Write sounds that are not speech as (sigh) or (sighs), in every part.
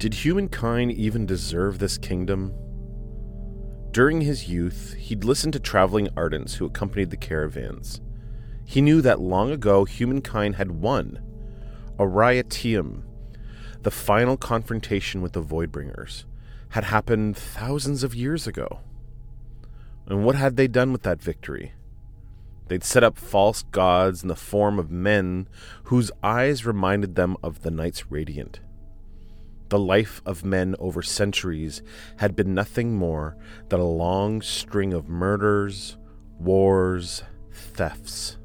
Did humankind even deserve this kingdom? During his youth, he'd listened to traveling ardents who accompanied the caravans. He knew that long ago humankind had won. Aharietiam, the final confrontation with the Voidbringers, had happened thousands of years ago. And what had they done with that victory? They'd set up false gods in the form of men whose eyes reminded them of the Knights Radiant. The life of men over centuries had been nothing more than a long string of murders, wars, thefts.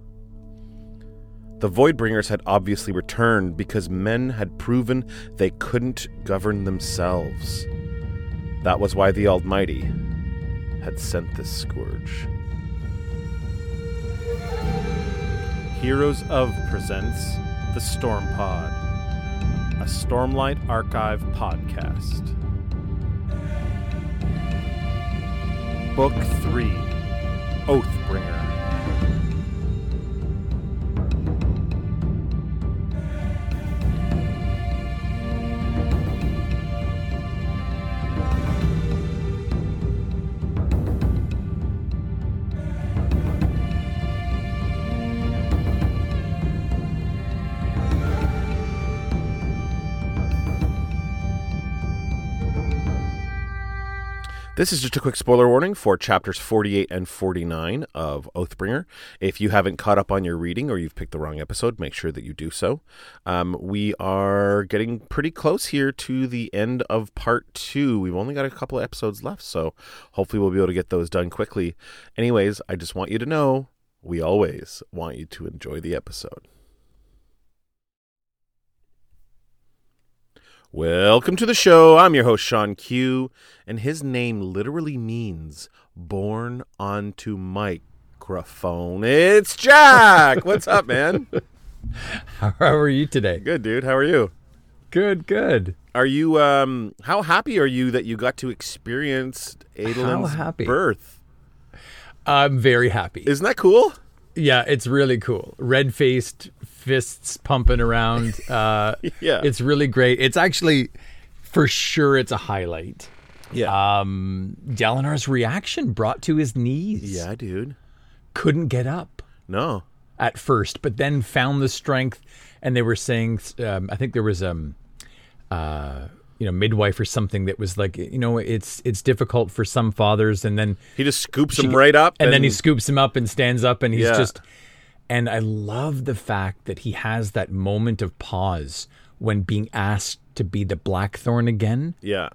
The Voidbringers had obviously returned because men had proven they couldn't govern themselves. That was why the Almighty had sent this scourge. Heroes of presents The Storm Pod, a Stormlight Archive podcast. Book 3 Oathbringer. This is just a quick spoiler warning for chapters 48 and 49 of Oathbringer. If you haven't caught up on your reading or you've picked the wrong episode, make sure that you do so. Um, we are getting pretty close here to the end of part two. We've only got a couple of episodes left, so hopefully we'll be able to get those done quickly. Anyways, I just want you to know we always want you to enjoy the episode. Welcome to the show. I'm your host, Shawn Q, and his name literally means born onto microphone. It's Jack. (laughs) What's up, man? How are you today? Good, dude. How are you? Good, good. Are you um how happy are you that you got to experience Adolin's happy? birth? I'm very happy. Isn't that cool? yeah, it's really cool. Red faced, fists pumping around. (laughs) Uh, Yeah. It's really great. It's actually, for sure, it's a highlight. Yeah. Um, Dalinar's reaction brought to his knees. yeah, dude. Couldn't get up No. at first, but then found the strength. And they were saying, um, I think there was um, uh, you know, midwife or something that was like, you know, it's it's difficult for some fathers, and then He just scoops him right up and then he scoops him up and stands up and he's Yeah. just and I love the fact that he has that moment of pause when being asked to be the blackthorn again Yeah.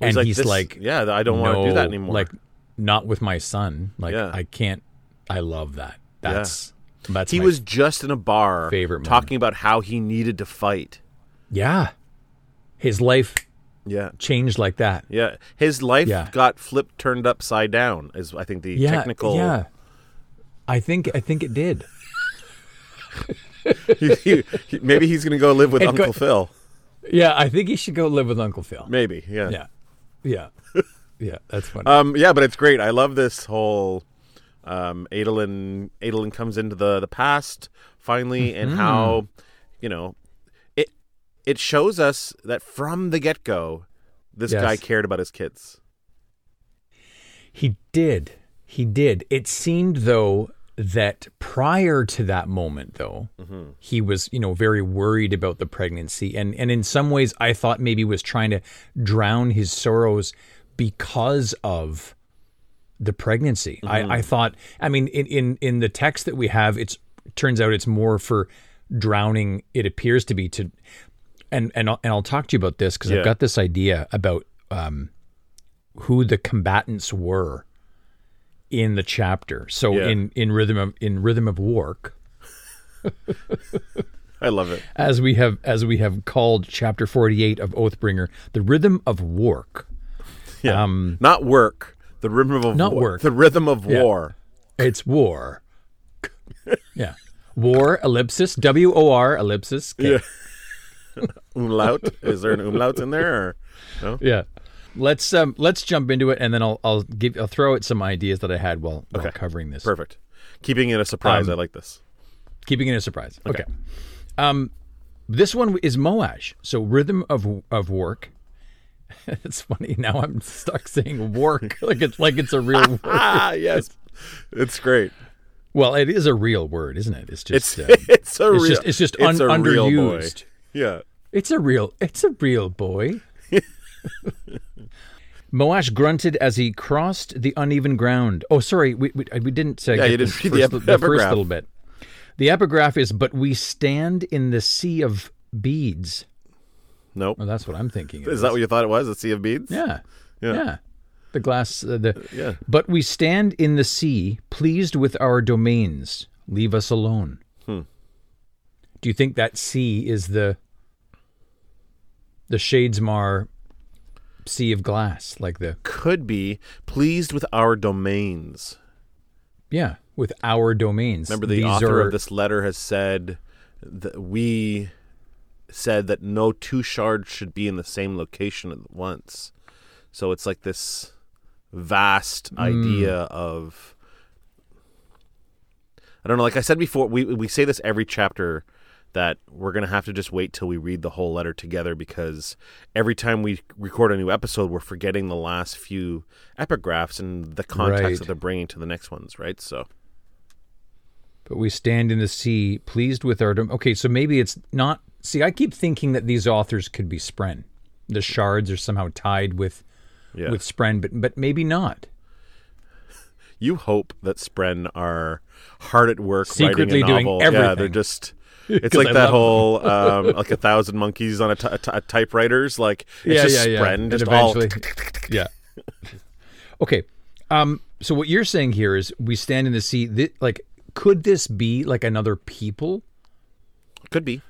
and he's "This- like Yeah, I don't want to do that anymore. like not with my son like Yeah. I can't I love that that's that's he was just in a bar favorite talking about how he needed to fight. yeah his life Yeah. changed like that Yeah. His life Yeah. got flipped turned upside down is I think the yeah technical yeah I think I think it did (laughs) he, he- he- maybe he's going to go live with It Uncle go- Phil. yeah I think he should go live with Uncle Phil Maybe. Yeah. yeah yeah (laughs) yeah that's funny Um yeah, but it's great. I love this whole um Adolin Adolin comes into the the past finally and Mm-hmm. how you know it it shows us that from the get-go this Yes. guy cared about his kids. He did. He did. It seemed though that prior to that moment though, he was, you know, very worried about the pregnancy and and in some ways I thought maybe was trying to drown his sorrows because of the pregnancy. I, I thought I mean in, in in the text that we have it's turns out it's more for drowning it appears to be to and and I'll, and I'll talk to you about this because Yeah. I've got this idea about um, who the combatants were in the chapter. So Yeah. in in rhythm of in rhythm of work, (laughs) I love it. as we have as we have called chapter forty eight of Oathbringer, the rhythm of work. Yeah. Um, not work, the rhythm of Not war, work. the rhythm of Yeah. war. It's war. (laughs) yeah, war ellipsis W O R ellipsis. K. Yeah. (laughs) Umlaut. Is there an umlaut in there? Or? Yeah. Let's um let's jump into it and then I'll I'll give I'll throw out some ideas that I had while, while Okay. covering this. Perfect. Keeping it a surprise. Um, I like this. keeping it a surprise. Okay. Um, this one is Moash. So rhythm of of work (laughs) it's funny now. I'm stuck saying work (laughs) like it's like it's a real (laughs) word. Ah, yes. It's great. Well, it is a real word, isn't it? It's It's just uh, it's a it's real just it's just it's un- a real boy. underused. Yeah. It's a real it's a real boy. Moash grunted as he crossed the uneven ground. Oh, sorry, we we, we didn't uh, Yeah, get didn't first, the ep- the first little bit. The epigraph is, "But we stand in the sea of beads." Nope. Well, that's what I'm thinking. Is that what you thought it was? A sea of beads? Yeah. Yeah. Yeah. The glass, uh, the. Yeah. But we stand in the sea, pleased with our domains. Leave us alone. Hmm. Do you think that sea is the the Shadesmar Sea of Glass, like the Could be pleased with our domains. yeah, with our domains? Remember, the These author are, of this letter has said that we said that no two shards should be in the same location at once. So it's like this vast Hmm. idea of I don't know. Like I said before, we we say this every chapter that we're gonna have to just wait till we read the whole letter together because every time we record a new episode, we're forgetting the last few epigraphs and the context Right. that they're bringing to the next ones, right? So But we stand in the sea, pleased with our. Okay, so maybe it's not. See, I keep thinking that these authors could be Spren. The shards are somehow tied with yeah. with Spren, but but maybe not. You hope that Spren are hard at work Secretly doing novel. Yeah, they're just. (laughs) It's like I that whole um, (laughs) like a thousand monkeys on a, ty- a ty- typewriters. Like it's just Spren, And just all. yeah. (laughs) okay. Um. So what you're saying here is we stand in the sea. Thi- like, could this be like another people? Could be.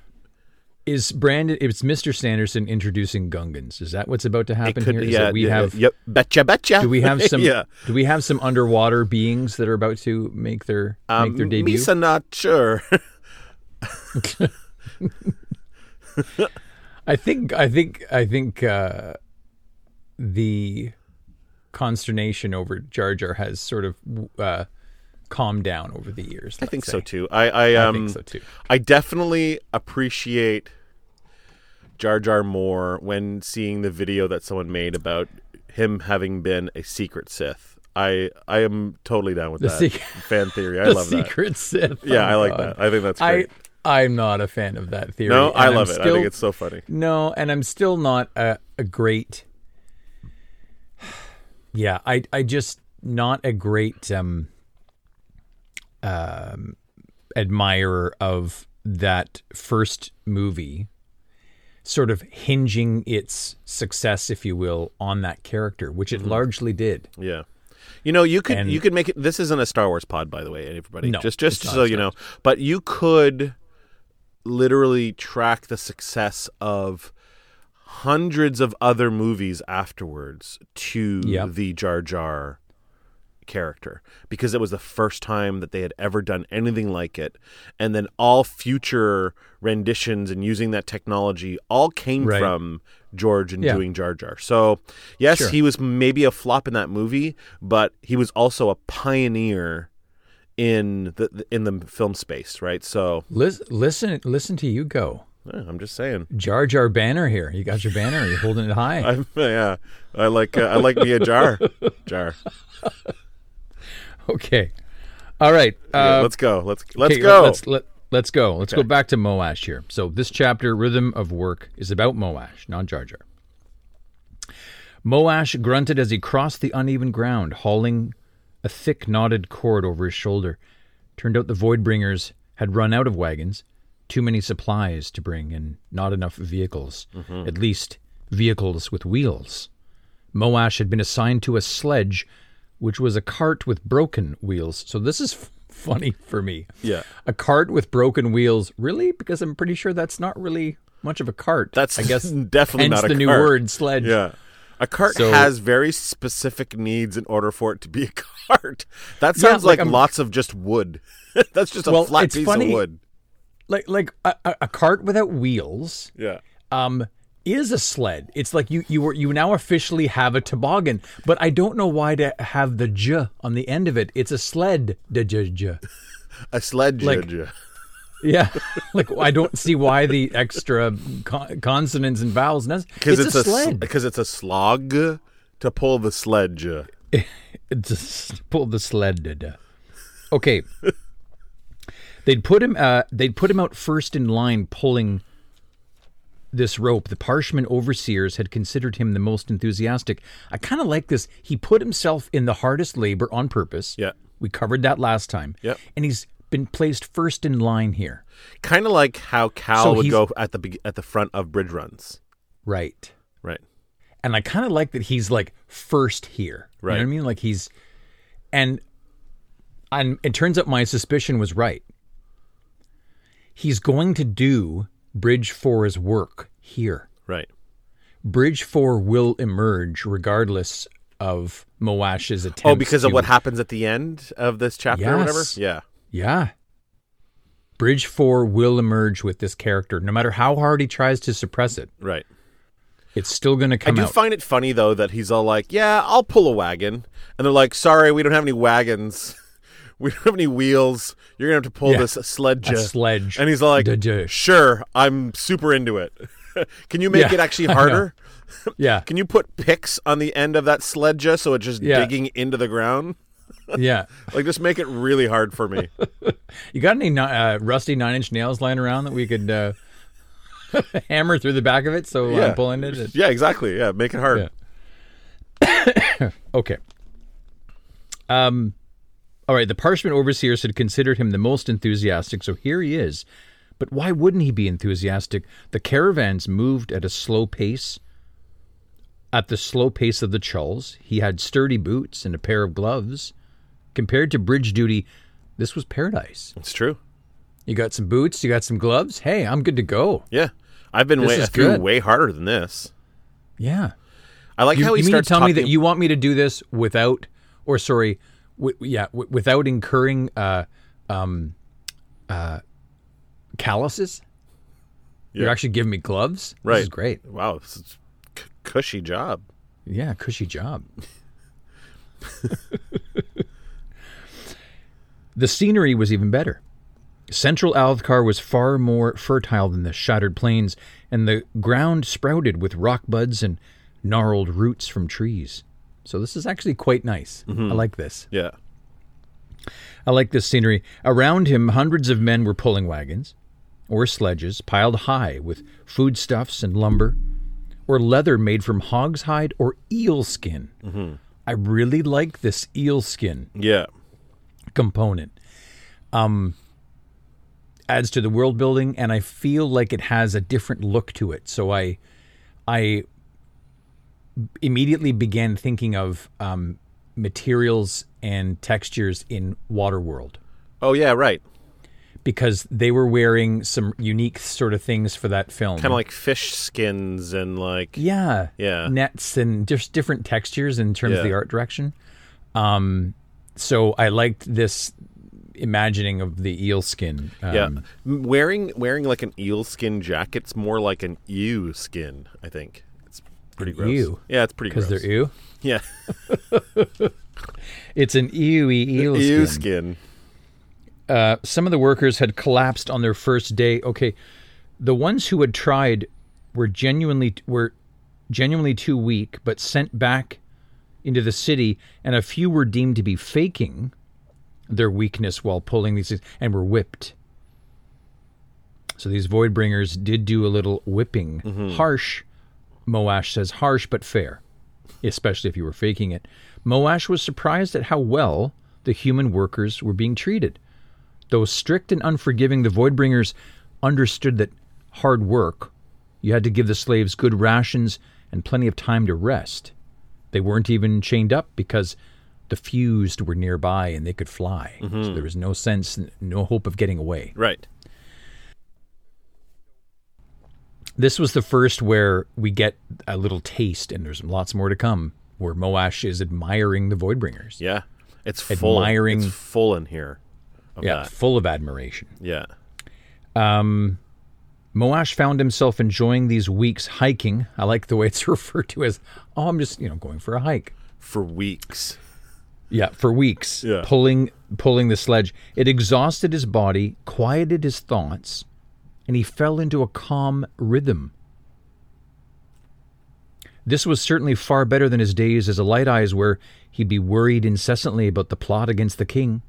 Is Brandon? It's Mr. Sanderson introducing Gungans. Is that what's about to happen could. here? Is yeah. that we yeah, have. Yep. Betcha. Betcha. Do we have some? yeah. Do we have some underwater beings that are about to make their Um, make their debut? Misa not sure. I think I think I think uh, the consternation over Jar Jar has sort of uh, calmed down over the years. I think let's so too. I I I um think so too. I definitely appreciate Jar Jar more when seeing the video that someone made about him having been a secret Sith. I I am totally down with The that secret- fan theory. (laughs) I the love that. secret Sith. Yeah, Oh, I like that. I think that's I great. I'm not a fan of that theory. no, I I'm love it. I think it's so funny. No, and I'm still not a, a great. Yeah, I I just not a great um, um, admirer of that first movie, sort of hinging its success, if you will, on that character, which Mm-hmm. it largely did. Yeah. You know, you could And- you could make it. This isn't a Star Wars pod, by the way, everybody. No, just just so you know. But you could literally track the success of hundreds of other movies afterwards to Yep. the Jar Jar character because it was the first time that they had ever done anything like it and then all future renditions and using that technology all came Right. from George and Yeah. doing Jar Jar. So, yes, Sure. he was maybe a flop in that movie, but he was also a pioneer in the in the film space, right? So, Listen, listen, listen to you go, eh, I'm just saying. Jar Jar banner here. You got your banner. You're holding it high. (laughs) I'm, yeah, I like uh, I like me a jar, jar. (laughs) Okay. All right. Yeah, Uh, let's go. Let's let's okay, go. Let's let, let's go. Let's go back to Moash here. So this chapter, Rhythm of Work, is about Moash, not Jar Jar. Moash grunted as he crossed the uneven ground, hauling a thick knotted cord over his shoulder. Turned out the Voidbringers had run out of wagons, too many supplies to bring, and not enough vehicles. Mm-hmm. At least vehicles with wheels. Moash had been assigned to a sledge, which was a cart with broken wheels. So this is f- funny for me. Yeah. A cart with broken wheels. Really? Because I'm pretty sure that's not really much of a cart. That's I guess (laughs) definitely hence not a the new word sledge. Yeah. A cart So- has very specific needs in order for it to be a (laughs) cart. That Yeah, sounds like like, lots of just wood. (laughs) That's just a Well, flat piece funny- of wood. Like like a, a, a cart without wheels Yeah. um is a sled. It's like you you were you now officially have a toboggan, but I don't know why to have the j on the end of it. It's a sled. The j j. A sledge. Like- Yeah, (laughs) like I don't see why the extra con- consonants and vowels. It's, Because it's, a, a, sled. because it's a slog to pull the sledge. (laughs) It's just pull the sled. Okay. they'd put him. Uh, they'd put him out first in line, pulling this rope. The Parshman overseers had considered him the most enthusiastic. I kind of like this. He put himself in the hardest labor on purpose. Yeah. we covered that last time. Yeah. and he's been placed first in line here. Kind of like how Cal So would go at the at the front of bridge runs. Right. Right. and I kind of like that he's like first here. You Right. know what I mean? Like he's, and and it turns out my suspicion was right. He's going to do Bridge Four's work here. Right. Bridge Four will emerge regardless of Moash's attempt. Oh, because of what happens at the end of this chapter or whatever? Yeah. Yeah. Bridge Four will emerge with this character, no matter how hard he tries to suppress it. Right. It's still going to come out. I do out. find it funny though that he's all like, "Yeah, I'll pull a wagon," and they're like, "Sorry, we don't have any wagons. (laughs) We don't have any wheels. You're gonna have to pull Yeah. this sledge." A sledge. And he's like, Duh-duh. "Sure, I'm super into it. (laughs) Can you make Yeah, it actually (laughs) I know. harder? yeah, Can you put picks on the end of that sledge so it's just Yeah. digging into the ground? Yeah. (laughs) Like, just make it really hard for me." (laughs) You got any uh, rusty nine inch nails lying around that we could uh, (laughs) hammer through the back of it so Yeah. I'm pulling it? it- yeah, exactly. Yeah, make it hard. Yeah. (coughs) Okay. Um, all right. The parshman overseers had considered him the most enthusiastic, so here he is. But why wouldn't he be enthusiastic? The caravans moved at a slow pace. At the slow pace of the chulls, he had sturdy boots and a pair of gloves. Compared to bridge duty, this was paradise. It's true. You got some boots, you got some gloves. Hey, I'm good to go. Yeah, I've been This way, I feel good. way harder than this. Yeah. I like You, how he you mean to starts tell me that you want me to do this without, or sorry, w- yeah, w- without incurring uh, um, uh, calluses? You're actually giving me gloves? right? This is great. Wow, this is c- cushy job. Yeah, cushy job. (laughs) the scenery was even better. Central Alethkar was far more fertile than the shattered plains, and the ground sprouted with rock buds and gnarled roots from trees. So this is actually quite nice. Mm-hmm. I like this. Yeah. I like this scenery. Around him, hundreds of men were pulling wagons or sledges piled high with foodstuffs and lumber, or leather made from hog's hide or eel skin. Mm-hmm. I really like this eel skin Yeah. Component. Um, adds to the world building, and I feel like it has a different look to it. So I, I immediately began thinking of um, materials and textures in Waterworld Oh yeah, right. because they were wearing some unique sort of things for that film. Kind of like fish skins and like yeah, Yeah. nets and just different textures in terms of the art direction. Um, so I liked this imagining of the eel skin. Um, yeah. Wearing wearing like an eel skin jacket's more like an ewe skin. I think it's pretty gross. ewe? Yeah, it's pretty because they're ew. yeah, (laughs) It's an ewy eel ewe skin. skin. Uh, some of the workers had collapsed on their first day. Okay, the ones who had tried were genuinely were genuinely too weak, but sent back into the city, and a few were deemed to be faking their weakness while pulling these things, and were whipped. So these void bringers did do a little whipping, mm-hmm. harsh. Moash says harsh but fair, especially if you were faking it. Moash was surprised at how well the human workers were being treated. Though strict and unforgiving, the Voidbringers understood that hard work, you had to give the slaves good rations and plenty of time to rest. They weren't even chained up because the fused were nearby and they could fly. So there was no sense, no hope of getting away. Right. This was the first where we get a little taste, and there's lots more to come, where Moash is admiring the Voidbringers. Yeah. It's full. Admiring- It's full in here. Yeah, that. full of admiration. Yeah. Um, Moash found himself enjoying these weeks hiking. I like the way it's (laughs) referred to as, oh, I'm just, you know, going for a hike. For weeks. Yeah, for weeks, Yeah. pulling pulling the sledge. It exhausted his body, quieted his thoughts, and he fell into a calm rhythm. This was certainly far better than his days as a light eyes, where he'd be worried incessantly about the plot against the king.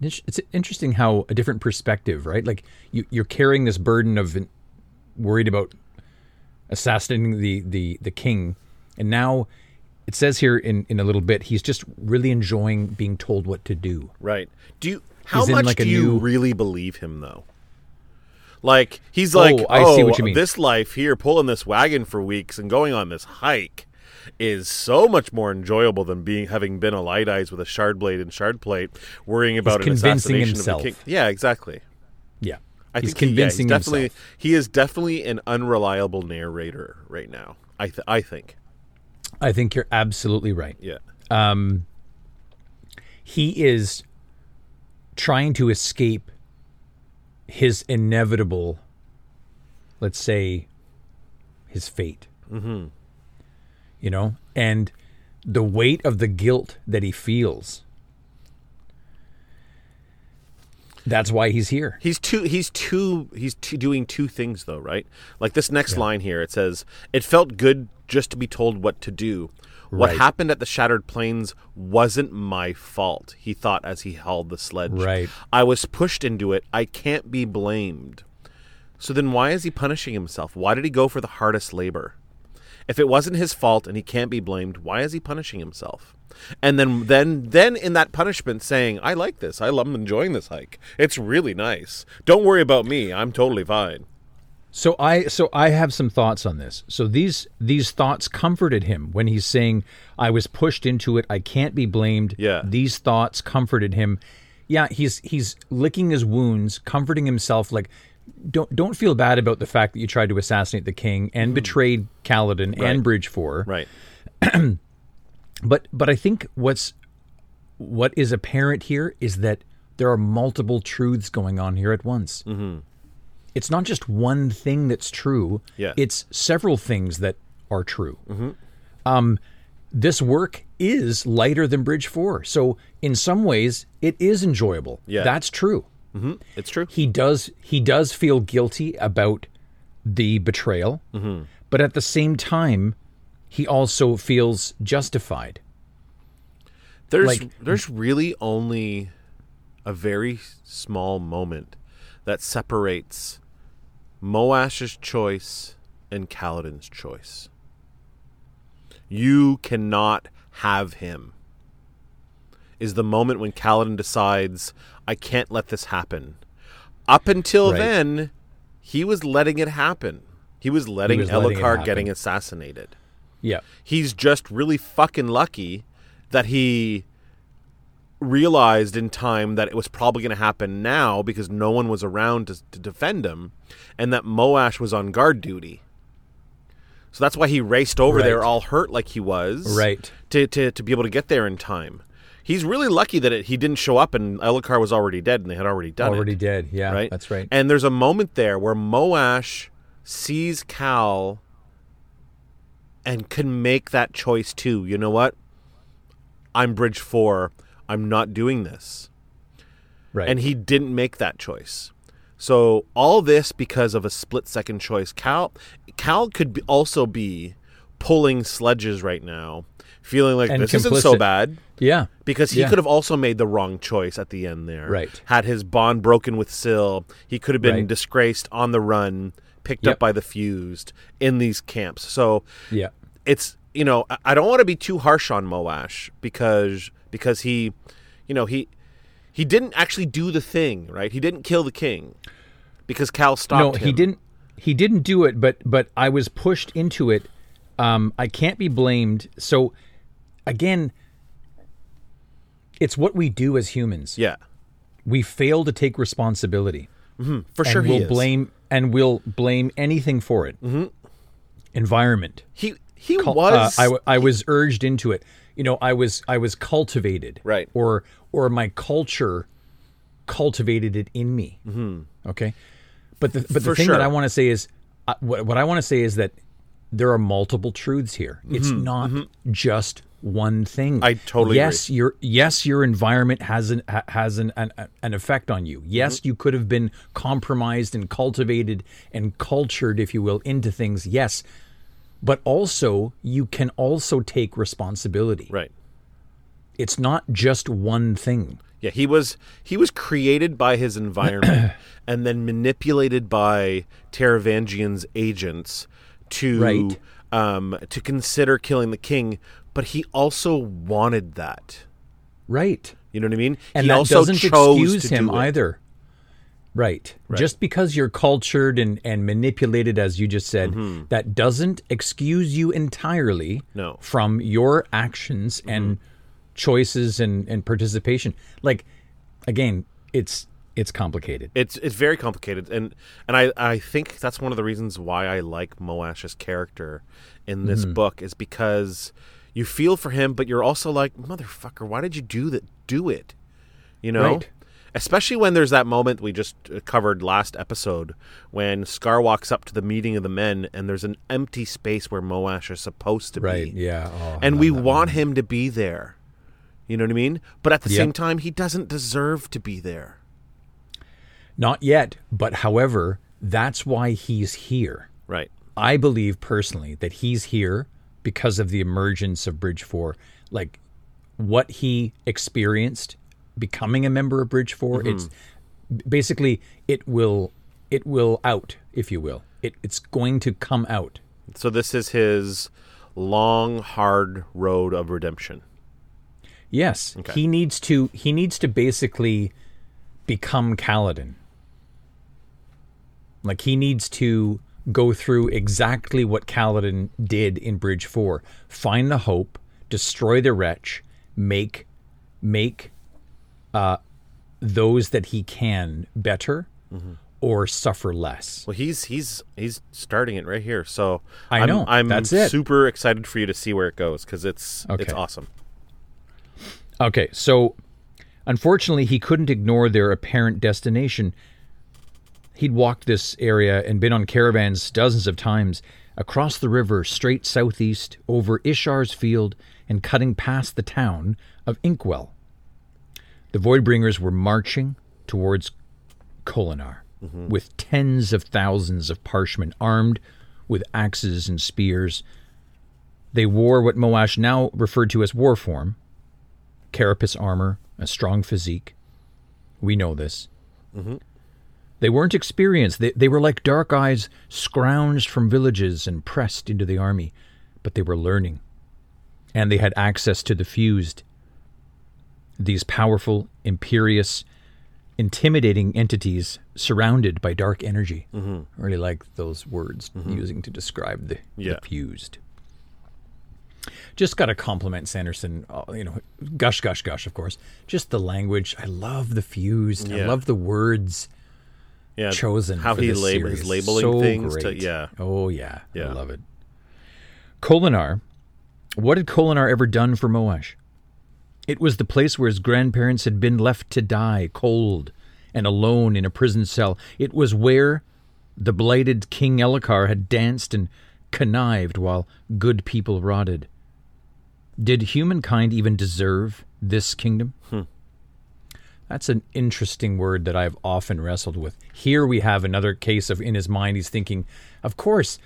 It's interesting how a different perspective, right? Like you, you're carrying this burden of worried about assassinating the, the, the king, and now it says here in, in a little bit he's just really enjoying being told what to do. Right. Do you how He's much like, do you new- really believe him though? Like he's oh, like, Oh, oh, see what oh, you mean." this life here, pulling this wagon for weeks and going on this hike, is so much more enjoyable than being having been a light eyes with a shard blade and shard plate, worrying about an convincing assassination himself. of the king. Yeah, exactly. Yeah, I he's think he- yeah, convincing he's definitely himself. he is definitely an unreliable narrator right now. I th- I think. I think you're absolutely right. Yeah. Um, he is trying to escape his inevitable, let's say, his fate. Mm-hmm. You know, and the weight of the guilt that he feels. That's why he's here. He's two. He's two. He's two, doing two things though, right? Like this next line here, it says, "It felt good just to be told what to do. What Right. happened at the Shattered Plains wasn't my fault." He thought as he held the sledge. Right. I was pushed into it. I can't be blamed. So then, why is he punishing himself? Why did he go for the hardest labor? If it wasn't his fault and he can't be blamed, why is he punishing himself? And then, then, then, in that punishment, saying, "I like this. I love enjoying this hike. It's really nice. Don't worry about me. I'm totally fine." So I so I have some thoughts on this. So these these thoughts comforted him when he's saying I was pushed into it. I can't be blamed. Yeah. These thoughts comforted him. Yeah, he's he's licking his wounds, comforting himself like don't don't feel bad about the fact that you tried to assassinate the king and betrayed Kaladin and Bridge 4. Right. (clears throat) But but I think what's what is apparent here is that there are multiple truths going on here at once. Mm-hmm. It's not just one thing that's true. Yeah. It's several things that are true. Um, this work is lighter than Bridge Four, so in some ways it is enjoyable. Yeah. that's true. Mm-hmm. It's true. He does he does feel guilty about the betrayal, mm-hmm. but at the same time, he also feels justified. There's like- there's really only a very small moment that separates Moash's choice and Kaladin's choice. You cannot have him. Is the moment when Kaladin decides, I can't let this happen. Up until Right. then, he was letting it happen. He was letting was letting Elhokar getting assassinated Yeah. he's just really fucking lucky that he realized in time that it was probably going to happen now because no one was around to, to defend him and that Moash was on guard duty. So that's why he raced over there all hurt like he was. Right. To, to, to be able to get there in time. He's really lucky that it, he didn't show up and Elhokar was already dead and they had already done it Already dead. Yeah, right? that's right. And there's a moment there where Moash sees Cal and can make that choice too. You know what? I'm Bridge 4. I'm not doing this. right. And he didn't make that choice. So all this because of a split second choice. Cal Cal could be, also be pulling sledges right now, feeling like And this isn't so bad yeah. because he Yeah. could have also made the wrong choice at the end there. Right. Had his bond broken with Syl, he could have been Right. disgraced on the run, picked Yep. up by the fused in these camps. So Yeah. it's you know I- I don't want to be too harsh on Moash because because he, you know he he didn't actually do the thing right. He didn't kill the king because Cal stopped No, him. he didn't. He didn't do it, but but I was pushed into it. Um, I can't be blamed. So, again, it's what we do as humans. Yeah, We fail to take responsibility, for sure we'll blame and we'll blame anything for it. Mm-hmm. Environment. he he Cul- was uh, I, w- I was urged into it. You know, I was I was cultivated, Right. Or or my culture cultivated it in me. Mm-hmm. Okay, but the but For the thing that. I want to say is uh, what what I want to say is that there are multiple truths here. It's Mm-hmm. not just one thing. I totally yes, your yes, your environment has an has an, an an effect on you. Yes, Mm-hmm. you could have been compromised and cultivated and cultured, if you will, into things. Yes, but also you can also take responsibility. Right. It's not just one thing. Yeah, he was he was created by his environment (clears throat) and then manipulated by Taravangian's agents to Right. um, to consider killing the king, but he also wanted that. Right. You know what I mean? and he that also doesn't excuse him do either. Right. Just because you're cultured and, and manipulated, as you just said, that doesn't excuse you entirely Mm-hmm. No. Mm-hmm. from your actions and choices and, and participation. Like, again, it's it's complicated. It's it's very complicated, and and I I think that's one of the reasons why I like Moash's character in this Mm-hmm. book is because you feel for him, but you're also like motherfucker, why did you do that? Do it, you know. Right. Especially when there's that moment we just uh, covered last episode when Scar walks up to the meeting of the men and there's an empty space where Moash is supposed to Right. be. Yeah. Oh, And we want him to be there. You know what I mean? But at the Yep. same time, he doesn't deserve to be there. Not yet, but however, that's why he's here. Right. I believe personally that he's here because of the emergence of Bridge 4. Like what he experienced becoming a member of Bridge 4, mm-hmm. it's basically it will it will out, if you will. It, it's going to come out. So this is his long, hard road of redemption. Yes, he needs to he needs to basically become Kaladin. Like he needs to go through exactly what Kaladin did in Bridge 4. Find the hope, destroy the wretch, make make uh those that he can better or suffer less. Well, he's he's he's starting it right here. So I I'm, know. I'm That's it. super excited for you to see where it goes because it's it's awesome. Okay, so unfortunately, he couldn't ignore their apparent destination. He'd walked this area and been on caravans dozens of times across the river, straight southeast, over Ishar's field, and cutting past the town of Inkwell. The Voidbringers were marching towards Kholinar mm-hmm. with tens of thousands of parshmen armed with axes and spears. They wore what Moash now referred to as war form, carapace armor, a strong physique. We know this. Mm-hmm. They weren't experienced. They, they were like dark eyes scrounged from villages and pressed into the army, but they were learning. And they had access to the fused. These powerful, imperious, intimidating entities surrounded by dark energy. I really like those words using to describe the, Yeah. the fused. Just got to compliment Sanderson. uh, You know, gush, gush, gush. Of course, just the language. I love the fused. I love the words Yeah, chosen. how he his series. labeling So things. To, great. yeah, Oh yeah. Yeah. I love it. Kholinar. What had Kholinar ever done for Moash? It was the place where his grandparents had been left to die, cold and alone in a prison cell. It was where the blighted King Elhokar had danced and connived while good people rotted. Did humankind even deserve this kingdom? Hmm. That's an interesting word that I've often wrestled with. Here we have another case of in his mind he's thinking, of course,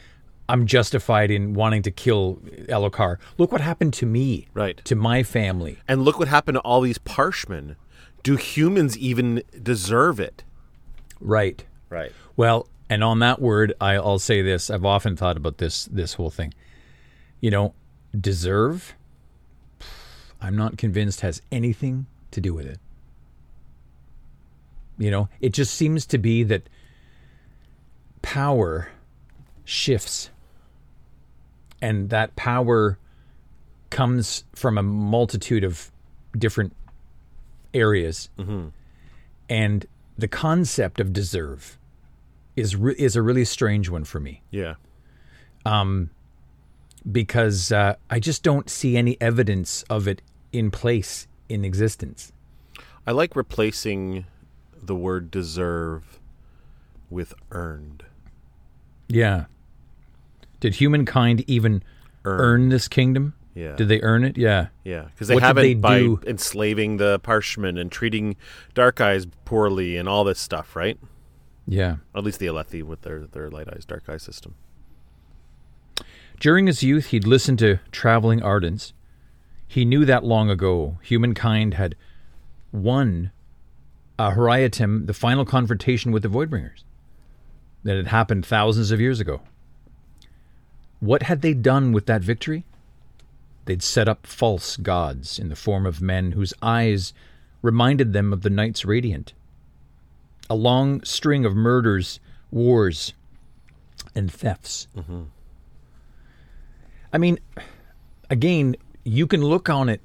I'm justified in wanting to kill Elhokar. Look what happened to me, Right. To my family. and look what happened to all these parshmen. Do humans even deserve it? Right. Right. Well, and on that word, I, I'll say this. I've often thought about this this whole thing. You know, deserve. I'm not convinced has anything to do with it. You know, it just seems to be that power shifts, and that power comes from a multitude of different areas, and the concept of deserve is re- is a really strange one for me Yeah. because uh, I just don't see any evidence of it in place in existence. I like replacing the word deserve with earned. Yeah. Did humankind even Earn. earn this kingdom? Yeah. Did they earn it? Yeah. Yeah, because they What haven't they by do- enslaving the parshmen and treating Dark Eyes poorly and all this stuff, right? Yeah. At least the Alethi with their their Light Eyes, Dark Eyes system. During his youth, he'd listened to traveling ardents. He knew that long ago humankind had won Uh, Aharietiam, the final confrontation with the Voidbringers, that had happened thousands of years ago. What had they done with that victory? They'd set up false gods in the form of men whose eyes reminded them of the Knights Radiant. A long string of murders, wars, and thefts. Mm-hmm. I mean, again, you can look on it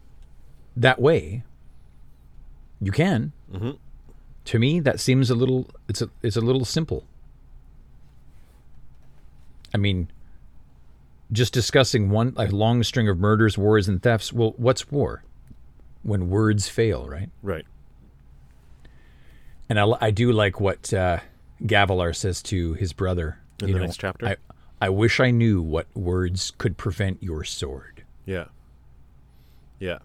that way. You can. Mm-hmm. To me, that seems a little. It's a. It's a little simple. I mean, just discussing one a long string of murders, wars, and thefts. Well, what's war? When words fail, right? Right. And I, I do like what uh, Gavilar says to his brother In the know, next chapter? I, I wish I knew what words could prevent your sword. Yeah. Yeah.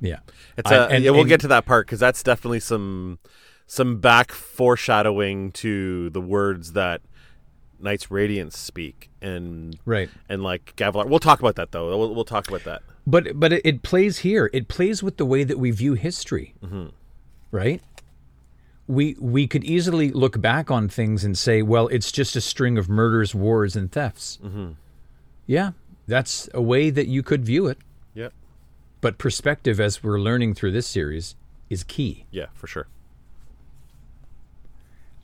Yeah. It's I- a, and- yeah, we'll and- get to that part because that's definitely some some back foreshadowing to the words that Knights Radiance speak and Right. and like Gavilar. We'll talk about that though. We'll, we'll talk about that. But but it, it plays here. It plays with the way that we view history, Mm-hmm. right? We we could easily look back on things and say, well, it's just a string of murders, wars, and thefts. Mm-hmm. Yeah, that's a way that you could view it. Yeah. But perspective, as we're learning through this series, is key. Yeah, for sure.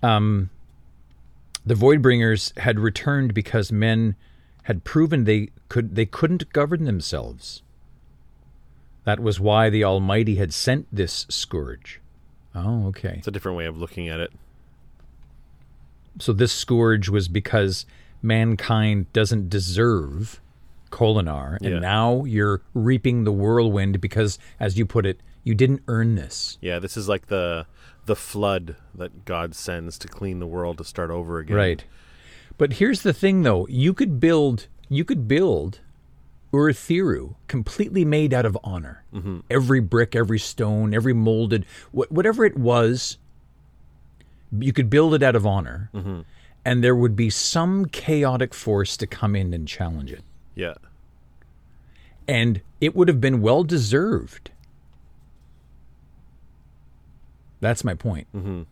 Um, the Voidbringers had returned because men had proven they could they couldn't govern themselves. That was why the Almighty had sent this scourge. Oh, okay. It's a different way of looking at it. So this scourge was because mankind doesn't deserve Kholinar, and Yeah. now you're reaping the whirlwind because, as you put it, you didn't earn this. Yeah, this is like the the flood that God sends to clean the world to start over again. Right. But here's the thing though, you could build you could build Urithiru completely made out of honor. Mm-hmm. Every brick, every stone, every molded wh- whatever it was, you could build it out of honor. Mm-hmm. And there would be some chaotic force to come in and challenge it. Yeah. And it would have been well deserved. That's my point. Mm-hmm.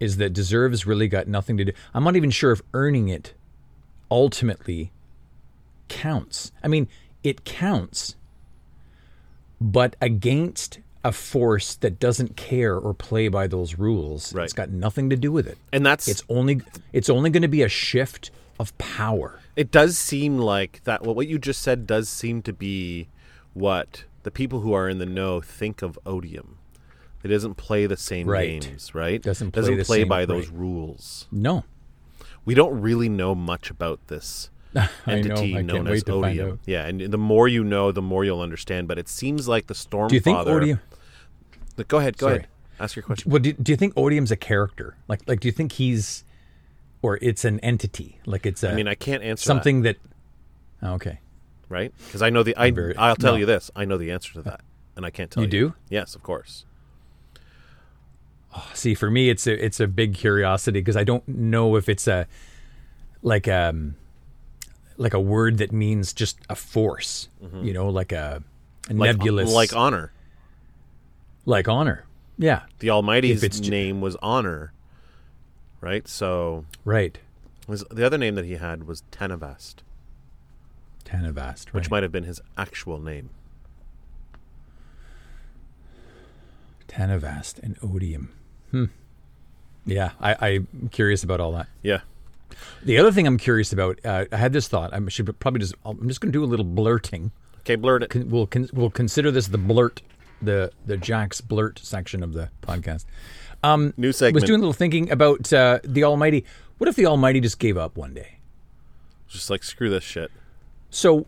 Is that deserves really got nothing to do. I'm not even sure if earning it ultimately counts. I mean, it counts, but against a force that doesn't care or play by those rules, Right. it's got nothing to do with it. And that's It's only it's only going to be a shift of power. it does seem like that well, what you just said does seem to be what the people who are in the know think of odium it doesn't play the same Right. games right Doesn't play doesn't play by those right. rules No, we don't really know much about this (laughs) I know. entity I known can't as wait to find odium yeah and the more you know the more you'll understand but it seems like the storm Do you think Odium? go ahead go Sorry. ahead ask your question Well, do, do you think Odium's a character? Like, like, do you think he's, or it's an entity? Like, it's a i mean i can't answer that, something that. Oh, okay. right because i know the I, very- i'll tell no. you this i know the answer to that and i can't tell You you do? yes of course See, for me, it's a it's a big curiosity because I don't know if it's a like um like a word that means just a force. You know, like a, a like, nebulous, like honor like honor. Yeah, the Almighty's it's name was Honor, right? So right. his, the other name that he had was Tenavast, Tanavast, right? which might have been his actual name. Tanavast and Odium. Hmm. Yeah, I, I'm curious about all that. Yeah, The other thing I'm curious about, uh, I had this thought. I should probably just. I'm just going to do a little blurting. okay, blurt it. Con- we'll con- we'll consider this the blurt, the the Jack's blurt section of the podcast. New I segment. was doing a little thinking about uh, the Almighty. What if the Almighty just gave up one day? Just like screw this shit. So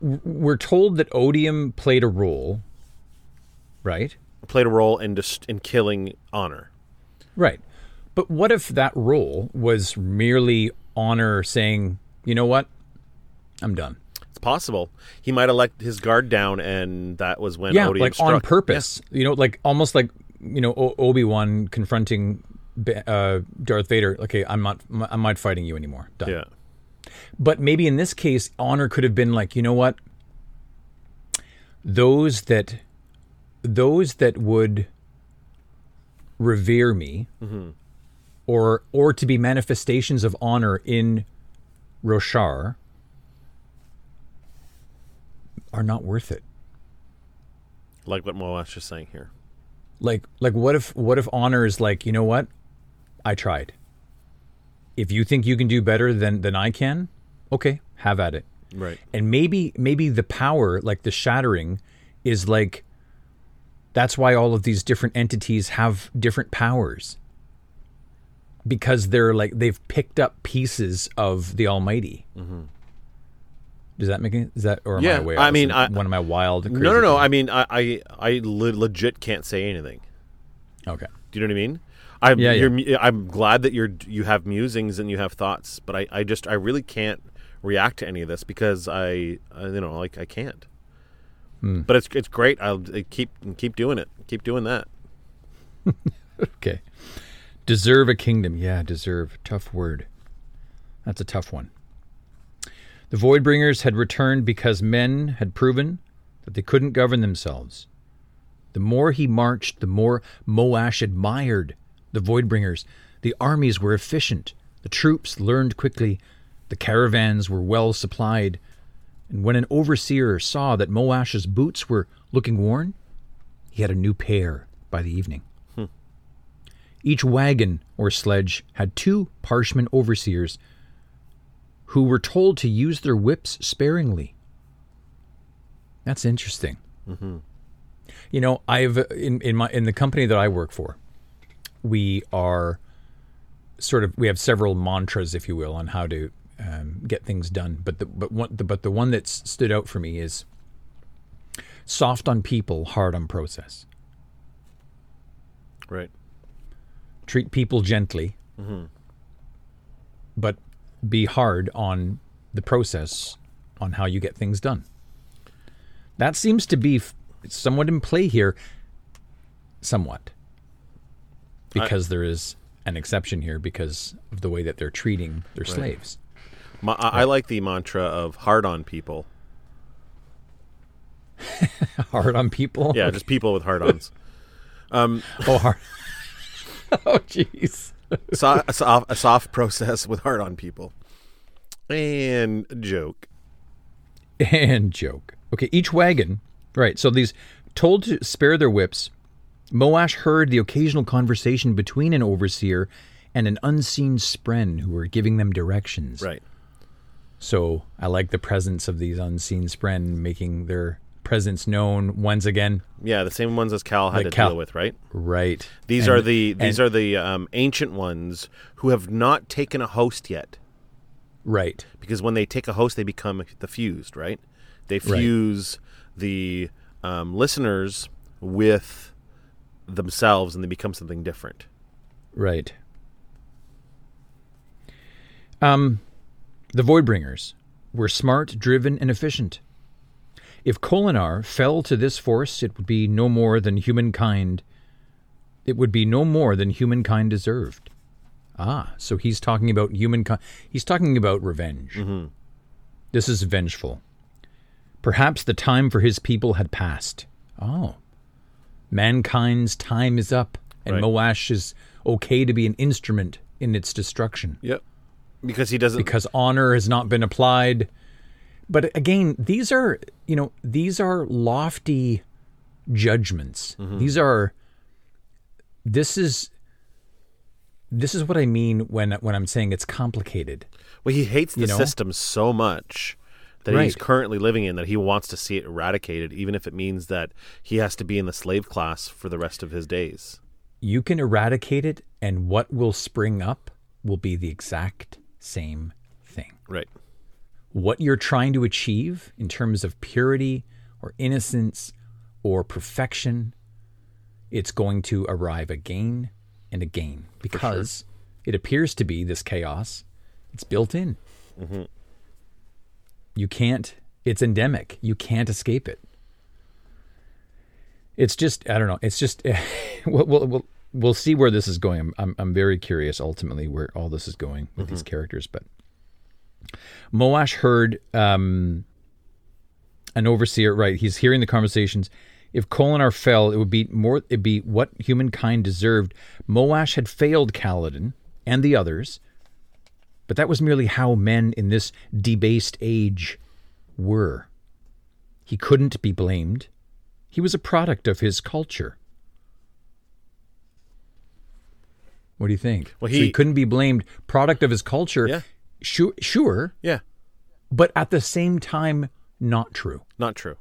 w- we're told that Odium played a role, right? Played a role in just in killing Honor. Right. But what if that role was merely honor saying, you know what? I'm done. It's possible. He might have let his guard down, and that was when yeah, Odium like struck. on purpose. You know, like almost like you know o- Obi Wan confronting uh, Darth Vader. Okay, I'm not I'm not fighting you anymore. Done. Yeah. But maybe in this case, honor could have been like, you know what? Those that those that would revere me mm-hmm. or or to be manifestations of honor in Roshar are not worth it. Like what Moash is saying here. Like like what if what if honor is like, you know what? I tried. If you think you can do better than than I can, okay, have at it. Right. and maybe maybe the power like the shattering is like that's why all of these different entities have different powers because they're like they've picked up pieces of the almighty mm-hmm. does that make any is that or am Yeah, I I mean, I- one of my wild crazy No, no, no. things? I mean, I, I, I le- legit can't say anything. okay Do you know what I mean? I'm, Yeah, yeah. I'm glad that you're you have musings and you have thoughts, but I, I just I really can't react to any of this because I, I you know like I can't. Hmm. But it's it's great. I'll I keep keep doing it. Keep doing that. (laughs) Okay. Deserve a kingdom. Yeah, deserve. Tough word. That's a tough one. The Voidbringers had returned because men had proven that they couldn't govern themselves. The more he marched, the more Moash admired the Voidbringers. The armies were efficient. The troops learned quickly. The caravans were well supplied. And when an overseer saw that Moash's boots were looking worn, he had a new pair by the evening. Hmm. Each wagon or sledge had two parshman overseers who were told to use their whips sparingly. That's interesting. Mm-hmm. You know, I've in in my in the company that I work for, we are sort of we have several mantras, if you will, on how to um, get things done. But the but one the, but the one that's stood out for me is soft on people, hard on process. Right. treat people gently, but be hard on the process on how you get things done. That seems to be f- somewhat in play here, somewhat, because there is an exception here because of the way that they're treating their slaves. Ma- I, I like the mantra of hard on people. (laughs) Hard on people. Yeah, just people with hard ons. (laughs) Oh, hard. (laughs) oh, jeez. so, a, soft, a soft process with hard on people. And joke. and joke. Okay, each wagon, right? So these told to spare their whips. Moash heard the occasional conversation between an overseer and an unseen spren who were giving them directions. Right. So I like the presence of these unseen spren making their presence known once again. Yeah, the same ones as Cal had Like to Cal- deal with, right? Right. These And- are the these and- are the um, ancient ones who have not taken a host yet. right. because when they take a host, they become the fused, right? They Right. fuse the um, listeners with themselves, and they become something different. Right. Um, the Voidbringers were smart, driven, and efficient. If Kholinar fell to this force, it would be no more than humankind. It would be no more than humankind deserved. Ah, so he's talking about humankind. He's talking about revenge. This is vengeful. Perhaps the time for his people had passed. Oh. Mankind's time is up, and Right. Moash is okay to be an instrument in its destruction Yep. Because he doesn't. because honor has not been applied. But again, these are, you know, these are lofty judgments. Mm-hmm. These are this is this is what I mean when when I'm saying it's complicated. well, he hates the you know? system so much that he's currently living in that he wants to see it eradicated, even if it means that he has to be in the slave class for the rest of his days. You can eradicate it and what will spring up will be the exact same thing. Right. what you're trying to achieve in terms of purity or innocence or perfection, it's going to arrive again and again because it appears to be this chaos. It's built in. Mm-hmm. You can't It's endemic. You can't escape it. It's just I don't know. It's just we'll, we'll, we'll, we'll see where this is going. I'm, I'm I'm very curious ultimately where all this is going with these characters. But Moash heard um, an overseer. Right, he's hearing the conversations. If Kholinar fell, it would be more. It'd be what humankind deserved. Moash had failed Kaladin and the others, but that was merely how men in this debased age were. He couldn't be blamed. He was a product of his culture. What do you think? Well, so he he- couldn't be blamed. Product of his culture. Yeah. Sure, sure, Yeah. but at the same time, not true. Not true.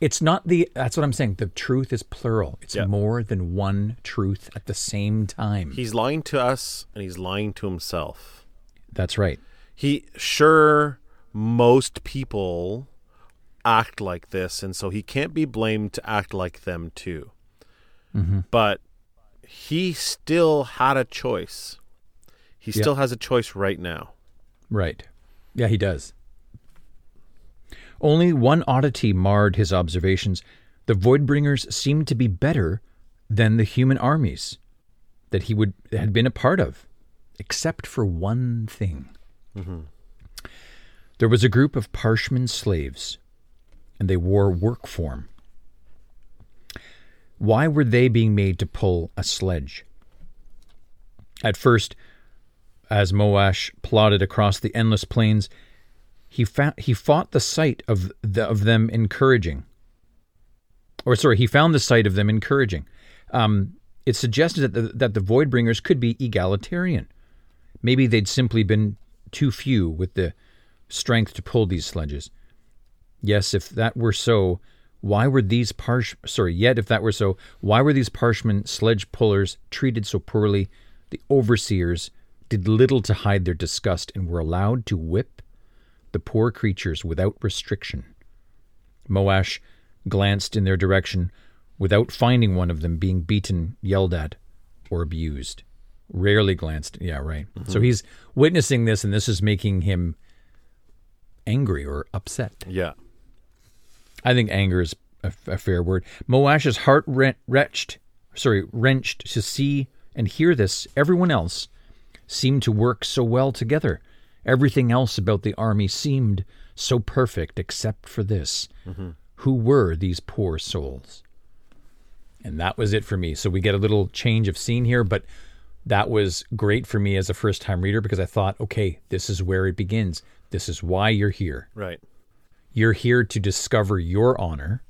It's not the. That's what I'm saying. The truth is plural. It's Yeah. more than one truth at the same time. He's lying to us and he's lying to himself. that's right. He sure most people act like this and so he can't be blamed to act like them too. Mm-hmm. But he still had a choice. He Yeah. still has a choice right now. Right. Yeah, he does. Only one oddity marred his observations. The Voidbringers seemed to be better than the human armies that he would had been a part of, except for one thing. Mm-hmm. There was a group of Parshman slaves, and they wore work form. Why were they being made to pull a sledge? At first, as Moash plodded across the endless plains, he fa- he fought the sight of the, of them encouraging. Or sorry, he found the sight of them encouraging. Um, it suggested that the, that the Voidbringers could be egalitarian. Maybe they'd simply been too few with the strength to pull these sledges. Yes, if that were so, why were these parsh sorry, yet if that were so, why were these parshman sledge pullers treated so poorly? The overseers did little to hide their disgust and were allowed to whip the poor creatures without restriction. Moash glanced in their direction without finding one of them being beaten, yelled at, or abused. Rarely glanced. Yeah, right. Mm-hmm. So he's witnessing this, and this is making him angry or upset. Yeah. I think anger is a, a fair word. Moash's heart rent, wretched, sorry, wrenched to see and hear this. Everyone else seemed to work so well together. Everything else about the army seemed so perfect except for this. Mm-hmm. Who were these poor souls? And that was it for me. So we get a little change of scene here, but that was great for me as a first time reader because I thought, okay, this is where it begins. This is why you're here. Right. You're here to discover your honor,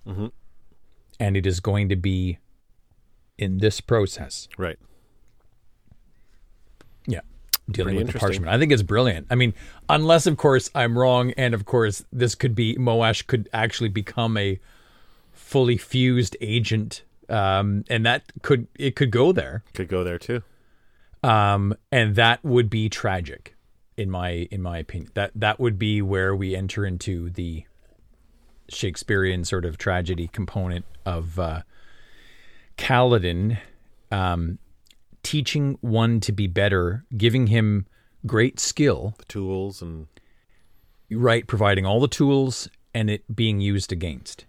and it is going to be in this process. Right. Yeah. Dealing Pretty with the parshmen. I think it's brilliant. I mean, unless, of course, I'm wrong, and of course, this could be Moash could actually become a fully fused agent, um, and that could it could go there, Could go there too. um, and that would be tragic, in my in my opinion. That that would be where we enter into the Shakespearean sort of tragedy component of uh, Kaladin um, teaching one to be better, giving him great skill, The tools and right? Providing all the tools and it being used against,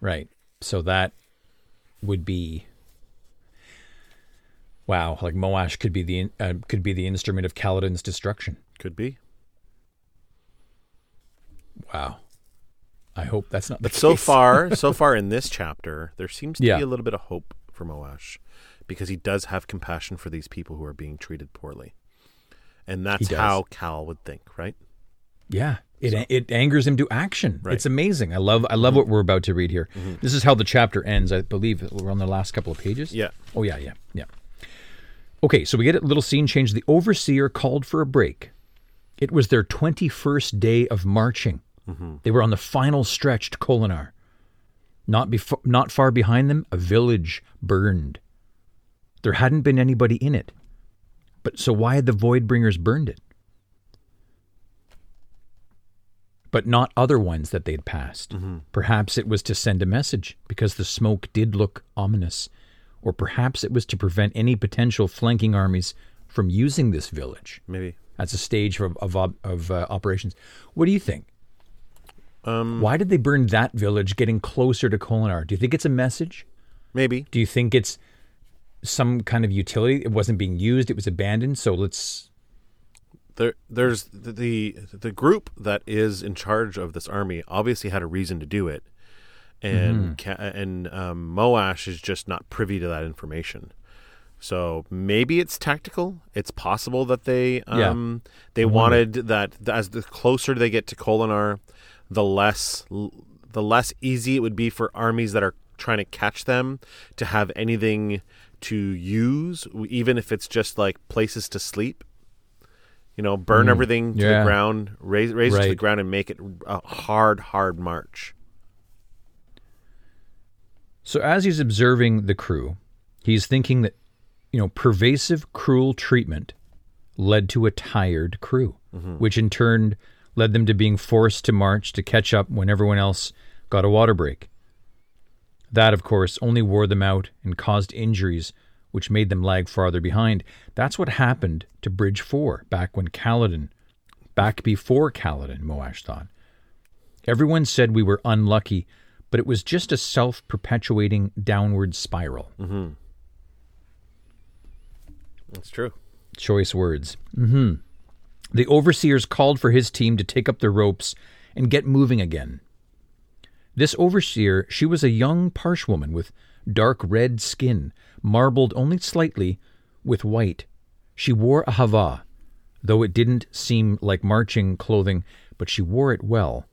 right? So that would be wow. Like Moash could be the uh, could be the instrument of Kaladin's destruction. could be. Wow. I hope that's not the But so far, (laughs) so far in this chapter, there seems to Yeah. be a little bit of hope for Moash because he does have compassion for these people who are being treated poorly. And that's how Cal would think, right? Yeah, it it angers him to action. Right. It's amazing. I love I love mm-hmm. what we're about to read here. Mm-hmm. This is how the chapter ends. I believe we're on the last couple of pages. Yeah. Oh yeah, yeah, yeah. Okay, so we get a little scene change. The overseer called for a break. It was their twenty-first day of marching. They were on the final stretch to Kholinar. Not befo- not far behind them, a village burned. There hadn't been anybody in it. But so why had the Voidbringers burned it? But not other ones that they'd passed. Perhaps it was to send a message because the smoke did look ominous. Or perhaps it was to prevent any potential flanking armies from using this village Maybe. as a stage of, of, of uh, operations. What do you think? Um, Why did they burn that village getting closer to Kholinar? Do you think it's a message? maybe. Do you think it's some kind of utility? It wasn't being used, it was abandoned, so let's There, there's the, the the group that is in charge of this army. Obviously, had a reason to do it, and ca- and um, Moash is just not privy to that information. So maybe it's tactical. It's possible that they Yeah. um, they wanted that as the closer they get to Kholinar, the less the less easy it would be for armies that are trying to catch them to have anything to use, even if it's just like places to sleep. You know, burn mm, everything to Yeah. the ground, raise raise it to the ground, and make it a hard, hard march. So as he's observing the crew, he's thinking that, you know, pervasive cruel treatment led to a tired crew, mm-hmm. which in turn led them to being forced to march to catch up when everyone else got a water break. That, of course, only wore them out and caused injuries, which made them lag farther behind. That's what happened to Bridge 4 back when Kaladin, back before Kaladin, Moash thought. Everyone said we were unlucky, but it was just a self perpetuating downward spiral. That's true. Choice words. hmm The overseers called for his team to take up the ropes and get moving again. This overseer, she was a young Parsh woman with dark red skin, marbled only slightly with white. She wore a havah, though it didn't seem like marching clothing, but she wore it well.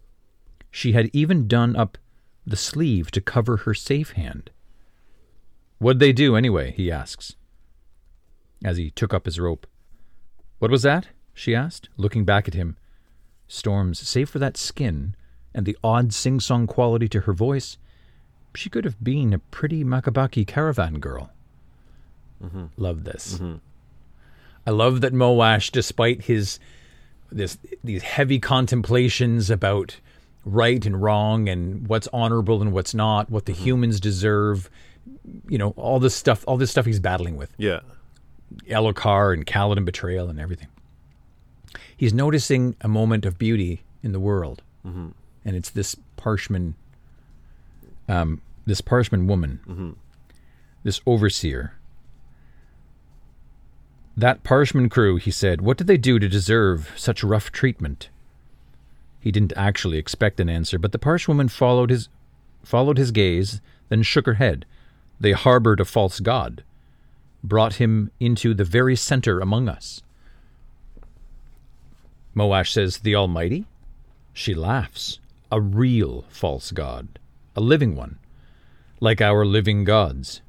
She had even done up the sleeve to cover her safe hand. What'd they do anyway? he asks, as he took up his rope. What was that? She asked, looking back at him. Storms, save for that skin and the odd sing song quality to her voice, she could have been a pretty Makabaki caravan girl. Mm-hmm. Love this. I love that Moash, despite his this these heavy contemplations about right and wrong and what's honorable and what's not, what the humans deserve, you know, all this stuff, all this stuff he's battling with. Yeah. Elhokar and Kaladin betrayal and everything. He's noticing a moment of beauty in the world, and it's this Parshman, um, this Parshman woman, this overseer. That Parshman crew, he said, what did they do to deserve such rough treatment? He didn't actually expect an answer, but the Parsh woman followed his followed his gaze, then shook her head. They harbored a false god brought him into the very center among us. Moash says, The Almighty? She laughs. A real false god, a living one, like our living gods.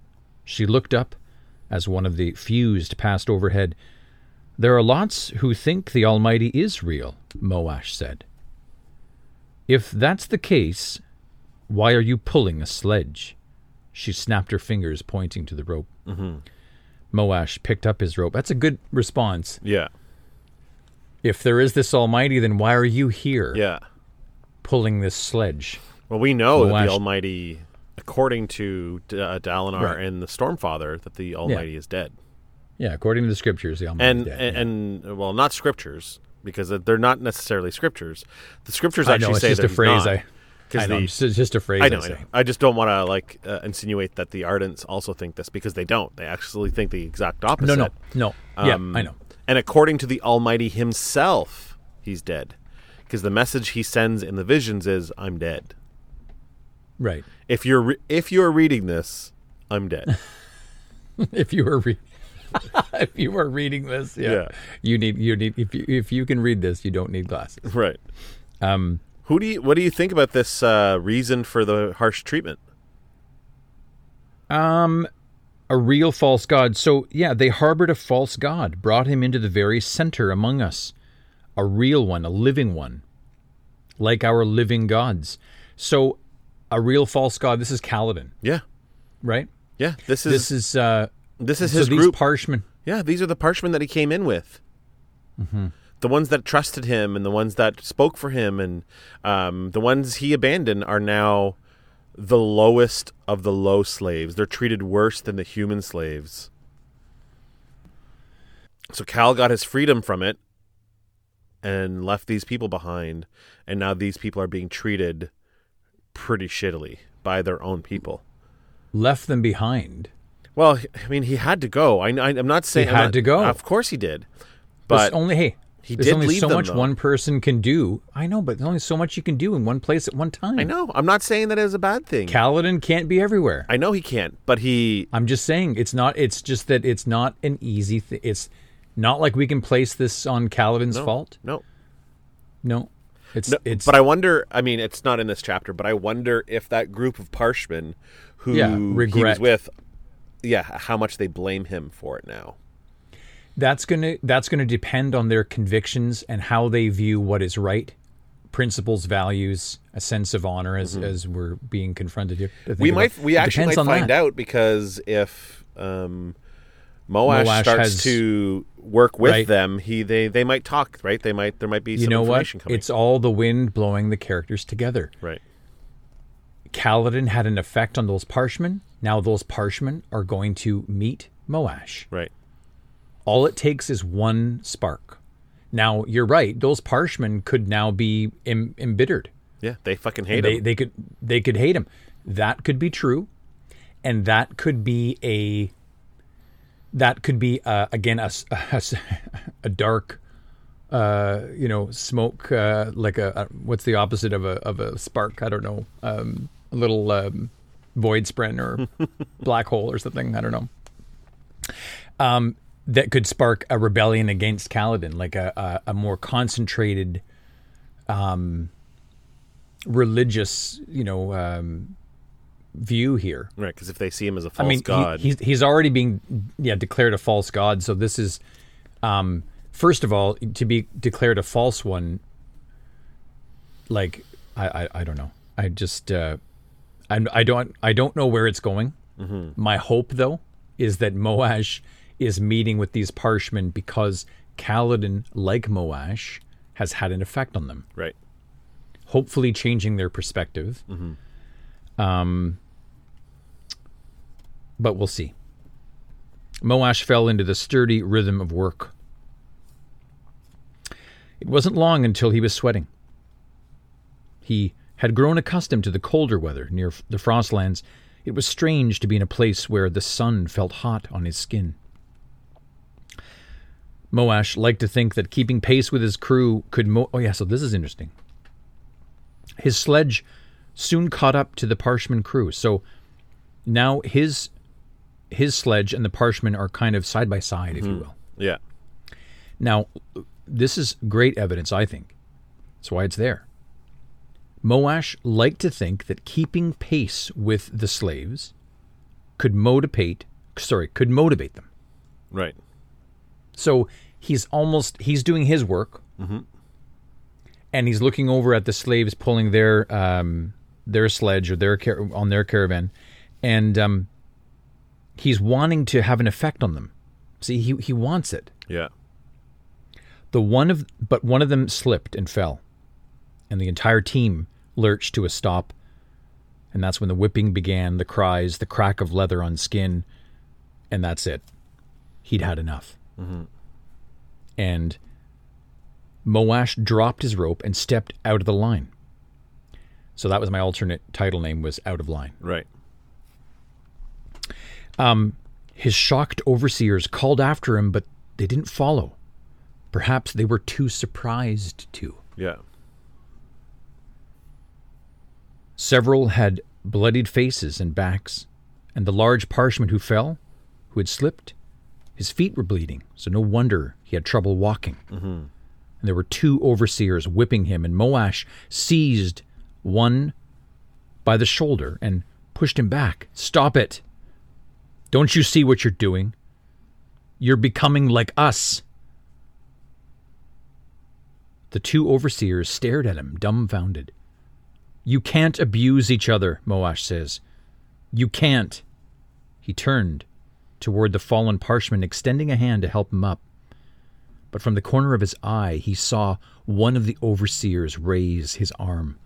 She looked up as one of the fused passed overhead. There are lots who think the Almighty is real, Moash said. If that's the case, why are you pulling a sledge? She snapped her fingers, pointing to the rope. Mm-hmm. Moash picked up his rope. That's a good response. Yeah. If there is this Almighty, then why are you here Yeah. pulling this sledge? Well, we know that the Almighty, according to uh, Dalinar Right. and the Stormfather, that the Almighty is dead. Yeah, according to the scriptures, the Almighty. And, is dead. and and well, not scriptures because they're not necessarily scriptures. The scriptures I actually know it's say that a phrase. not. I, know the- it's just a phrase. I I, know, I know. I just don't want to like uh, insinuate that the Ardents also think this because they don't. They actually think the exact opposite. No, no, no. yeah, Um, I know. And according to the Almighty himself, he's dead. Because the message he sends in the visions is, "I'm dead." Right. If you're re- if you're reading this, I'm dead. (laughs) if you were re- (laughs) if you were reading this, yeah, Yeah. you need you need if you if you can read this, you don't need glasses. right. Um, Who do you? What do you think about this uh, reason for the harsh treatment? Um, a real false god. So yeah, they harbored a false god, brought him into the very center among us, a real one, a living one, like our living gods. So, a real false god. This is Kaladin, Yeah, right? yeah. This is This is uh, this is so his these group. Parshmen. yeah, these are the Parshmen that he came in with. Mm-hmm. The ones that trusted him and the ones that spoke for him and um, the ones he abandoned are now the lowest of the low slaves. They're treated worse than the human slaves. So Cal got his freedom from it, and left these people behind, and now these people are being treated pretty shittily by their own people. Left them behind. Well, I mean, he had to go. I, am not saying I'm had not- to go. Of course he did, but only hey, he there's did only so them, much though. one person can do. I know, but there's only so much you can do in one place at one time. I know. I'm not saying that is a bad thing. Kaladin can't be everywhere. I know he can't, but he. I'm just saying it's not. It's just that it's not an easy. thing. it's not like we can place this on Kaladin's fault. No, No, it's no. it's. but I wonder. I mean, it's not in this chapter, but I wonder if that group of Parshmen who Yeah, he was with, yeah, how much they blame him for it now. That's gonna that's gonna depend on their convictions and how they view what is right, principles, values, a sense of honor, as as we're being confronted here. to Mm-hmm. We about. might. We It actually might find that. out because if um, Moash, Moash starts has- to work with Right. them, he they they might talk. Right? They might. There might be You know what? coming. It's all the wind blowing the characters together. right. Kaladin had an effect on those Parshmen. Now those Parshmen are going to meet Moash. Right. All it takes is one spark. Now you're right; those Parshmen could now be Im- embittered. Yeah. They fucking hate they him. they could they could hate him. That could be true, and that could be a that could be uh, again a (laughs) dark uh, you know smoke uh, like a, a what's the opposite of a of a spark? I don't know. Um, a little um, void spren or (laughs) black hole or something. I don't know. Um, that could spark a rebellion against Kaladin, like a, a, a more concentrated religious, you know, um, view here. Right. Because if they see him as a false I mean, he- god, he's he's already being yeah declared a false god. So this is, um, first of all, to be declared a false one. Like I I, I don't know. I just uh, I I don't I don't know where it's going. My hope though is that Moash is meeting with these Parshmen because Kaladin, like Moash, has had an effect on them right. hopefully changing their perspective. Um, but we'll see. Moash fell into the sturdy rhythm of work. It wasn't long until he was sweating. He had grown accustomed to the colder weather near the Frostlands. It was strange to be in a place where the sun felt hot on his skin. Moash liked to think that keeping pace with his crew could. Mo- oh, yeah, so this is interesting. His sledge soon caught up to the Parshman crew. So now his his sledge and the Parshmen are kind of side by side, if you mm-hmm. will. Yeah. Now, this is great evidence, I think. That's why it's there. Moash liked to think that keeping pace with the slaves could motivate sorry, could motivate them. Right. So he's almost he's doing his work, and he's looking over at the slaves pulling their um, their sledge or their car- on their caravan, and um, he's wanting to have an effect on them. See, he he wants it. Yeah. The one of but one of them slipped and fell, and the entire team lurched to a stop. And that's when the whipping began, the cries, the crack of leather on skin, and that's it. He'd had enough. And Moash dropped his rope and stepped out of the line. So that was my alternate title name was Out of Line. Right. Um, His shocked overseers called after him, but they didn't follow. Perhaps they were too surprised to. Yeah. Several had bloodied faces and backs, and the large parshman who fell, who had slipped, his feet were bleeding, so no wonder he had trouble walking. And there were two overseers whipping him, and Moash seized one by the shoulder and pushed him back. Stop it! Don't you see what you're doing? You're becoming like us. The two overseers stared at him, dumbfounded. You can't abuse each other, Moash says. You can't. He turned toward the fallen parshman, extending a hand to help him up. But from the corner of his eye, he saw one of the overseers raise his arm.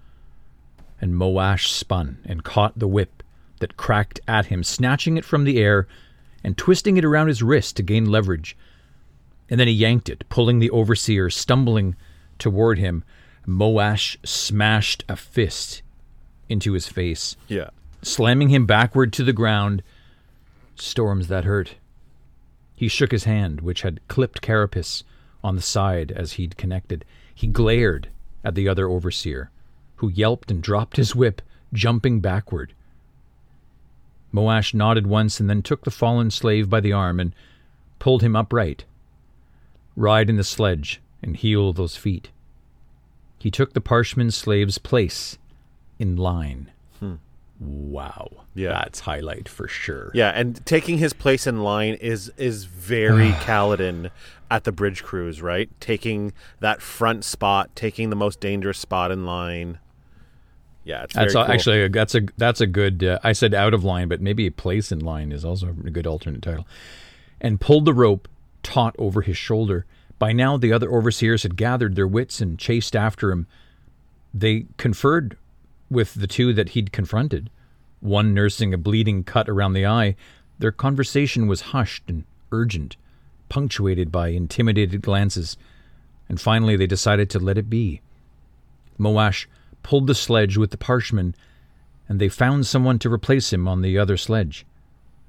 And Moash spun and caught the whip that cracked at him, snatching it from the air and twisting it around his wrist to gain leverage. And then he yanked it, pulling the overseer, stumbling toward him, Moash smashed a fist into his face, Yeah. slamming him backward to the ground. Storms that hurt. He shook his hand, which had clipped Carapace on the side as he'd connected. He glared at the other overseer, who yelped and dropped his whip, jumping backward. Moash nodded once and then took the fallen slave by the arm and pulled him upright. Ride in the sledge and heal those feet. He took the Parshman slave's place in line. Wow. Yeah. That's highlight for sure. Yeah, and taking his place in line is is very (sighs) Kaladin at the bridge crews, right? Taking that front spot, taking the most dangerous spot in line. Yeah, it's very That's cool. actually that's a that's a good. Uh, I said out of line, but maybe a place in line is also a good alternate title. And pulled the rope taut over his shoulder. By now, the other overseers had gathered their wits and chased after him. They conferred with the two that he'd confronted, one nursing a bleeding cut around the eye. Their conversation was hushed and urgent, punctuated by intimidated glances, and finally they decided to let it be. Moash pulled the sledge with the parshman, and they found someone to replace him on the other sledge.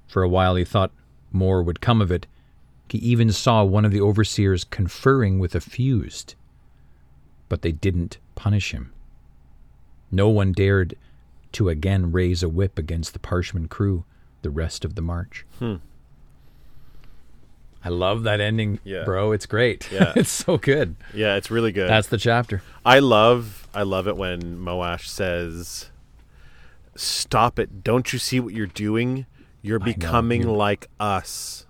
For a while he thought more would come of it. He even saw one of the overseers conferring with a fused. But they didn't punish him. No one dared to again raise a whip against the parshman crew the rest of the march. Hmm. I love that ending, Yeah. bro. It's great. Yeah. (laughs) it's so good. Yeah, it's really good. That's the chapter. I love I love it when Moash says Stop it. Don't you see what you're doing? You're becoming you- like us.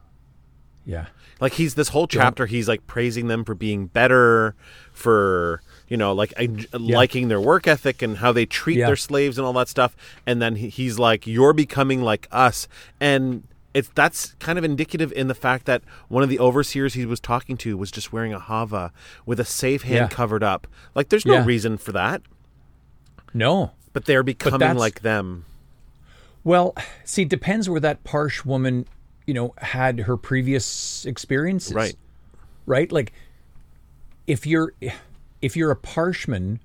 Yeah. Like he's this whole chapter he's like praising them for being better, for you know, like liking their work ethic and how they treat their slaves and all that stuff. And then he's like, "You're becoming like us," and it's that's kind of indicative in the fact that one of the overseers he was talking to was just wearing a havah with a safe hand Yeah. covered up. Like, there's no Yeah. reason for that, No. but they're becoming that's- like them. Well, see, it depends where that Parsh woman, you know, had her previous experiences. Right. Right? Like if you're if you're a Parshman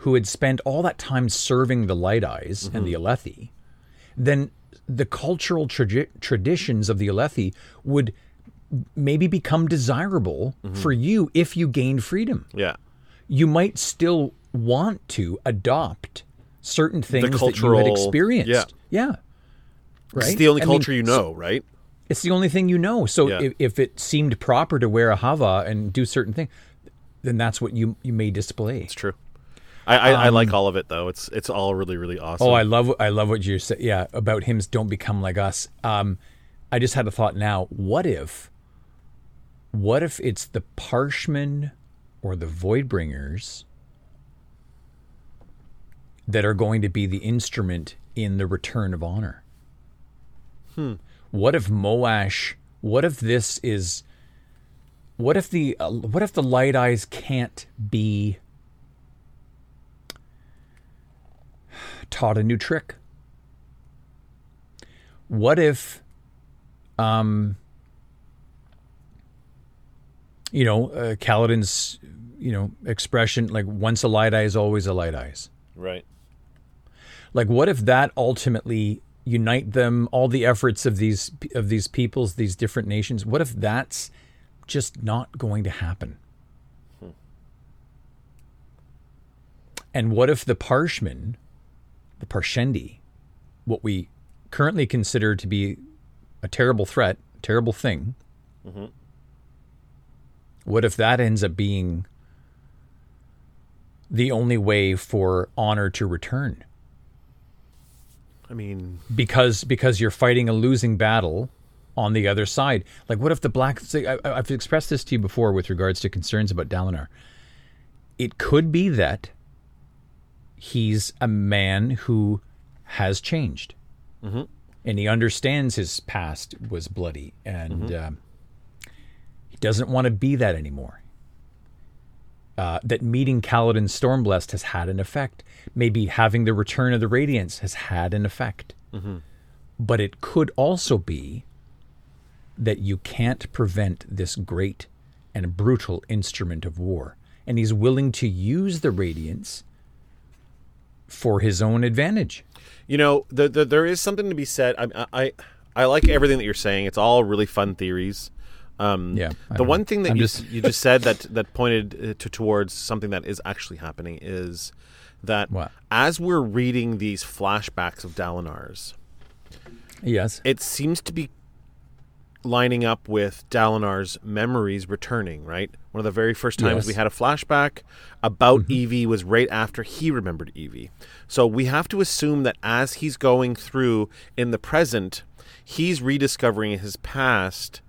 who had spent all that time serving the Light Eyes and the mm-hmm. Alethi, then the cultural tradi- traditions of the Alethi would maybe become desirable mm-hmm. for you if you gained freedom Yeah, you might still want to adopt certain things that you had experienced. yeah. Yeah. Right. it's the only I mean, culture you know, right? It's the only thing you know. So Yeah. if, if it seemed proper to wear a havah and do certain things, then that's what you you may display. It's true. I, I, I like all of it though. It's it's all really really awesome. Um, Oh, I love I love what you said. Yeah, about hymns don't become like us. Um, I just had a thought now. What if, what if it's the Parshmen or the Voidbringers that are going to be the instrument in the return of honor? Hmm. What if Moash? What if this is? What if the uh, what if the Light Eyes can't be taught a new trick? What if, um, you know, uh, Kaladin's, you know, expression like "once a light eye is always a light eyes." right. Like, what if that ultimately unite them? All the efforts of these of these peoples, these different nations. What if that's just not going to happen? And what if the Parshmen, the Parshendi, what we currently consider to be a terrible threat, terrible thing, what if that ends up being the only way for honor to return? I mean, because because you're fighting a losing battle on the other side. Like, what if the black? I, I've expressed this to you before with regards to concerns about Dalinar. It could be that he's a man who has changed, and he understands his past was bloody, and um, he doesn't want to be that anymore. Uh, that meeting Kaladin Stormblessed has had an effect. Maybe having the return of the Radiance has had an effect. But it could also be that you can't prevent this great and brutal instrument of war. and he's willing to use the radiance for his own advantage. You know, the, the, there is something to be said. I, I I like everything that you're saying. It's all really fun theories. Um, Yeah, I The one know. thing that I'm you, just- you just said that that pointed uh, to towards something that is actually happening is that What? as we're reading these flashbacks of Dalinar's, Yes. it seems to be lining up with Dalinar's memories returning, right? One of the very first times Yes. Mm-hmm. we had a flashback about Evi was right after he remembered Evi. So we have to assume that as he's going through in the present, he's rediscovering his past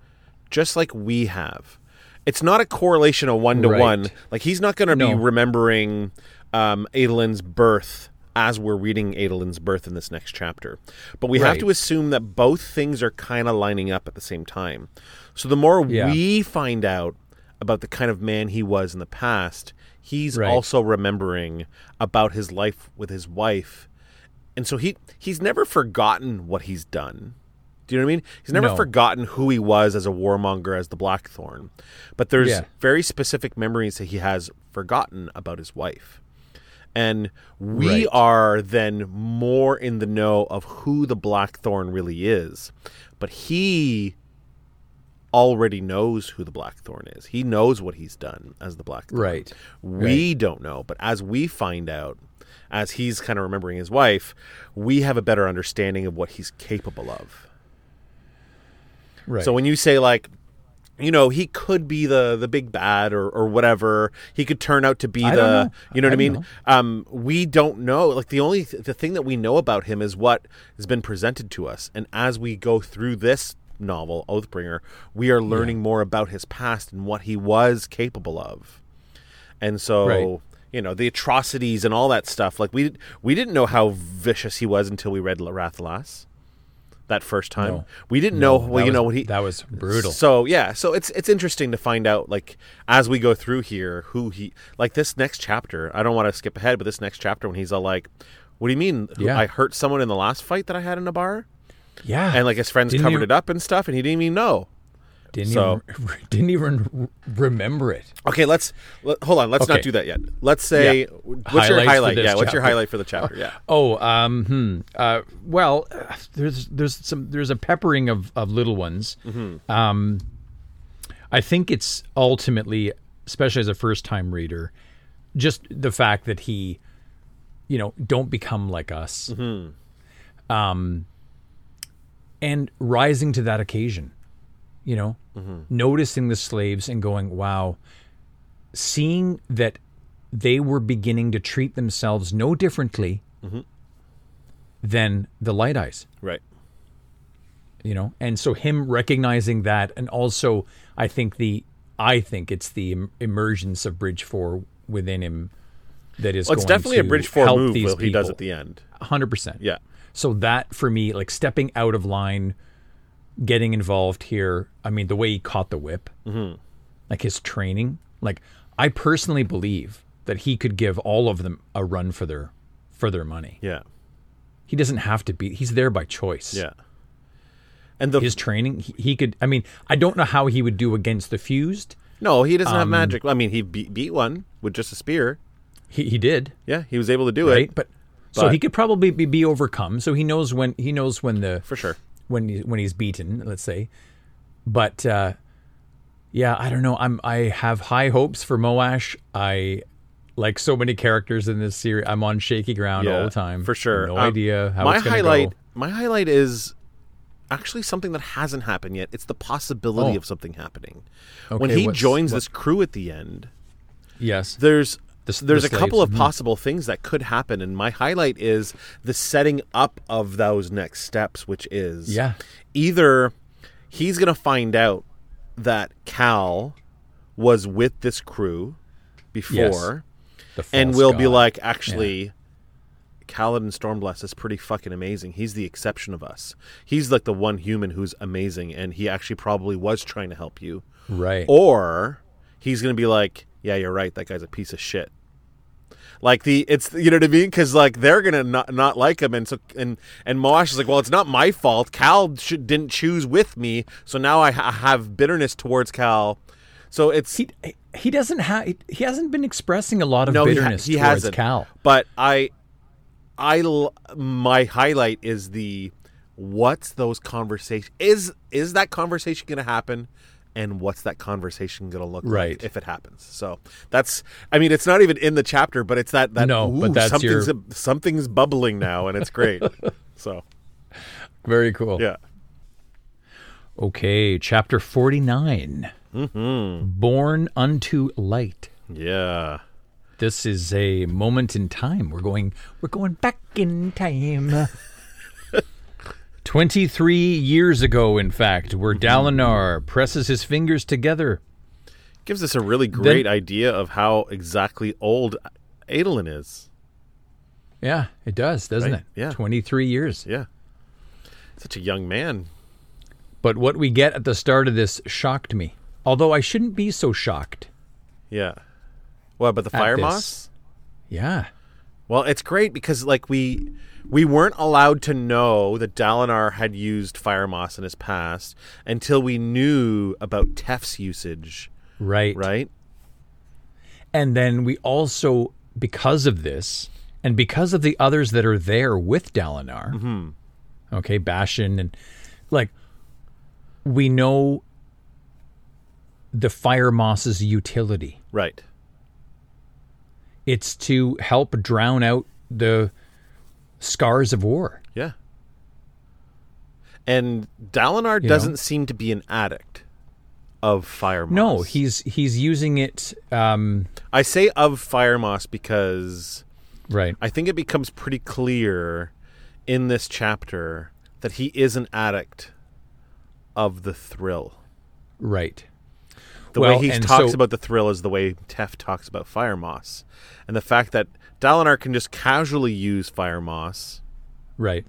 just like we have. It's not a correlation of one to one. Like he's not going to be remembering um, Adolin's birth as we're reading Adolin's birth in this next chapter. But we have to assume that both things are kind of lining up at the same time. So the more Yeah. we find out about the kind of man he was in the past, he's Right. also remembering about his life with his wife. And so he he's never forgotten what he's done. Do you know what I mean? He's never No. forgotten who he was as a warmonger, as the Blackthorn. But there's Yeah. very specific memories that he has forgotten about his wife. And we Right. are then more in the know of who the Blackthorn really is. But he already knows who the Blackthorn is. He knows what he's done as the Blackthorn. Right. We don't know, but as we find out, as he's kind of remembering his wife, we have a better understanding of what he's capable of. Right. So when you say like, you know, he could be the the big bad or or whatever, he could turn out to be I the, know. you know what I, I mean? don't Um, we don't know. Like the only th- the thing that we know about him is what has been presented to us, and as we go through this novel, Oathbringer, we are learning more about his past and what he was capable of, and so. Right. You know the atrocities and all that stuff. Like we we didn't know how vicious he was until we read Rathalas that first time. No. We didn't know. Well, you was- know what he that was brutal. so yeah, so it's it's interesting to find out like as we go through here who he like this next chapter. I don't want to skip ahead, but this next chapter when he's all like, "What do you mean? Yeah. I hurt someone in the last fight that I had in a bar?" yeah. And like his friends Didn't covered it up and stuff, and he didn't even know. Didn't so- even (laughs) didn't even remember it. Okay, let's let, hold on. Let's not do that yet. Let's say Yeah. what's your Highlights for highlight? Yeah, what's your highlight for the chapter? Yeah. Oh, um, hmm. Uh, well, there's there's some there's a peppering of of little ones. Mm-hmm. Um, I think it's ultimately, especially as a first time reader, just the fact that he, you know, don't become like us. Um, Mm-hmm. and rising to that occasion, you know, Mm-hmm. noticing the slaves and going, wow, seeing that they were beginning to treat themselves no differently Mm-hmm. than the light eyes Right. you know and so him recognizing that and also i think the i think it's the em- emergence of bridge 4 within him that is Well, it's definitely a bridge four help move. these he does at the end. 100% Yeah. so that for me like stepping out of line getting involved here i mean the way he caught the whip Mm-hmm. like his training like i personally believe that he could give all of them a run for their for their money Yeah. he doesn't have to be he's there by choice Yeah. And the his training he, he could i mean i don't know how he would do against the fused no, he doesn't Um, have magic. I mean, he beat, beat one with just a spear. he, he did Yeah, he was able to do right it but so he could probably be, be overcome so he knows when he knows when the for sure. When he, when he's beaten let's say but uh yeah i don't know i'm i have high hopes for moash i like so many characters in this series i'm on shaky ground all the time for sure. no Um, idea how my highlight, go. my highlight is actually something that hasn't happened yet. It's the possibility Oh. of something happening. when he joins what- this crew at the end, yes there's The there's the a couple of mhm. possible things that could happen, and my highlight is the setting up of those next steps, which is Yeah. either he's gonna find out that Cal was with this crew before the and false we'll be like, actually, Kaladin Stormblessed is pretty fucking amazing. He's the exception of us. He's like the one human who's amazing, and he actually probably was trying to help you. right Or he's gonna be like, yeah, you're right. That guy's a piece of shit. Like the it's you know what I mean? Because like they're gonna not not like him. And so and and Moash is like well it's not my fault. Cal sh- didn't choose with me. So now I ha- have bitterness towards Cal. So it's He he doesn't have he hasn't been expressing a lot of no, he, ha- bitterness he towards hasn't. Cal. But I, I, l- my highlight is the what's those conversations is is that conversation going to happen, and what's that conversation going to look Right. like if it happens? So that's I mean it's not even in the chapter, but it's that that No, but that's something's your- something's bubbling now, and it's great. (laughs) so Very cool. yeah, Okay, chapter 49. Mm-hmm. Born unto light. yeah. This is a moment in time. We're going we're going back in time. (laughs) 23 years ago, in fact, where. Dalinar presses his fingers together. Gives us a really great idea of how exactly old Adolin is. Yeah, it does, doesn't Right, it? yeah. 23 years. Yeah, such a young man. But what we get at the start of this shocked me. Although I shouldn't be so shocked. Yeah. What about the fire moss? Yeah. Well, it's great because like we we weren't allowed to know that Dalinar had used fire moss in his past until we knew about Teft's usage, Right. right? And then we also, because of this, and because of the others that are there with Dalinar, Mm-hmm. okay, Bastion, and like, we know the fire moss's utility. Right. It's to help drown out the scars of war. Yeah. And Dalinar You doesn't know? seem to be an addict of fire moss. No, he's he's using it. Um, I say of fire moss because right. I think it becomes pretty clear in this chapter that he is an addict of the thrill. Right. The Well, way he talks so- about the thrill is the way Tef talks about fire moss. And the fact that Dalinar can just casually use fire moss, Right.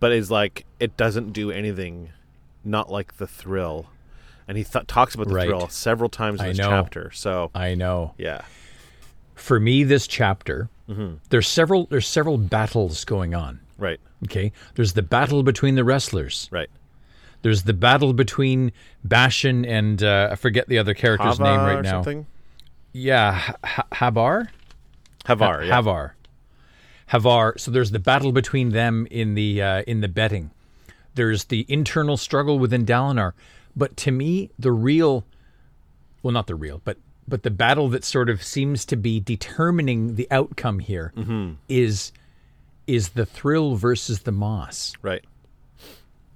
but is like, it doesn't do anything not like the thrill. And he th- talks about the Right. thrill several times in I this know. chapter. So, I know. yeah. For me, this chapter, Mm-hmm. there's several there's several battles going on. Right, Okay. There's the battle between the wrestlers. right. There's the battle between Bastion and uh, I forget the other character's Hava name right now. something? Yeah, H- Habar. Havar, yeah. Havar. Havar. So there's the battle between them in the uh, in the betting. There's the internal struggle within Dalinar. But to me, the real, well, not the real, but but the battle that sort of seems to be determining the outcome here is is the thrill versus the moss. Right.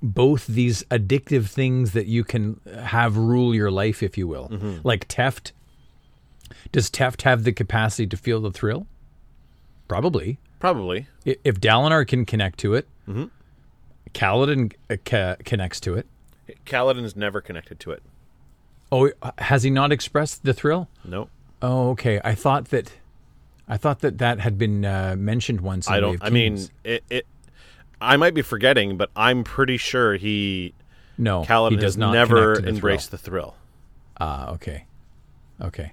Both these addictive things that you can have rule your life, if you will, like Teft. Does Teft have the capacity to feel the thrill? Probably. Probably. If Dalinar can connect to it, Kaladin uh, ca- connects to it. Kaladin is never connected to it. Oh, has he not expressed the thrill? No. Oh, okay. I thought that, I thought that that had been uh, mentioned once. In I don't. I mean, it, it. I might be forgetting, but I'm pretty sure he no. Kaladin he does has not never connect to the embraced thrill. the thrill. Ah, okay, okay.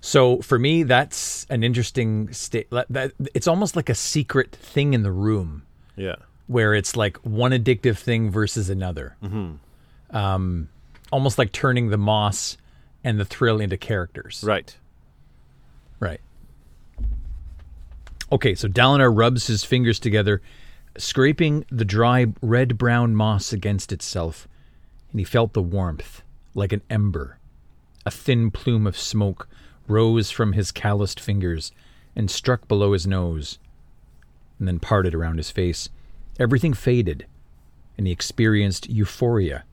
So for me, that's an interesting state. That it's almost like a secret thing in the room. Yeah. where it's like one addictive thing versus another. Mm-hmm. Um, almost like turning the moss and the thrill into characters. Right. Right. Okay, so Dalinar rubs his fingers together, scraping the dry red brown moss against itself, and he felt the warmth like an ember. A thin plume of smoke rose from his calloused fingers and struck below his nose, and then parted around his face. Everything faded, and he experienced euphoria.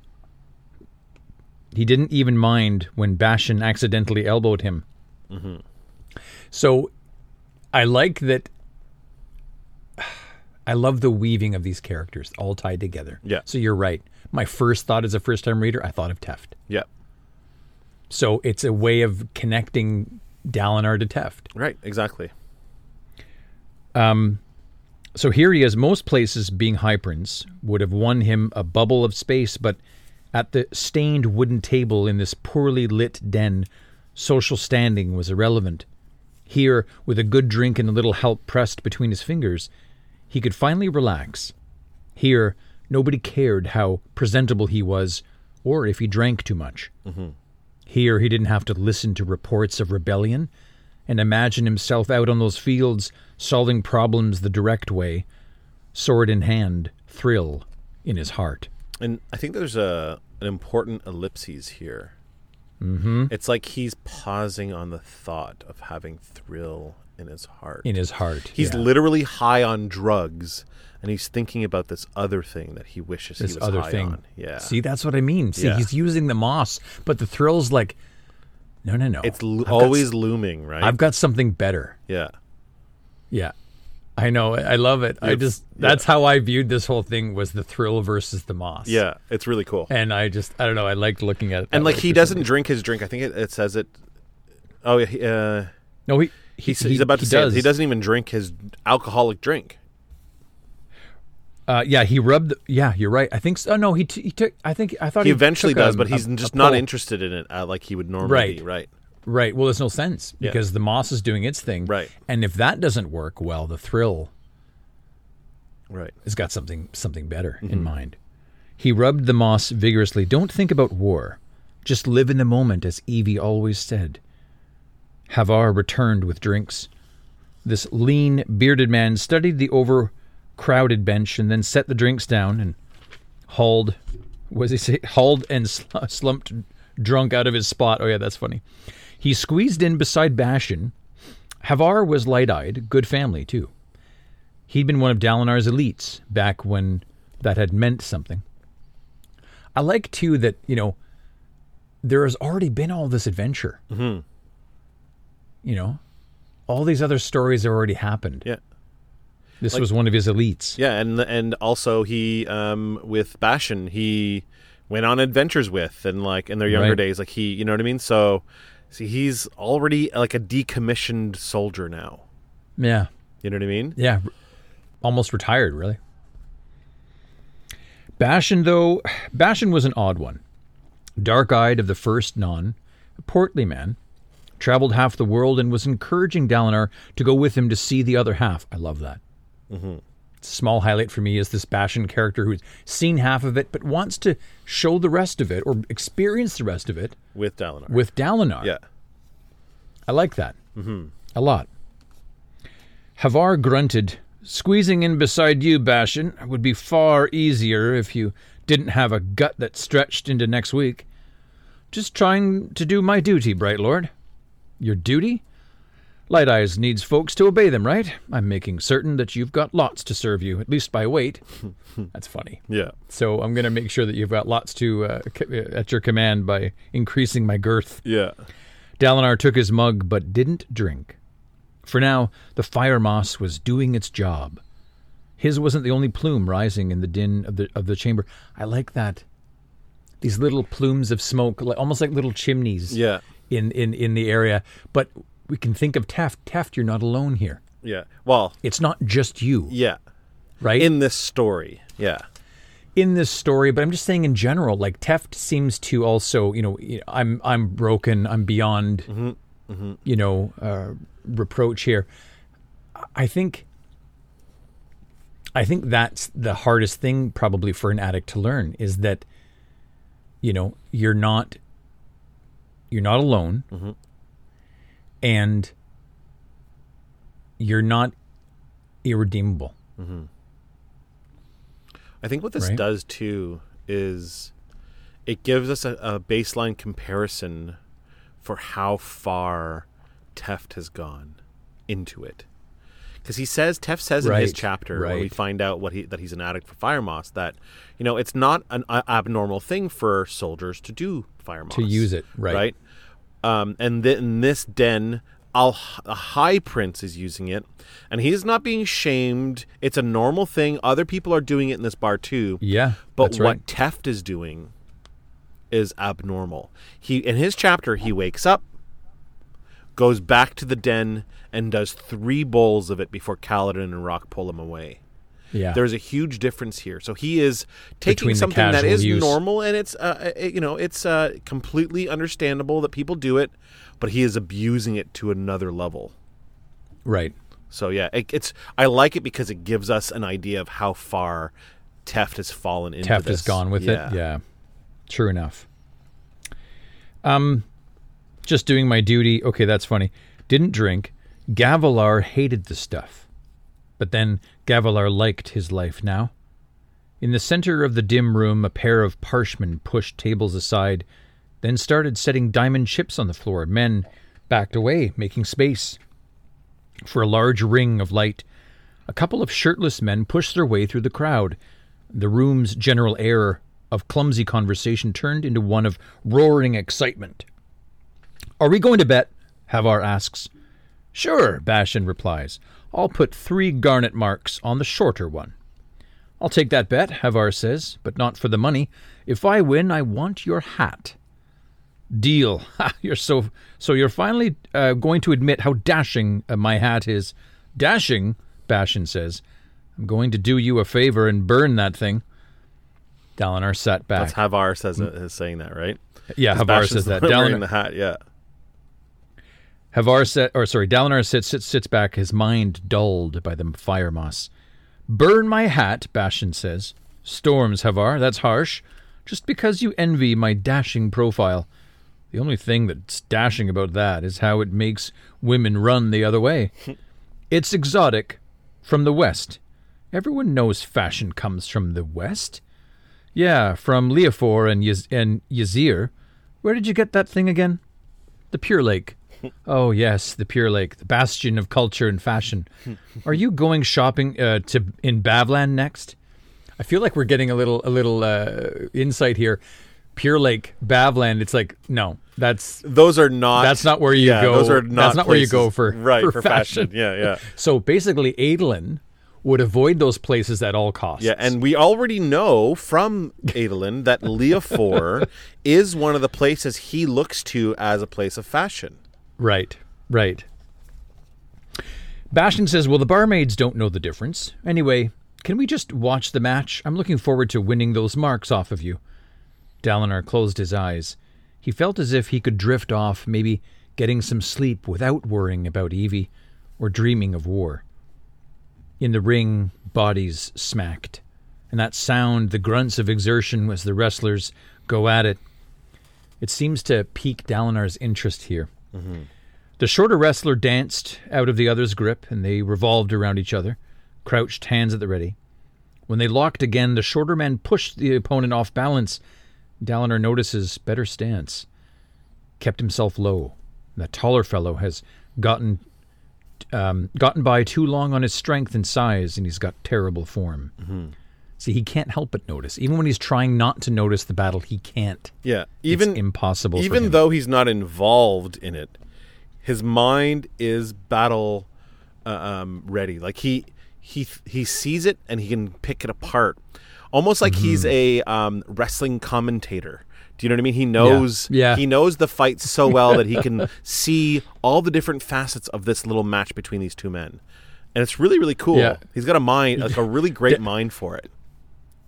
He didn't even mind when Bashan accidentally elbowed him. Mm-hmm. So I like that. (sighs) I love the weaving of these characters all tied together. Yeah. So you're right. My first thought as a first time reader, I thought of Teft. Yeah. So it's a way of connecting Dalinar to Teft. Right. Exactly. Um, So here he is. Most places, being highprince, would have won him a bubble of space, but at the stained wooden table in this poorly lit den, social standing was irrelevant. Here, with a good drink and a little help pressed between his fingers, he could finally relax. Here, nobody cared how presentable he was or if he drank too much. Here, he didn't have to listen to reports of rebellion and imagine himself out on those fields solving problems the direct way, sword in hand, thrill in his heart. And I think there's a an important ellipses here. Mm-hmm. It's like he's pausing on the thought of having thrill in his heart. In his heart. he's yeah. literally high on drugs, and he's thinking about this other thing that he wishes this he was other high thing. on. Yeah, See, that's what I mean. See, Yeah. he's using the moss, but the thrill's like, no, no, no. it's lo- got always looming, right? I've got something better. yeah, Yeah. I know. I love it. I just Yeah. that's how I viewed this whole thing was the thrill versus the moss. yeah, it's really cool. And I just I don't know, I liked looking at it. and like he doesn't drink his drink. I think it, it says it. Oh yeah, he, uh. No, he, he he's, he's about to he say does. he doesn't even drink his alcoholic drink. Uh, yeah, he rubbed. Yeah, you're right. I think. So. Oh no, he t- he took. I think I thought He he, eventually took a- does, but he's a- just a not interested in it uh, like he would normally Right. be. Right. Right. Well, there's no sense because the moss is doing its thing. Right. And if that doesn't work, well, the thrill Right. has got something something better Mm-hmm. in mind. He rubbed the moss vigorously. Don't think about war. Just live in the moment, as Evi always said. Havar returned with drinks. This lean, bearded man studied the overcrowded bench and then set the drinks down and hauled, was he say, (laughs) hauled and sl- slumped drunk out of his spot. Oh yeah, that's funny. He squeezed in beside Bashan. Havar was light-eyed, good family too. He'd been one of Dalinar's elites back when that had meant something. I like too that you know there has already been all this adventure. Mm-hmm. You know, all these other stories have already happened. Yeah. This was one of his elites. Yeah, and and also he um with Bashan he went on adventures with and like in their younger Right. days like he you know what I mean so see he's already like a decommissioned soldier now Yeah, you know what I mean yeah, almost retired, really. Bashan, though, Bashan was an odd one. Dark-eyed of the first nahn, a portly man, traveled half the world and was encouraging Dalinar to go with him to see the other half. I love that. Mm-hmm. Small highlight for me is this Bashan character who's seen half of it but wants to show the rest of it or experience the rest of it with Dalinar with Dalinar. yeah I like that. Mm-hmm. A lot. Havar grunted, Squeezing in beside you, Bashan, would be far easier if you didn't have a gut that stretched into next week. Just trying to do my duty, Bright Lord. Your duty? Light Eyes needs folks to obey them, right? I'm making certain that you've got lots to serve you, at least by weight. (laughs) That's funny. yeah So I'm going to make sure that you've got lots to uh, c- at your command by increasing my girth. yeah Dalinar took his mug but didn't drink. For now, the fire moss was doing its job. His wasn't the only plume rising in the din of the of the chamber. I like that. These little plumes of smoke, like, almost like little chimneys yeah in, in, in the area. But we can think of Teft. Teft, you're not alone here. yeah. Well It's not just you, yeah. Right? in this story. Yeah. In this story, but I'm just saying in general, like Teft seems to also, you know, I'm I'm broken, I'm beyond, mm-hmm. Mm-hmm. you know, uh, reproach here. I think, I think that's the hardest thing probably for an addict to learn is that, you know, you're not, you're not alone, mm-hmm. And you're not irredeemable. Mm-hmm. I think what this Right. does too is it gives us a, a baseline comparison for how far Teft has gone into it. Because he says Teft says in his Right, chapter where we find out what he that he's an addict for fire moss that you know it's not an a- abnormal thing for soldiers to do fire moss To use it, right. right um, and th- in this den Al- a high prince is using it and he's not being shamed it's a normal thing other people are doing it in this bar too Yeah, but what right. Teft is doing is abnormal. He in his chapter he wakes up, goes back to the den, and does three bowls of it before Kaladin and Rock pull him away. Yeah, There's a huge difference here. So he is taking Between something that is use. normal and it's uh, uh, you know it's uh, completely understandable that people do it, but he is abusing it to another level. right. So yeah, it, it's I like it because it gives us an idea of how far Teft has fallen into Teft this. has gone with Yeah. it. Yeah. True enough. Um, just doing my duty. Okay, that's funny. Didn't drink. Gavilar hated the stuff. But then Gavilar liked his life now. In the center of the dim room, a pair of parshmen pushed tables aside, then started setting diamond chips on the floor. Men backed away, making space. For a large ring of light, a couple of shirtless men pushed their way through the crowd. The room's general air of clumsy conversation turned into one of roaring excitement. Are we going to bet? Havar asks. Sure, Bashan replies. I'll put three garnet marks on the shorter one. I'll take that bet, Havar says, but not for the money. If I win, I want your hat. Deal. (laughs) Ha, you're so so. You're finally uh, going to admit how dashing uh, my hat is. Dashing, Bashan says. I'm going to do you a favor and burn that thing. Dalinar sat back. That's Havar says it, is saying that, right? Yeah, Havar says that. (laughs) Dalinar, the hat, yeah. Havar said, or sorry, Dalinar sits, sits sits back, his mind dulled by the fire moss. Burn my hat, Bashan says. Storms, Havar, that's harsh. Just because you envy my dashing profile. The only thing that's dashing about that is how it makes women run the other way. (laughs) it's exotic. From the West. Everyone knows fashion comes from the West. Yeah, from Liafor and, Yaz- and Yezier. Where did you get that thing again? The Pure Lake. Oh yes, the Pure Lake, the bastion of culture and fashion. (laughs) Are you going shopping uh, to in Bavland next? I feel like we're getting a little a little uh, insight here. Pure Lake, Bavland. It's like no, that's Those are not. That's not where you yeah, go. Those are not. That's not where you go for- right for for, fashion. fashion. Yeah, yeah, (laughs) so basically Adolin would avoid those places at all costs. yeah. And we already know from Adolin that Liafor (laughs) is one of the places he looks to as a place of fashion. Right, right. Bastion says, Well, the barmaids don't know the difference. Anyway, can we just watch the match? I'm looking forward to winning those marks off of you. Dalinar closed his eyes. He felt as if he could drift off, maybe getting some sleep without worrying about Evi or dreaming of war. In the ring, bodies smacked, and that sound, the grunts of exertion as the wrestlers go at it. It seems to pique Dalinar's interest here. The shorter wrestler danced out of the other's grip, and they revolved around each other, crouched hands at the ready. When they locked again, the shorter man pushed the opponent off balance. Dalinar notices better stance, kept himself low. The taller fellow has gotten um, gotten by too long on his strength and size, and he's got terrible form. See, he can't help but notice. Even when he's trying not to notice the battle, he can't. Yeah, even it's impossible. even though he's not involved in it, his mind is battle uh, um, ready. Like he he he sees it and he can pick it apart, almost like he's Mm-hmm. a um, wrestling commentator. Do you know what I mean? He knows Yeah. he knows the fight so well that he can (laughs) see all the different facets of this little match between these two men. And it's really, really cool. Yeah. He's got a mind, like a really (laughs) great mind for it.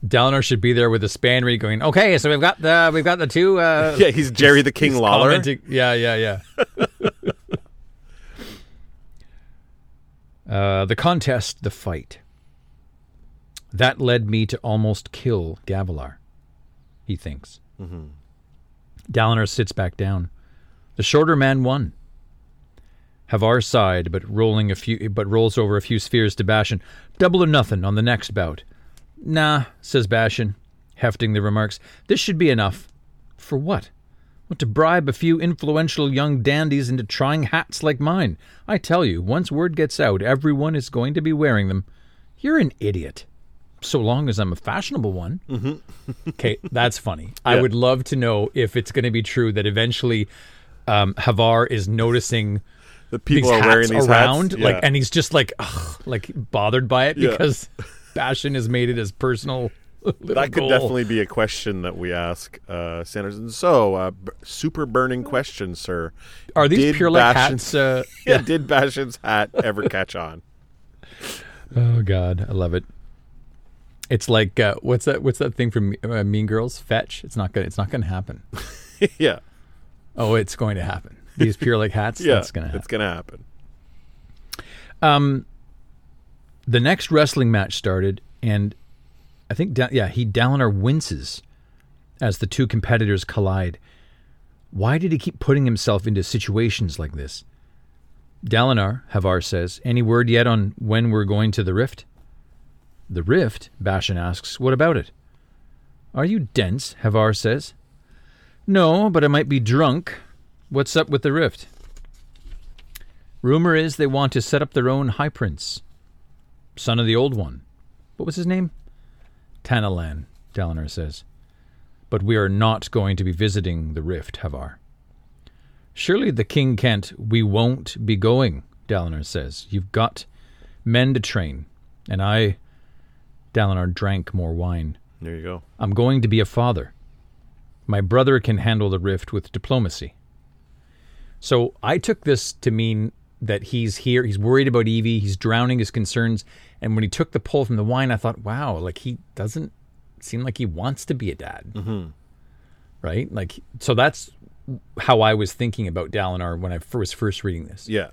Dalinar should be there with a span going, okay, so we've got the we've got the two uh (laughs) Yeah, he's Jerry the King Lawler. Yeah, yeah, yeah. (laughs) uh, the contest, the fight. That led me to almost kill Gavilar, he thinks. Mm-hmm. Dalinar sits back down. The shorter man won. Havar sighed, but rolling a few, but rolls over a few spheres to Bashan. Double or nothing on the next bout. Nah, says Bashan, hefting the remarks. This should be enough. For what? Want to bribe a few influential young dandies into trying hats like mine. I tell you, once word gets out, everyone is going to be wearing them. You're an idiot. So long as I'm a fashionable one. Mm-hmm. okay, (laughs) that's funny. I Yeah. would love to know if it's going to be true that eventually um, Havar is noticing The people these are wearing these around, hats. like, Yeah. and he's just like, ugh, like bothered by it Yeah. because Bashan has made it his personal. (laughs) That could goal. definitely be a question that we ask uh, Sanders. And so, uh, b- super burning question, sir. Are these Did Pure Lake hats? Uh, (laughs) Yeah, did Bastion's hat ever catch on? (laughs) Oh God, I love it. It's like uh, what's that? What's that thing from uh, Mean Girls? Fetch. It's not gonna. It's not gonna happen. yeah, Oh, it's going to happen. These Pure Lake hats. yeah, That's gonna happen. it's gonna happen. Um, the next wrestling match started, and I think da- yeah, he Dalinar winces as the two competitors collide. Why did he keep putting himself into situations like this? Dalinar, Havar says, any word yet on when we're going to the rift? The rift? Bashan asks. What about it? Are you dense? Havar says. No, but I might be drunk. What's up with the rift? Rumor is they want to set up their own High Prince, son of the Old One. What was his name? Tanalan, Dalinar says. But we are not going to be visiting the rift, Havar. Surely the king can't. We won't be going, Dalinar says. You've got men to train, and I. Dalinar drank more wine. There you go. I'm going to be a father. My brother can handle the rift with diplomacy. So I took this to mean that he's here, he's worried about Evi, he's drowning his concerns. And when he took the pull from the wine, I thought, wow, like he doesn't seem like he wants to be a dad. Mm-hmm. Right? Like, so that's how I was thinking about Dalinar when I was first reading this. Yeah.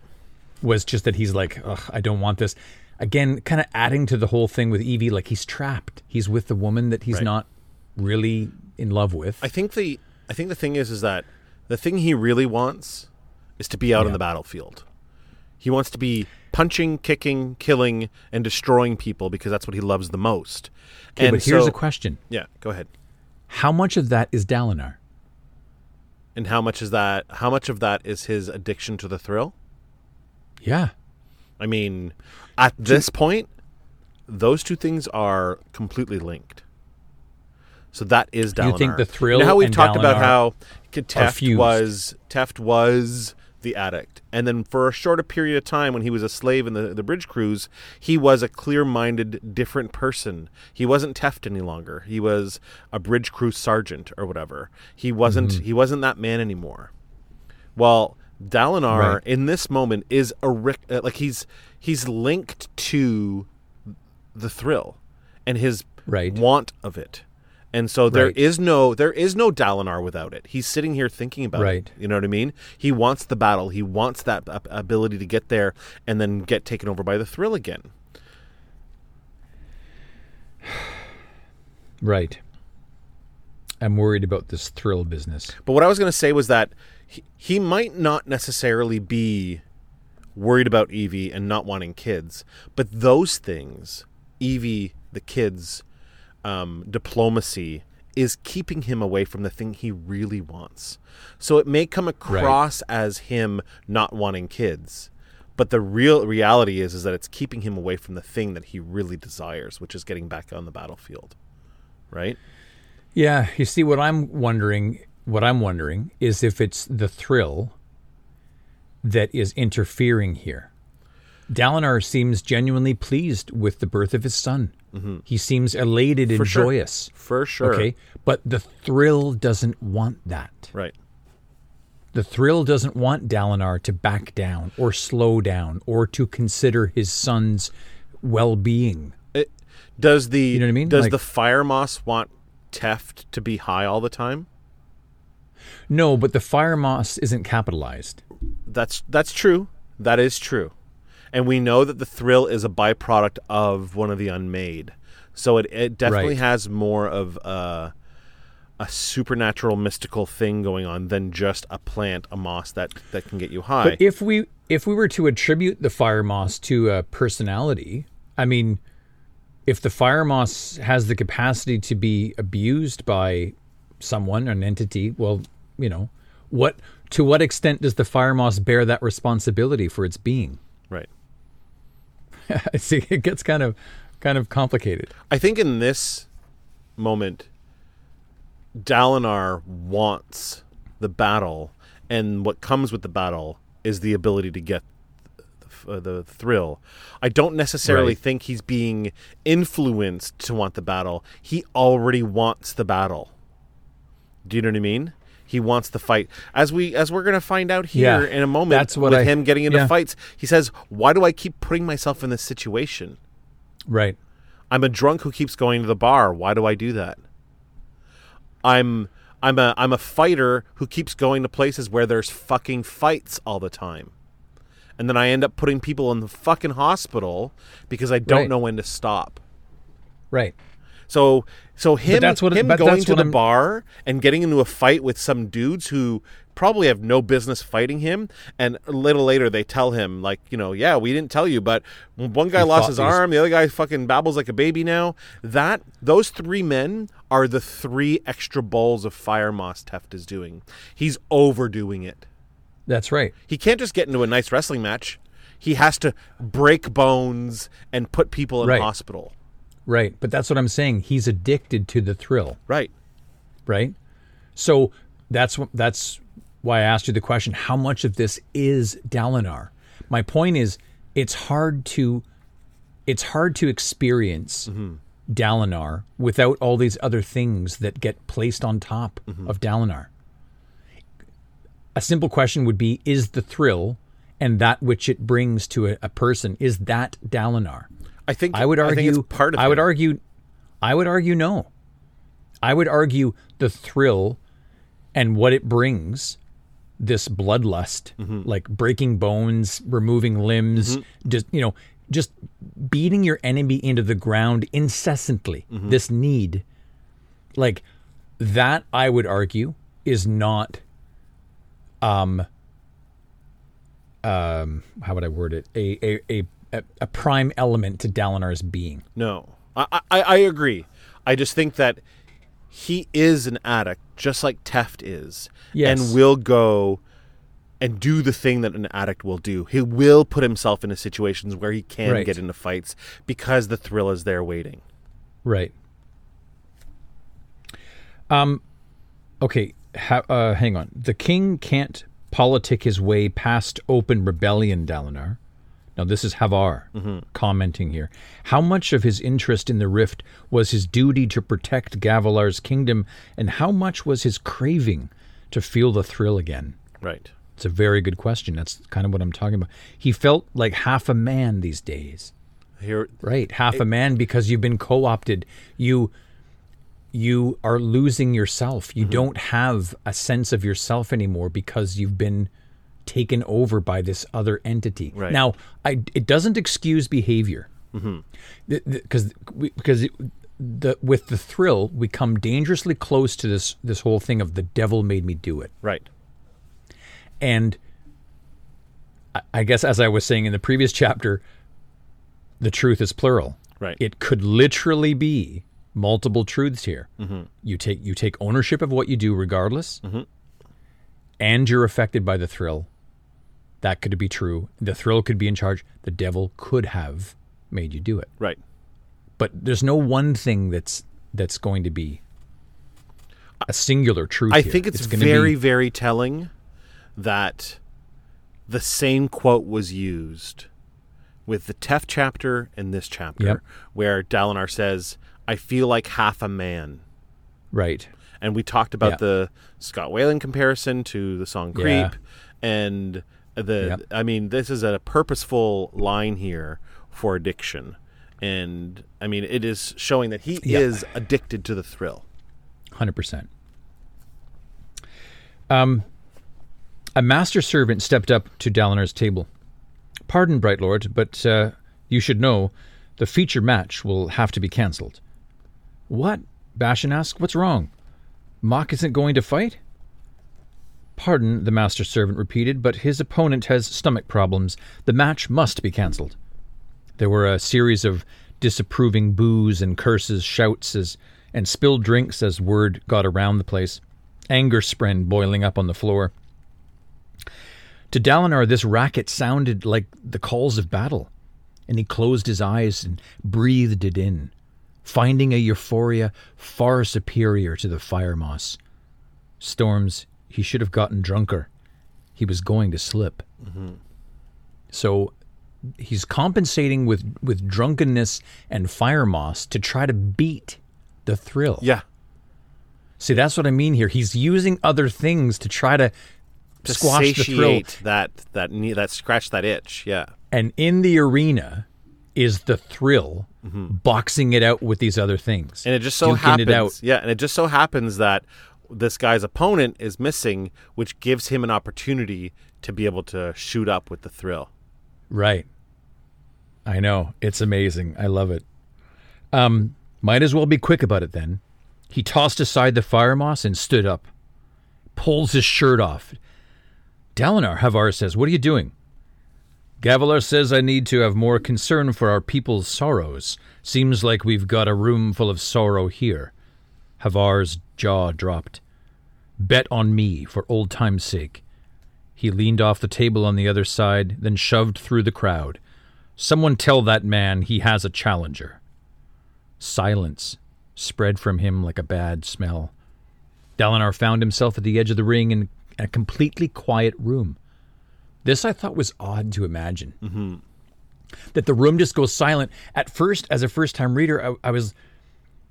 Was just that he's like, Ugh, I don't want this. Again, kind of adding to the whole thing with Evi, like he's trapped. He's with the woman that he's Right. not really in love with. I think the I think the thing is is that the thing he really wants is to be out on the battlefield. He wants to be punching, kicking, killing, and destroying people because that's what he loves the most. okay, and but here's so- a question: Yeah, go ahead. How much of that is Dalinar? And how much is that? How much of that is his addiction to the thrill? Yeah, I mean, at this point, those two things are completely linked. So that is Dalinar. You think the thrill Now how we've talked about how Teft was Teft was the addict, and then for a shorter period of time when he was a slave in the the bridge crews, he was a clear-minded, different person. He wasn't Teft any longer. He was a bridge crew sergeant or whatever. He wasn't. Mm-hmm. He wasn't that man anymore. Well, Dalinar Right. in this moment is a uh, like he's he's linked to the thrill and his Right. want of it. And so there Right. is no there is no Dalinar without it. He's sitting here thinking about Right. it. You know what I mean? He wants the battle. He wants that ability to get there and then get taken over by the thrill again. (sighs) right. I'm worried about this thrill business. But what I was going to say was that he, he might not necessarily be worried about Evi and not wanting kids, but those things, Evi, the kids, um, diplomacy, is keeping him away from the thing he really wants. So it may come across as him not wanting kids, but the real reality is is that it's keeping him away from the thing that he really desires, which is getting back on the battlefield. Right? Yeah, you see what I'm wondering what I'm wondering is if it's the thrill that is interfering here. Dalinar seems genuinely pleased with the birth of his son. He seems elated and Mm-hmm. For sure. joyous. For sure. Okay, but the thrill doesn't want that. Right. The thrill doesn't want Dalinar to back down or slow down or to consider his son's well-being. It, does the you know what I mean? Does Like- the fire moss want Teft to be high all the time? No, but the fire moss isn't capitalized. That's that's true. That is true, and we know that the thrill is a byproduct of one of the unmade. So it, it definitely Right. has more of a a supernatural mystical thing going on than just a plant, a moss that that can get you high. But if we if we were to attribute the fire moss to a personality, I mean, if the fire moss has the capacity to be abused by someone, an entity, well, you know, what to what extent does the fire moss bear that responsibility for its being? (laughs) See, it gets kind of kind of complicated. I think in this moment, Dalinar wants the battle, and what comes with the battle is the ability to get the, uh, the thrill. I don't necessarily Right. think he's being influenced to want the battle. He already wants the battle. Do you know what I mean? He wants the fight. As we as we're gonna find out here Yeah, in a moment that's what with I- him getting into yeah. fights, he says, Why do I keep putting myself in this situation? Right. I'm a drunk who keeps going to the bar. Why do I do that? I'm I'm a I'm a fighter who keeps going to places where there's fucking fights all the time. And then I end up putting people in the fucking hospital because I don't Right. know when to stop. Right. So so him that's what- him going to the I'm- bar and getting into a fight with some dudes who probably have no business fighting him and a little later they tell him like you know yeah we didn't tell you but one guy lost his arm the other guy fucking babbles like a baby now. That those three men are the three extra bowls of fire moss Teft is doing. He's overdoing it. That's right. he can't just get into a nice wrestling match. He has to break bones and put people in Right. hospital Right. But that's what I'm saying. He's addicted to the thrill, right right? So that's that's why I asked you the question: How much of this is Dalinar? My point is, it's hard to it's hard to experience mm-hmm. Dalinar without all these other things that get placed on top mm-hmm. of Dalinar. A simple question would be: Is the thrill and that which it brings to a, a person is that Dalinar? I think I would argue it's part of I would it. argue I would argue no. I would argue the thrill and what it brings this bloodlust Mm-hmm. like breaking bones, removing limbs, just you know, just beating your enemy into the ground incessantly. Mm-hmm. This need like that I would argue is not um how would I word it? A a a, a, a prime element to Dalinar's being. No, I, I I agree. I just think that he is an addict, just like Teft is, Yes. and will go and do the thing that an addict will do. He will put himself into situations where he can Right. get into fights because the thrill is there waiting. Right. Um. Okay. Ha- uh, hang on. The king can't politic his way past open rebellion, Dalinar. Now, this is Havar commenting here. How much of his interest in the rift was his duty to protect Gavilar's kingdom, and how much was his craving to feel the thrill again? Right. It's a very good question. That's kind of what I'm talking about. He felt like half a man these days. Here, Right, half a man because you've been co-opted. You you are losing yourself. Mm-hmm. You don't have a sense of yourself anymore because you've been taken over by this other entity. Right. Now, I it doesn't excuse behavior. Mm-hmm. Because because it, the with the thrill, we come dangerously close to this this whole thing of the devil made me do it. right. And I- I guess, as I was saying in the previous chapter, the truth is plural. Right. It could literally be multiple truths here. Mm-hmm. You take you take ownership of what you do, regardless, and you're affected by the thrill. That could be true. The thrill could be in charge. The devil could have made you do it. Right. But there's no one thing that's that's going to be a singular truth. I here. think it's, gonna very, be, very telling that the same quote was used with the Teft chapter and this chapter, Yep. where Dalinar says, I feel like half a man. right. And we talked about Yeah. the Scott Weiland comparison to the song Creep. Yeah. And the, Yep. I mean, this is a purposeful line here for addiction. And I mean, it is showing that he Yep. is addicted to the thrill. Hundred percent. Um, a master servant stepped up to Dalinar's table. Pardon, Bright Lord, but uh, you should know the feature match will have to be cancelled. What? Bashan asked. What's wrong? Mock isn't going to fight? Pardon, the master servant repeated, but his opponent has stomach problems. The match must be cancelled. There were a series of disapproving boos and curses, shouts, as, and spilled drinks as word got around the place. Anger spread boiling up on the floor. To Dalinar, this racket sounded like the calls of battle, and he closed his eyes and breathed it in, finding a euphoria far superior to the fire moss. Storms, he should have gotten drunker. He was going to slip. So he's compensating with, with drunkenness and fire moss to try to beat the thrill. Yeah. See, that's what I mean here. He's using other things to try to, To squash the thrill. that, that, that scratch that itch. Yeah. And in the arena is the thrill boxing it out with these other things. Mm-hmm. And it just so happens, yeah, and it just so happens that this guy's opponent is missing, which gives him an opportunity to be able to shoot up with the thrill. Right. I know. It's amazing. I love it. Um, Might as well be quick about it then. He tossed aside the fire moss and stood up. Pulls his shirt off. Dalinar, Havar says, what are you doing? Gavilar says I need to have more concern for our people's sorrows. Seems like we've got a room full of sorrow here. Havar's jaw dropped. Bet on me, for old time's sake. He leaned off the table on the other side, then shoved through the crowd. Someone tell that man he has a challenger. Silence spread from him like a bad smell. Dalinar found himself at the edge of the ring in a completely quiet room. This I thought was odd to imagine. Mm-hmm. That the room just goes silent. At first, as a first time reader, I, I was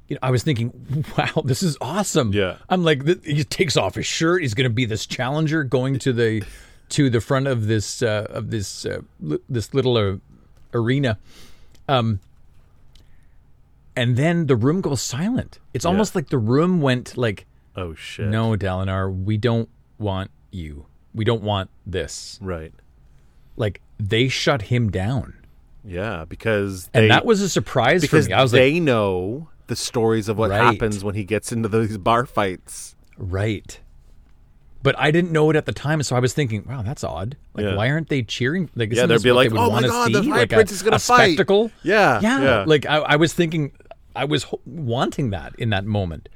you know, I was thinking, (laughs) wow, this is awesome. Yeah. I'm like, th- he takes off his shirt. He's going to be this challenger going to the to the front of this uh, of this uh, li- this little uh, arena. Um, and then the room goes silent. It's almost like the room went like, Oh shit. no, Dalinar, we don't want you. We don't want this. Right. Like they shut him down, Yeah, because and that was a surprise for because me. I was like, they know the stories of what Right. happens when he gets into those bar fights. Right. But I didn't know it at the time, so I was thinking, "Wow, that's odd. Like, Yeah. why aren't they cheering? Like, Yeah, they'd be like, they "Oh my God, the see? High like Prince a, is gonna a fight." spectacle." Yeah, yeah. yeah. Like I, I was thinking, I was ho- wanting that in that moment.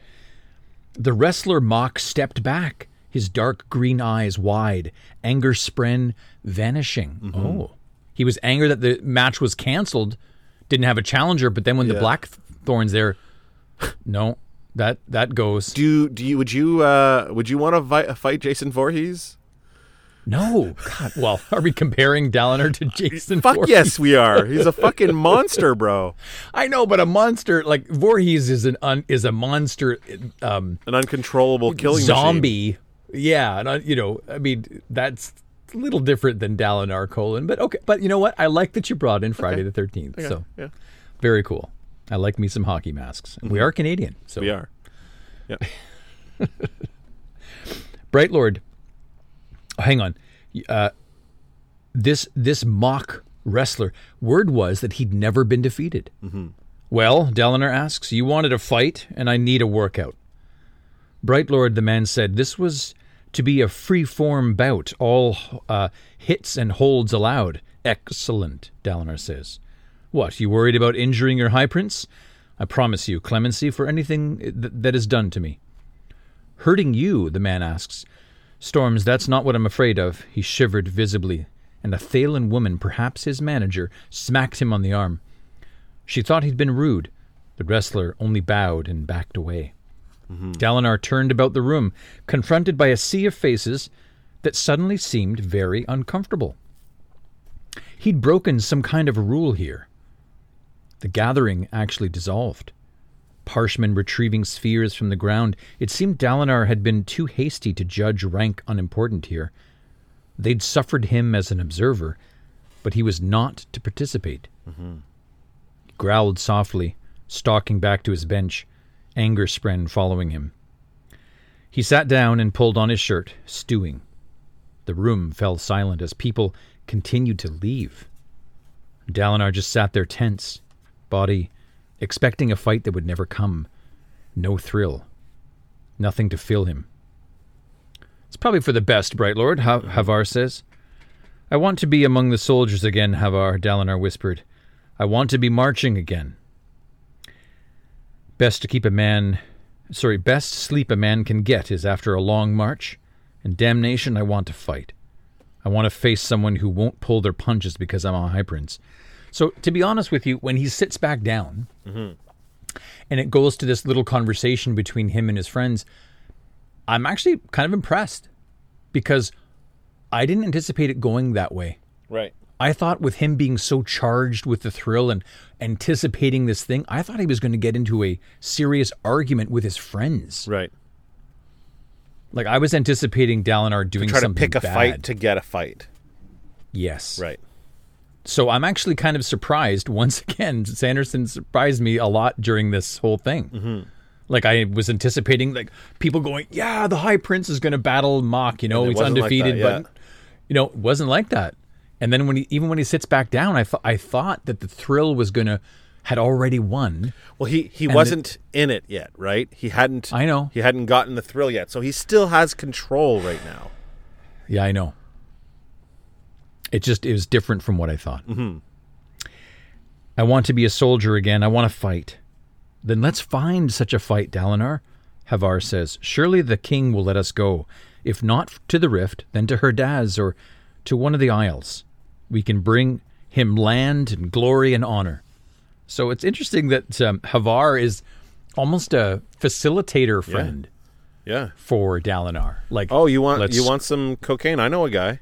The wrestler Mock stepped back, his dark green eyes wide, anger spren vanishing. Mm-hmm. Oh, he was angry that the match was canceled, didn't have a challenger. But then when the Yeah. Blackthorns there, no, that that goes. Do do you would you uh would you want to vi- fight Jason Voorhees? No, God. Well, are we comparing Dalinar to Jason? Fuck Voorhees? yes, we are. He's a fucking monster, bro. (laughs) I know, but a monster like Voorhees is an un, is a monster um, An uncontrollable killing machine. zombie. Yeah, and uh, you know, I mean, that's a little different than Dalinar Kholin, but okay. But you know what? I like that you brought in Friday the Thirteenth. So Yeah, very cool. I like me some hockey masks. We are Canadian, so we are. (laughs) Bright Lord. Oh, hang on. Uh, this this mock wrestler. Word was that he'd never been defeated. Well, Dalinar asks, "You wanted a fight, and I need a workout." Bright Lord, the man said, "This was to be a free form bout, all uh, hits and holds allowed." Excellent, Dalinar says. What, you worried about injuring your High Prince? I promise you clemency for anything th- that is done to me. Hurting you? the man asks. Storms, that's not what I'm afraid of. He shivered visibly, and a Thaylen woman, perhaps his manager, smacked him on the arm. She thought he'd been rude. The wrestler only bowed and backed away. Mm-hmm. Dalinar turned about the room, confronted by a sea of faces that suddenly seemed very uncomfortable. He'd broken some kind of a rule here. The gathering actually dissolved. Parshman retrieving spheres from the ground, it seemed Dalinar had been too hasty to judge rank unimportant here. They'd suffered him as an observer, but he was not to participate. hmm. He growled softly, stalking back to his bench, anger spren following him. He sat down and pulled on his shirt, stewing. The room fell silent as people continued to leave. Dalinar just sat there tense, body expecting a fight that would never come. No thrill. Nothing to fill him. It's probably for the best, Bright Lord, ha- Havar says. I want to be among the soldiers again, Havar, Dalinar whispered. I want to be marching again. Best to keep a man. Sorry, best sleep a man can get is after a long march. And damnation, I want to fight. I want to face someone who won't pull their punches because I'm a high prince. So, to be honest with you, when he sits back down mm-hmm. and it goes to this little conversation between him and his friends, I'm actually kind of impressed because I didn't anticipate it going that way. Right. I thought with him being so charged with the thrill and anticipating this thing, I thought he was going to get into a serious argument with his friends. Right. Like I was anticipating Dalinar doing Try to something pick a bad. fight to get a fight. yes. Right. So I'm actually kind of surprised. Once again, Sanderson surprised me a lot during this whole thing. Mm-hmm. Like I was anticipating, like people going, "Yeah, the High Prince is going to battle Mock. You know, he's like undefeated." yeah. But you know, it wasn't like that. And then when he, even when he sits back down, I th- I thought that the thrill was going to had already won. Well, he he wasn't in it yet, right? He hadn't. I know. He hadn't gotten the thrill yet, so he still has control right now. Yeah, I know. It just it was different from what I thought. Mm-hmm. I want to be a soldier again. I want to fight. Then let's find such a fight, Dalinar. Havar says, Surely the king will let us go. If not to the rift, then to Herdaz or to one of the isles. We can bring him land and glory and honor. So it's interesting that um, Havar is almost a facilitator friend Yeah. for Dalinar. Like, Oh, you want you want some cocaine? I know a guy.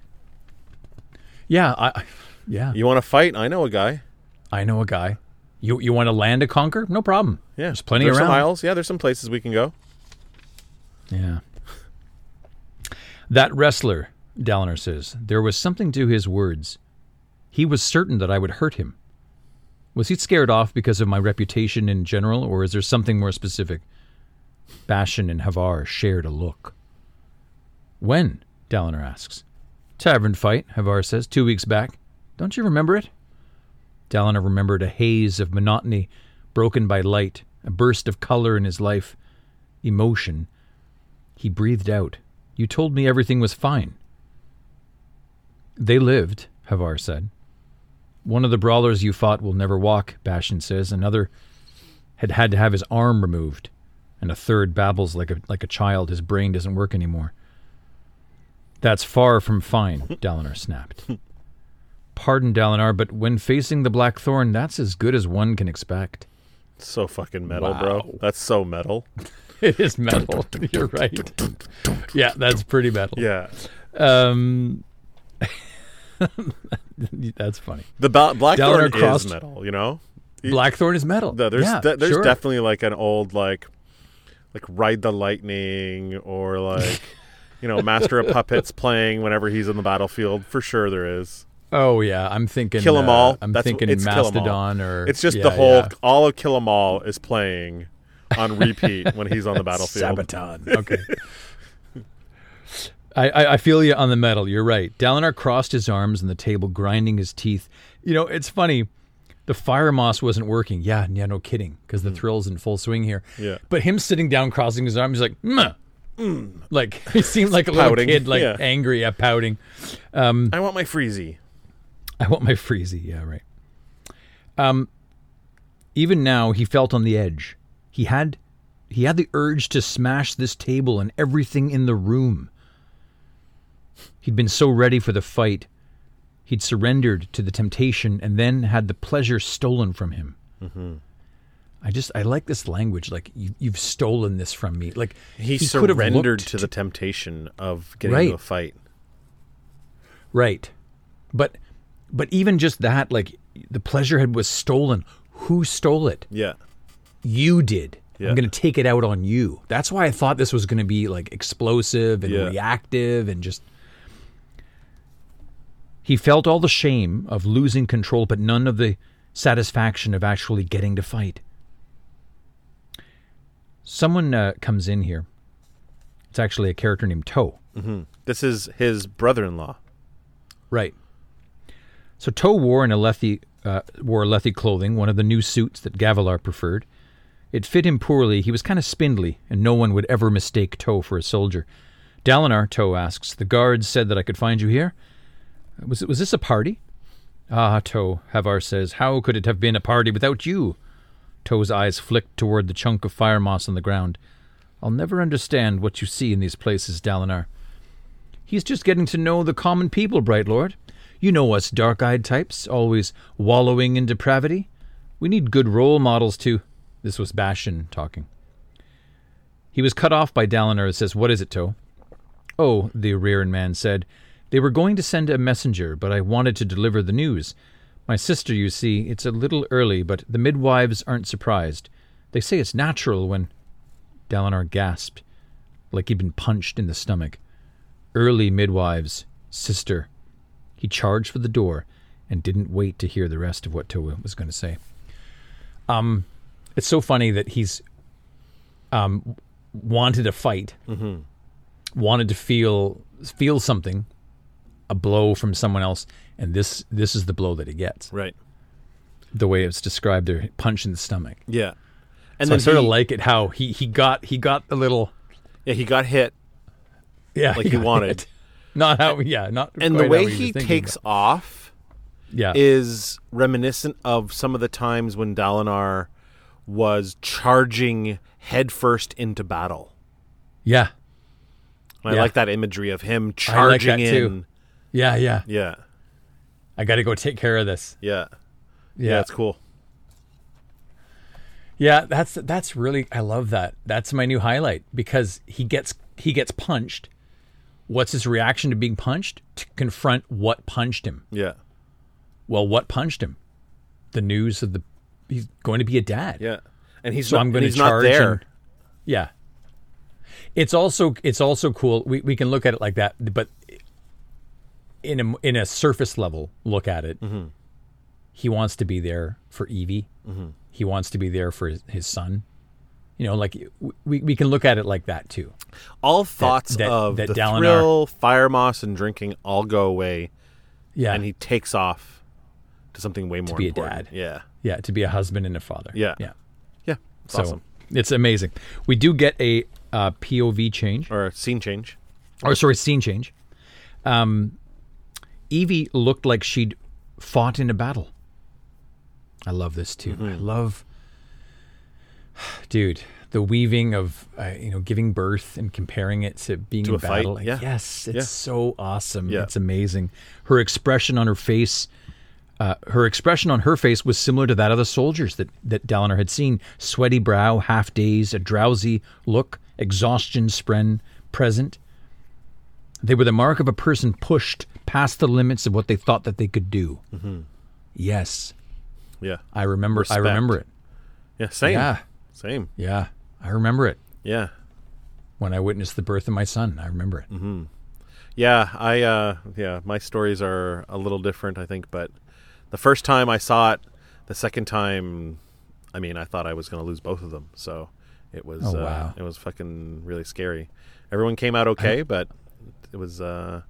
Yeah, I, yeah. You want to fight? I know a guy. I know a guy. You you want to land a conquer? No problem. Yeah, there's plenty there's around. some. Yeah, there's some places we can go. Yeah. That wrestler, Dalinar says, there was something to his words. He was certain that I would hurt him. Was he scared off because of my reputation in general, or is there something more specific? Bashin and Havar shared a look. When? Dalinar asks. Tavern fight, Havar says, two weeks back. Don't you remember it? Dalinar remembered a haze of monotony broken by light, a burst of color in his life, emotion. He breathed out. You told me everything was fine. They lived, Havar said. One of the brawlers you fought will never walk, Bashin says. Another had had to have his arm removed. And a third babbles like a like a child. His brain doesn't work anymore. That's far from fine, (laughs) Dalinar snapped. Pardon, Dalinar, but when facing the Blackthorn, that's as good as one can expect. So fucking metal, Wow. bro. That's so metal. (laughs) It is metal. You're right. Yeah, that's pretty metal. Yeah. Um, (laughs) that's funny. The ba- Blackthorn crossed- is metal, you know? Blackthorn is metal. The- there's yeah, de- there's sure. definitely like an old like like Ride the Lightning or like you know Master of Puppets playing whenever he's in the battlefield. For sure there is. Oh yeah, I'm thinking Kill 'em uh, all. I'm That's- thinking it's all. Mastodon or It's just yeah, the whole yeah. all of Kill 'Em All is playing on repeat (laughs) when he's on the battlefield. Sabaton. (laughs) Okay. I, I, I feel you on the metal. You're right. Dalinar crossed his arms on the table, grinding his teeth. You know, it's funny. The fire moss wasn't working. Yeah, yeah, no kidding, because the thrill's in full swing here. Hmm. Yeah. But him sitting down, crossing his arms, he's like, "Meh." like (laughs) he seemed like a little Pouting, kid, like yeah. angry, at pouting. Um, I want my freezy. I want my freezy. Yeah, right. Um, even now, he felt on the edge. He had, he had the urge to smash this table and everything in the room. He'd been so ready for the fight. He'd surrendered to the temptation and then had the pleasure stolen from him. I just, I like this language. Like you, you've stolen this from me. Like He, could have surrendered looked to the temptation of getting Right. into a fight. Right. But but even just that, like the pleasure had was stolen. Who stole it? Yeah. You did. Yeah. I'm gonna take it out on you. That's why I thought this was gonna be like explosive and Yeah. reactive and just he felt all the shame of losing control, but none of the satisfaction of actually getting to fight. Someone uh, comes in here. It's actually a character named Toh. This is his brother-in-law. Right. So Toh wore an Alethi, uh, wore Alethi clothing, one of the new suits that Gavilar preferred. It fit him poorly. He was kind of spindly, and no one would ever mistake Toh for a soldier. Dalinar, Toh asks, the guards said that I could find you here. Was it was this a party? Ah, Toh, Havar says, how could it have been a party without you? Toh's eyes flicked toward the chunk of fire moss on the ground. I'll never understand what you see in these places, Dalinar. He's just getting to know the common people, Bright Lord. You know us dark eyed types, always wallowing in depravity. We need good role models to. This was Bashin talking. He was cut off by Dalinar and says, What is it, Toh? Oh, the Ariran man said, They were going to send a messenger, but I wanted to deliver the news. My sister, you see, it's a little early, but the midwives aren't surprised. They say it's natural when. Dalinar gasped, like he'd been punched in the stomach early midwives, sister. He charged for the door and didn't wait to hear the rest of what Toh was going to say. Um, it's so funny that he's um wanted a fight, wanted to feel feel something, a blow from someone else, and this this is the blow that he gets. Right. the way it's described there, punch in the stomach. Yeah. And so I sort of like it how he he got he got a little yeah, he got hit yeah like he got wanted. it. (laughs) Not how yeah not and the way he takes but- off yeah is reminiscent of some of the times when Dalinar was charging headfirst into battle. yeah And I Yeah. like that imagery of him I like charging that too. in. yeah yeah Yeah. I got to go take care of this Yeah. yeah Yeah, it's cool. Yeah, that's that's really I love that. That's my new highlight because he gets he gets punched. What's his reaction to being punched? To confront what punched him. Yeah. Well, what punched him? The news of the he's going to be a dad. Yeah. And he's So not, I'm going to he's not charge there. and- yeah. It's also it's also cool. We we can look at it like that, but in a in a surface level look at it, Mm-hmm. he wants to be there for Evi. He wants to be there for his, his son. You know, like we we can look at it like that too. all thoughts that- of that the Dalinar- thrill, fire moss, and drinking all go away, Yeah, and he takes off to something way more To be a dad. Yeah. yeah, to be a husband and a father. Yeah. yeah. Yeah. It's So awesome. it's amazing. We do get a uh, POV change. Or a scene change. or sorry, scene change. Um, Evi looked like she'd fought in a battle. I love this too. Mm-hmm. I love, (sighs) dude, the weaving of uh, you know giving birth and comparing it to being To in a fight, battle. Like, yeah. Yes, it's Yeah. so awesome. Yeah. It's amazing. Her expression on her face. Uh, her expression on her face was similar to that of the soldiers that, that Dalinar had seen. Sweaty brow, half dazed, a drowsy look, exhaustion spren present. They were the mark of a person pushed past the limits of what they thought that they could do. Yes, Yeah. I remember. Respect. I remember it. Yeah. Same. Yeah, Same. yeah, I remember it Yeah. when I witnessed the birth of my son. I remember it. Mm-hmm. Yeah, I uh yeah, my stories are a little different, I think, but the first time I saw it, the second time I mean, I thought I was going to lose both of them. So it was Oh, uh, wow. it was fucking really scary. Everyone came out okay, but it was uh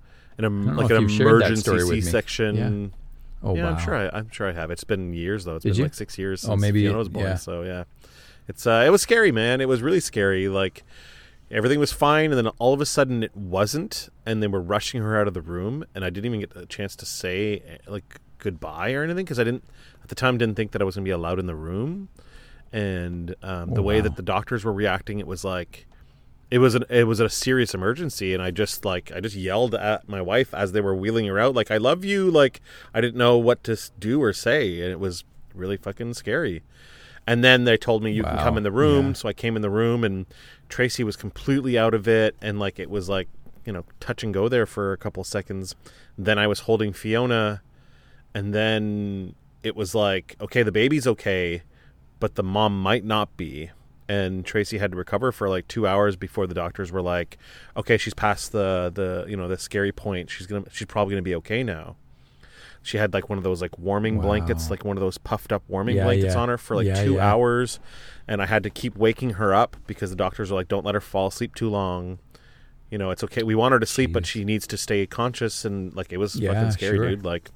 an like an you've shared that emergency story with me. C-section. Yeah. Oh yeah, wow! I'm sure I, I'm sure I have. It's been years though. It's Did been you? like six years since Oh, maybe- Fiona was born. yeah. So yeah, it's uh, it was scary, man. It was really scary. Like everything was fine, and then all of a sudden it wasn't, and they were rushing her out of the room, and I didn't even get a chance to say eh, like goodbye or anything because I didn't at the time didn't think that I was gonna be allowed in the room, and um, the Oh, way wow. that the doctors were reacting, it was like it was an it was a serious emergency and i just like i just yelled at my wife as they were wheeling her out like i love you like i didn't know what to do or say and it was really fucking scary. And then they told me you can come in the room Yeah. so i came in the room and tracy was completely out of it and like it was like you know touch and go there for a couple seconds. Then i was holding fiona and then it was like okay the baby's okay but the mom might not be and Tracy had to recover for like 2 hours before the doctors were like okay she's past the the you know the scary point she's to she's probably going to be okay now she had like one of those like warming blankets like one of those puffed up warming Yeah, blankets yeah. on her for like Yeah, 2 yeah. hours and I had to keep waking her up because the doctors were like don't let her fall asleep too long you know it's okay we want her to sleep but she needs to stay conscious and like it was fucking scary sure. dude like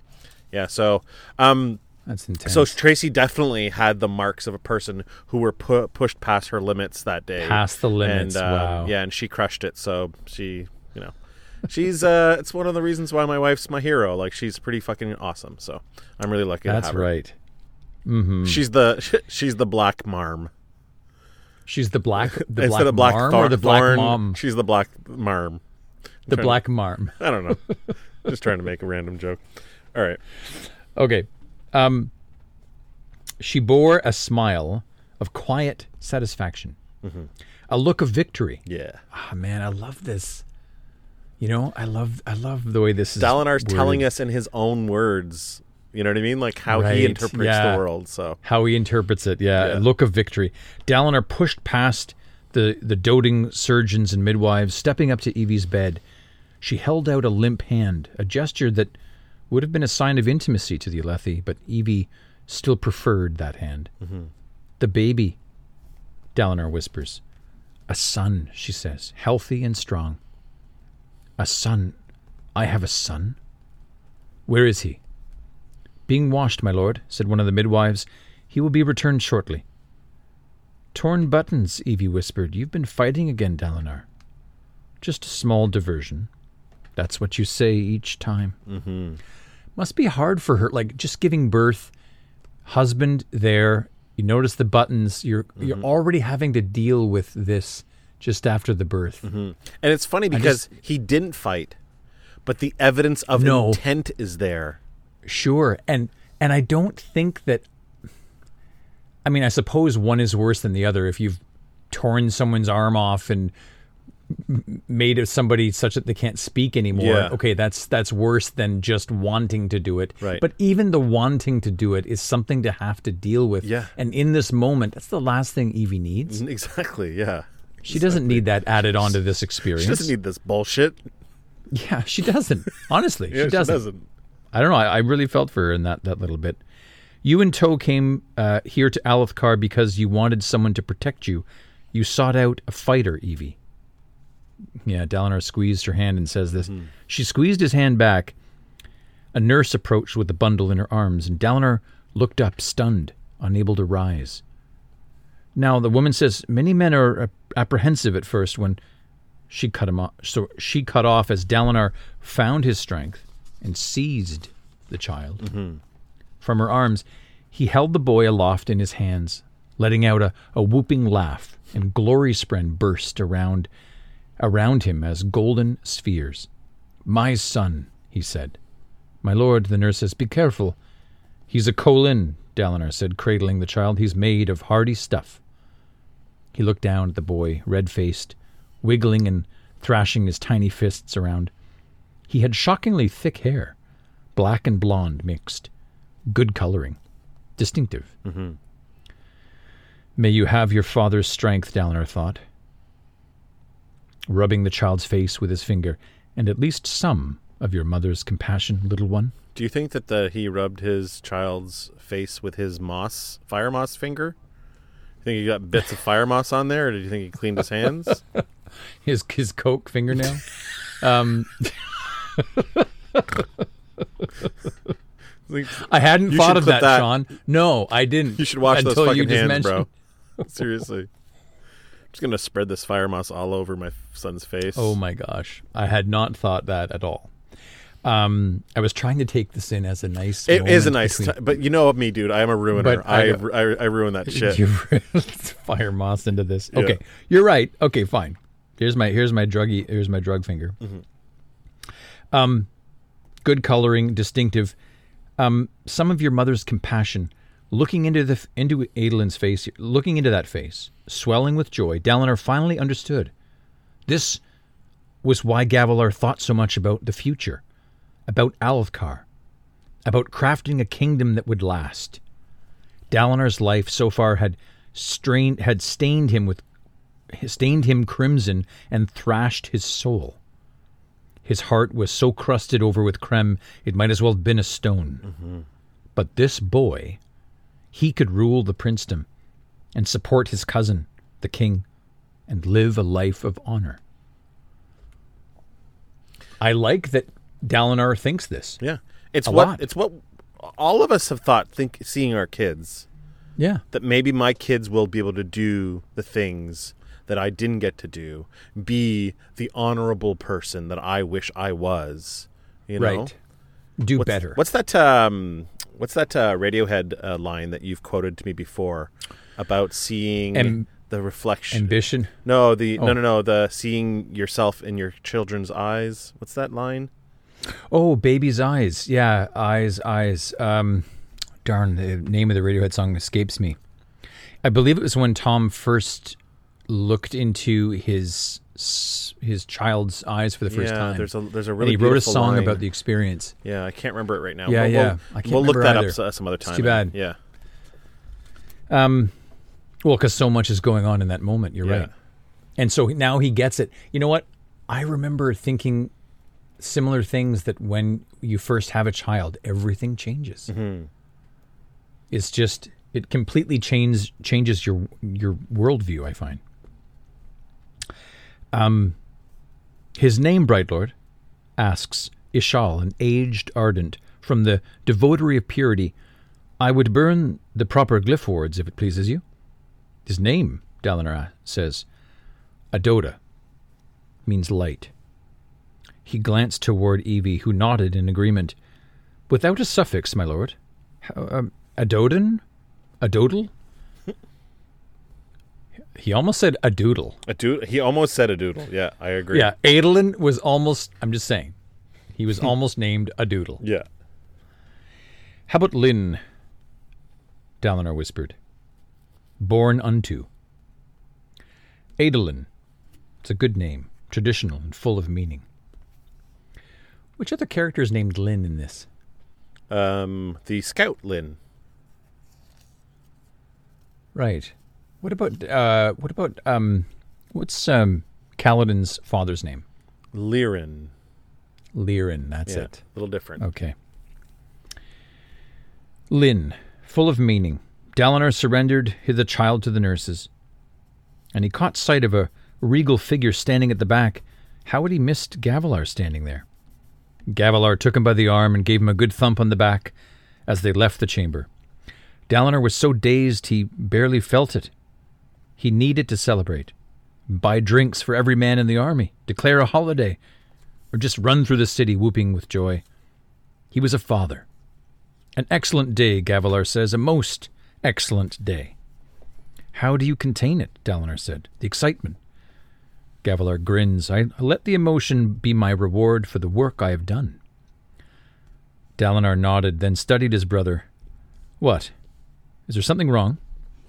yeah so um That's intense. so Tracy definitely had the marks of a person who were pu- pushed past her limits that day. Past the limits, And, uh, wow. Yeah, and she crushed it. So she, you know, she's uh, it's one of the reasons why my wife's my hero. Like she's pretty fucking awesome. So I'm really lucky. That's to have her. right. Mm-hmm. She's the she's the black marm She's the black, (laughs) the instead black, of black marm thorn, or the black thorn, mom, She's the black marm. the trying to- black marm. (laughs) I don't know. Just trying to make a random joke. All right. Okay. Um, she bore a smile of quiet satisfaction, a look of victory. Yeah. Ah, man, I love this. You know, I love, I love the way this is. Dalinar's telling us in his own words. You know what I mean? Like how Right, he interprets yeah. the world. So how he interprets it. Yeah, Yeah. a look of victory. Dalinar pushed past the the doting surgeons and midwives, stepping up to Evi's bed. She held out a limp hand, a gesture that would have been a sign of intimacy to the Alethi, but Evi still preferred that hand. The baby, Dalinar whispers. A son, she says, healthy and strong. A son. I have a son? Where is he? Being washed, my lord, said one of the midwives. He will be returned shortly. Torn buttons, Evi whispered. You've been fighting again, Dalinar. Just a small diversion. That's what you say each time. Mm-hmm. Must be hard for her, like just giving birth, husband there. You notice the buttons. You're you're mm-hmm. already having to deal with this just after the birth. Mm-hmm. And it's funny because he didn't fight, but the evidence of No. intent is there. Sure, and and I don't think that. I mean, I suppose one is worse than the other. If you've torn someone's arm off and made of somebody such that they can't speak anymore, Yeah. okay, that's that's worse than just wanting to do it. Right. But even the wanting to do it is something to have to deal with. Yeah. And in this moment, that's the last thing Evi needs. Exactly. Yeah. She doesn't need that added onto this experience. She doesn't need this bullshit. yeah, she doesn't. Honestly, (laughs) Yeah, she doesn't. doesn't. I don't know. I, I really felt for her in that, that little bit. You and Toh came uh, here to Alethkar because you wanted someone to protect you. You sought out a fighter, Evi. Yeah, Dalinar squeezed her hand and says this. Mm-hmm. She squeezed his hand back. A nurse approached with the bundle in her arms, and Dalinar looked up, stunned, unable to rise. Now, the woman says, Many men are apprehensive at first when she cut him off. So she cut off as Dalinar found his strength and seized the child. Mm-hmm. From her arms, he held the boy aloft in his hands, letting out a, a whooping laugh, and glory spren burst around around him as golden spheres. My son, he said. My lord, the nurse says, be careful. He's a Kholin, Dalinar said, cradling the child. He's made of hardy stuff. He looked down at the boy, red faced, wiggling and thrashing his tiny fists around. He had shockingly thick hair, black and blonde mixed, good coloring, distinctive. Mm-hmm. May you have your father's strength, Dalinar thought, rubbing the child's face with his finger, and at least some of your mother's compassion, little one. Do you think that the, he rubbed his child's face with his moss, fire moss finger? You think he got bits of fire moss on there, or did you think he cleaned his hands? (laughs) His his coke fingernail. um, (laughs) I hadn't You thought of that, that. Shawn. No, I didn't. you should wash those fucking hands, mentioned. bro. (laughs) Seriously. I'm just gonna spread this fire moss all over my son's face. Oh my gosh, I had not thought that at all. Um, I was trying to take this in as a nice. It is a nice, between- time, but you know me, dude. I am a ruiner. I I. I, I ruin that (laughs) shit. You (laughs) fire moss into this. Okay, you're right. Okay, fine. Here's my here's my druggy here's my drug finger. Mm-hmm. Um, good coloring, distinctive. Um, some of your mother's compassion, looking into the into Adolin's face, looking into that face, swelling with joy. Dalinar finally understood. This was why Gavilar thought so much about the future, about Alethkar, about crafting a kingdom that would last. Dalinar's life so far had strained had stained him with stained him crimson and thrashed his soul. His heart was so crusted over with crem it might as well have been a stone. Mm-hmm. But this boy, he could rule the princedom and support his cousin, the king, and live a life of honor. I like that Dalinar thinks this. yeah, it's what lot. it's what all of us have thought. Think seeing our kids Yeah. that maybe my kids will be able to do the things that I didn't get to do, be the honorable person that I wish I was. You know, Right. Do What's, better. What's that? Um, what's that uh, Radiohead uh, line that you've quoted to me before about seeing Am- the reflection? ambition? no, the Oh. no, no, no. The seeing yourself in your children's eyes. What's that line? Oh, baby's eyes. Yeah, eyes, eyes. Um, darn, the name of the Radiohead song escapes me. I believe it was when Tom first looked into his his child's eyes for the first yeah, time. there's a there's a and really he wrote a song line. about the experience. Yeah, I can't remember it right now. Yeah, we'll, yeah. We'll, I can't we'll look that either. up some other time. too bad. Yeah. Um, well, because so much is going on in that moment. You're Yeah. right. And so now he gets it. You know what? I remember thinking similar things that when you first have a child, everything changes. Mm-hmm. It's just it completely changes changes your your worldview. I find. Um, his name, Bright Lord, asks Ishal, an aged, ardent, from the devotary of purity, I would burn the proper glyph words if it pleases you. His name, Dalinar says, Adoda, means light. He glanced toward Evi, who nodded in agreement. Without a suffix, my lord. Um, Adodan? Adodal? He almost said a doodle. A doodle. He almost said a doodle. Yeah, I agree. Yeah, Adolin was almost, I'm just saying, he was almost named a doodle. Yeah. How about Lynn? Dalinar whispered. Born unto. Adolin. It's a good name, traditional and full of meaning. Which other character is named Lynn in this? Um, the scout Lyn. Right. What about uh what about um what's um Kaladin's father's name? Lirin. Lirin, that's Yeah, it. a little different. Okay. Lynn, full of meaning. Dalinar surrendered the child to the nurses, and he caught sight of a regal figure standing at the back. How had he missed Gavilar standing there? Gavilar took him by the arm and gave him a good thump on the back as they left the chamber. Dalinar was so dazed he barely felt it. He needed to celebrate, buy drinks for every man in the army, declare a holiday, or just run through the city whooping with joy. He was a father. An excellent day, Gavilar says, a most excellent day. How do you contain it? Dalinar said. The excitement. Gavilar grins. I let the emotion be my reward for the work I have done. Dalinar nodded, then studied his brother. What? Is there something wrong?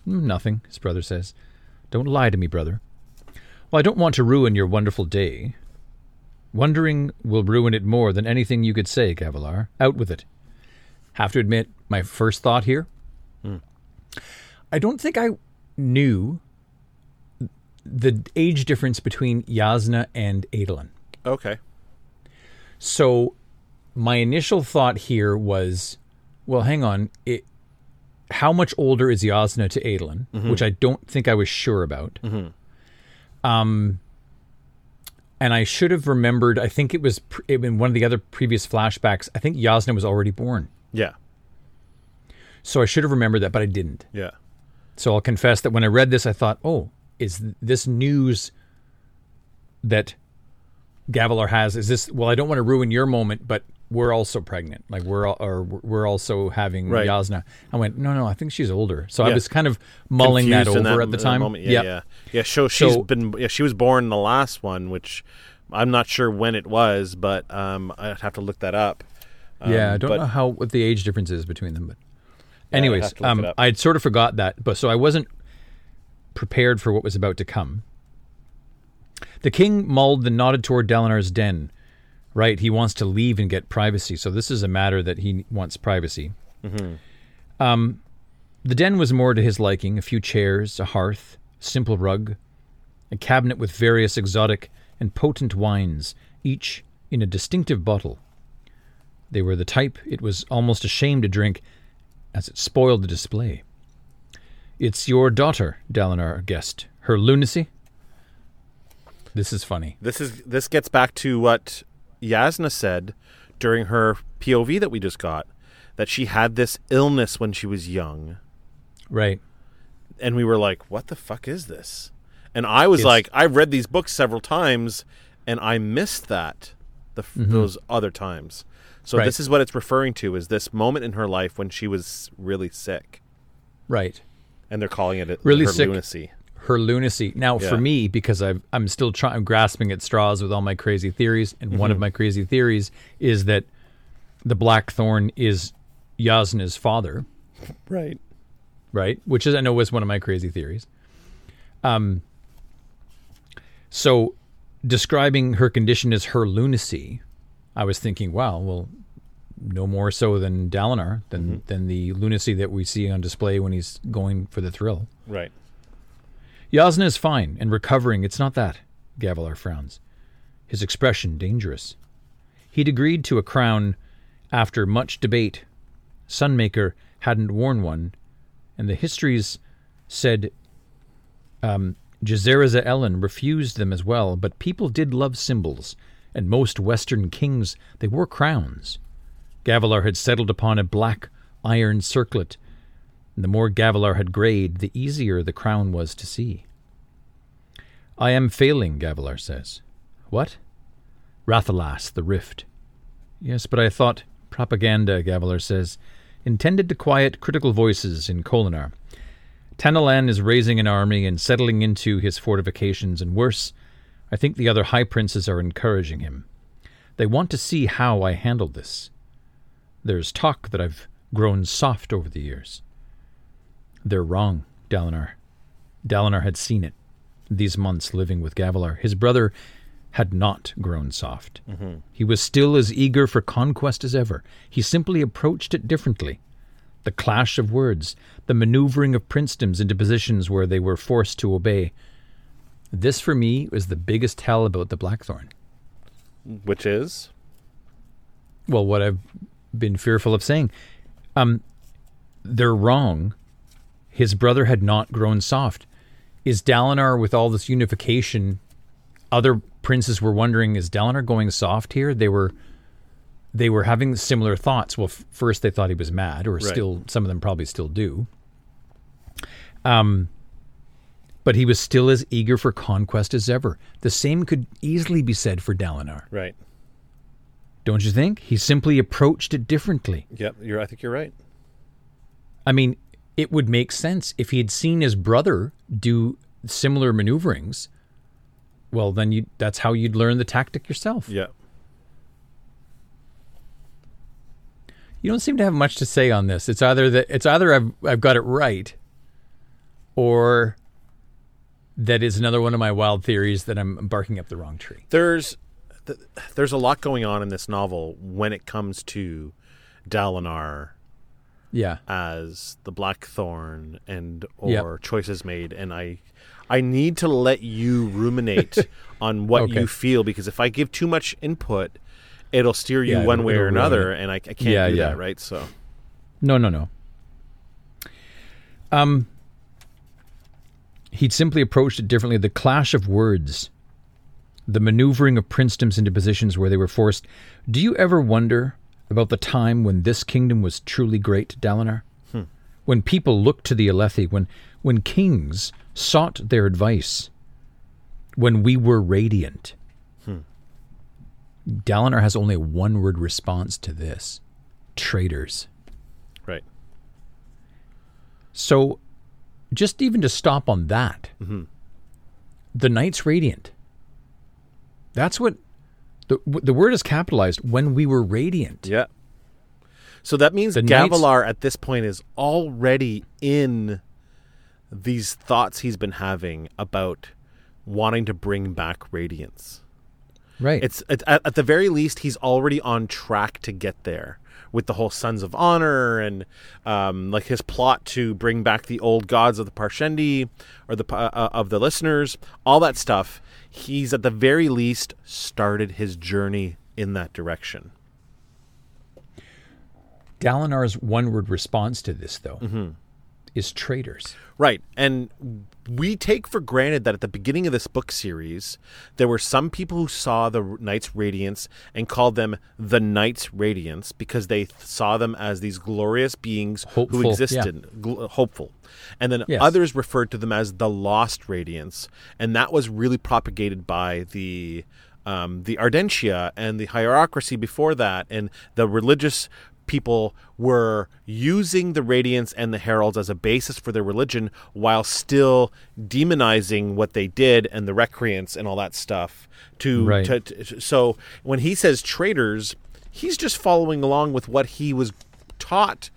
"Hmm, Nothing, his brother says. Don't lie to me, brother. Well, I don't want to ruin your wonderful day. Wondering will ruin it more than anything you could say, Gavilar. Out with it. Have to admit, my first thought here. Hmm. I don't think I knew the age difference between Jasnah and Adolin. Okay. So my initial thought here was, well, hang on, it, how much older is Jasnah to Adolin, which I don't think I was sure about. Um, and I should have remembered. I think it was pr- in one of the other previous flashbacks. I think Jasnah was already born, Yeah. so I should have remembered that, but I didn't. Yeah. So I'll confess that when I read this, I thought, oh, is this news that Gavilar has? Is this? Well, I don't want to ruin your moment, but we're also pregnant. Like we're all, or we're also having Right. Jasnah. I went, no, no, I think she's older. So I was kind of mulling that over in at the time. moment. Yeah, Yep. yeah, yeah. So she's So- been. Yeah, she was born in the last one, which I'm not sure when it was, but um, I'd have to look that up. Um, yeah, I don't but- know how what the age difference is between them, but anyways, have um. I'd sort of forgot that, but so I wasn't prepared for what was about to come. The king mulled and nodded toward Dalinar's den. Right, he wants to leave and get privacy, so this is a matter that he wants privacy. Um, the den was more to his liking: a few chairs, a hearth, simple rug, a cabinet with various exotic and potent wines, each in a distinctive bottle. They were the type it was almost a shame to drink, as it spoiled the display. It's your daughter, Dalinar guessed. Her lunacy? This is funny. This is this gets back to what Jasnah said during her POV that we just got, that she had this illness when she was young, Right. and we were like, "What the fuck is this?" And I was It's- like, "I've read these books several times, and I missed that the f those other times." So Mm-hmm. Right. this is what it's referring to: is this moment in her life when she was really sick, Right. and they're calling it Really her sick. lunacy. Her lunacy. Now, Yeah. for me, because I've, I'm still trying, I'm grasping at straws with all my crazy theories, and one of my crazy theories is that the Blackthorn is Jasnah's father, Right. right? Which is I know was one of my crazy theories. Um. So, describing her condition as her lunacy, I was thinking, wow, well, no more so than Dalinar, than than the lunacy that we see on display when he's going for the thrill. Right. Jasnah is fine and recovering. It's not that. Gavilar frowns, his expression dangerous. He'd agreed to a crown after much debate. Sunmaker hadn't worn one, and the histories said um, Jezerezeh'Elin refused them as well, but people did love symbols, and most Western kings, they wore crowns. Gavilar had settled upon a black iron circlet, the more Gavilar had grayed, the easier the crown was to see. I am failing, Gavilar says. What? Rathalas, the rift. Yes, but I thought propaganda, Gavilar says, intended to quiet critical voices in Kholinar. Tanalan is raising an army and settling into his fortifications, and worse, I think the other high princes are encouraging him. They want to see how I handled this. There's talk that I've grown soft over the years. They're wrong, Dalinar. Dalinar had seen it these months living with Gavilar. His brother had not grown soft. Mm-hmm. He was still as eager for conquest as ever. He simply approached it differently. The clash of words, the maneuvering of princedoms into positions where they were forced to obey. This, for me, was the biggest tell about the Blackthorn. Which is? Well, what I've been fearful of saying. Um, they're wrong. His brother had not grown soft. Is Dalinar, with all this unification, other princes were wondering, is Dalinar going soft here? They were they were having similar thoughts. Well, f- first they thought he was mad, or right. still some of them probably still do. Um, but he was still as eager for conquest as ever. The same could easily be said for Dalinar. Right. Don't you think? He simply approached it differently. Yep, you're I think you're right. I mean, it would make sense if he had seen his brother do similar maneuverings. Well, then you that's how you'd learn the tactic yourself. Yeah. You don't seem to have much to say on this. It's either that it's either I've I've got it right or that is another one of my wild theories that I'm barking up the wrong tree. There's there's a lot going on in this novel when it comes to Dalinar yeah. as the blackthorn and or yep. choices made and i i need to let you ruminate (laughs) on what okay. you feel because if i give too much input it'll steer you yeah, one way or another and I, I can't yeah, do yeah. that right? So. No no no. Um he'd simply approached it differently. The clash of words the maneuvering of princedoms into positions where they were forced. Do you ever wonder about the time when this kingdom was truly great, Dalinar? Hmm. When people looked to the Alethi, when, when kings sought their advice, when we were radiant. Hmm. Dalinar has only a one word response to this traitors. Right. So, just even to stop on that, mm-hmm. the Knights Radiant. That's what the the word is capitalized when we were radiant. Yeah. So that means the Gavilar at this point is already in these thoughts he's been having about wanting to bring back radiance. Right. It's at, at the very least he's already on track to get there with the whole Sons of Honor and um, like his plot to bring back the old gods of the Parshendi or the uh, uh, of the listeners, all that stuff he's at the very least started his journey in that direction. Dalinar's one word response to this, though, mm-hmm. is traitors. Right. And we take for granted that at the beginning of this book series, there were some people who saw the Knights Radiance and called them the Knights Radiance because they saw them as these glorious beings hopeful, who existed, yeah. gl- hopeful. And then yes. others referred to them as the Lost Radiants. And that was really propagated by the. Um, the Ardentia and the hierarchy before that, and the religious people were using the Radiance and the Heralds as a basis for their religion while still demonizing what they did and the Recreants and all that stuff. To, right. to, to so when he says traitors, he's just following along with what he was taught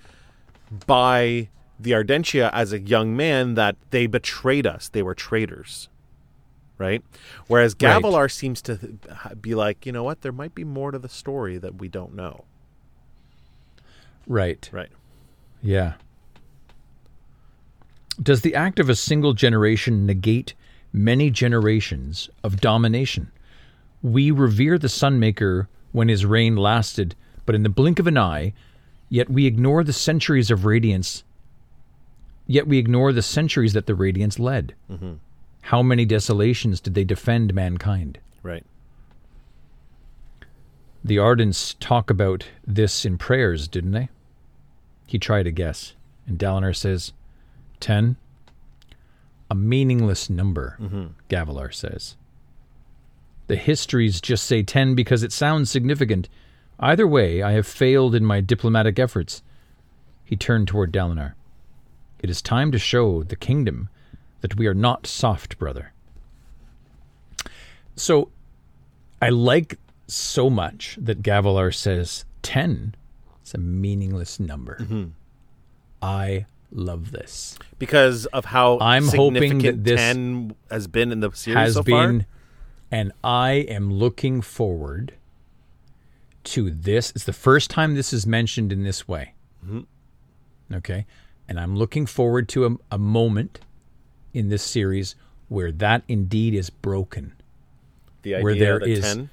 by the Ardentia as a young man that they betrayed us. They were traitors. Right? Whereas Gavilar right. seems to be like, you know what? There might be more to the story that we don't know. Right. Right. Yeah. Does the act of a single generation negate many generations of domination? We revere the Sunmaker when his reign lasted, but in the blink of an eye, yet we ignore the centuries of radiance. Yet we ignore the centuries that the radiance led. Mm-hmm. How many desolations did they defend mankind? Right. The Ardents talk about this in prayers, didn't they? He tried to guess, and Dalinar says, Ten? A meaningless number, mm-hmm. Gavilar says. The histories just say 10 because it sounds significant. Either way, I have failed in my diplomatic efforts. He turned toward Dalinar. It is time to show the kingdom that we are not soft, brother. So, I like so much that Gavilar says 10 is a meaningless number. Mm-hmm. I love this. because of how I'm hoping that this 10 has been in the series has so been, far. and I am looking forward to this. It's the first time this is mentioned in this way. Mm-hmm. Okay, and I'm looking forward to a, a moment in this series where that indeed is broken. The idea where there is- 10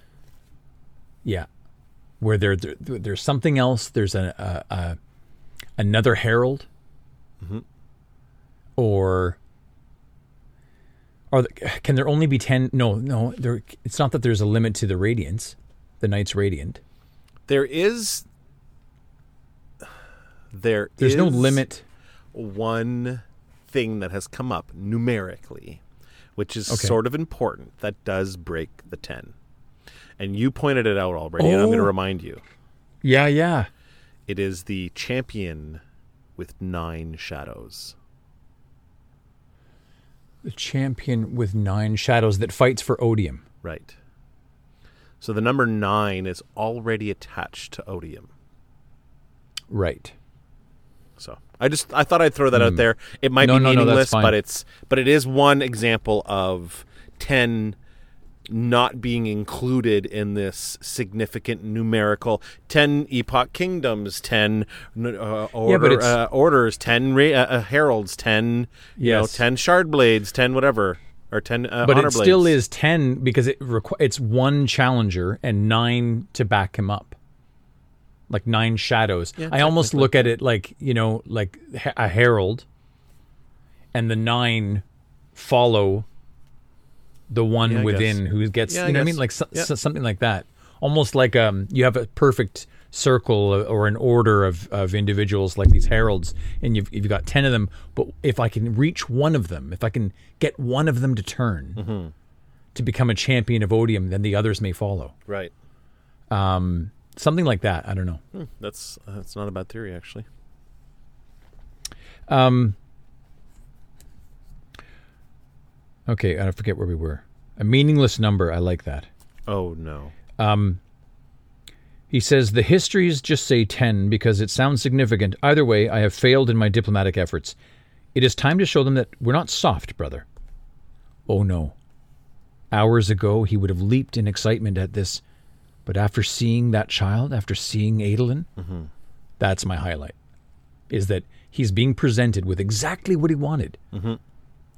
Yeah, where there, there there's something else. There's a, a, a another herald, mm-hmm. or or the, can there only be ten? No, no. There. It's not that there's a limit to the radiance, the knight's radiant. there is there There's no limit. one thing that has come up numerically which is Okay. sort of important that does break the 10 and you pointed it out already and i'm going to Oh. remind you Yeah, yeah. it is the champion with nine shadows The champion with nine shadows that fights for odium. right so the number nine is already attached to odium Right. So I just I thought I'd throw that out there. It might Hmm. No, be no, no, meaningless, fine. but it's but it is one example of ten not being included in this significant numerical 10 epoch kingdoms 10 uh, order, it's- uh, orders 10 ra- uh, uh, heralds 10 you know 10 shard blades 10 whatever or 10 uh, But it still is ten because it requ- it's one challenger and nine to back him up. Like nine shadows. I almost look at it like you know, like a herald, and the nine follow the one Yeah, within who gets. Yeah, you know what I mean? Like so, Yeah. so- something like that. Almost like um, you have a perfect circle or an order of, of individuals like these heralds, and you've you've got ten of them. But if I can reach one of them, if I can get one of them to turn Mm-hmm. to become a champion of odium, then the others may follow. right Something like that. I don't know. Hmm, that's that's not a bad theory actually Um, okay, I forget where we were. A meaningless number. I like that. oh no Um, He says the histories just say 10 because it sounds significant. Either way, I have failed in my diplomatic efforts. It is time to show them that we're not soft, brother. Oh no. Hours ago, he would have leaped in excitement at this, but after seeing that child, after seeing Adolin, that's my highlight. Is that he's being presented with exactly what he wanted.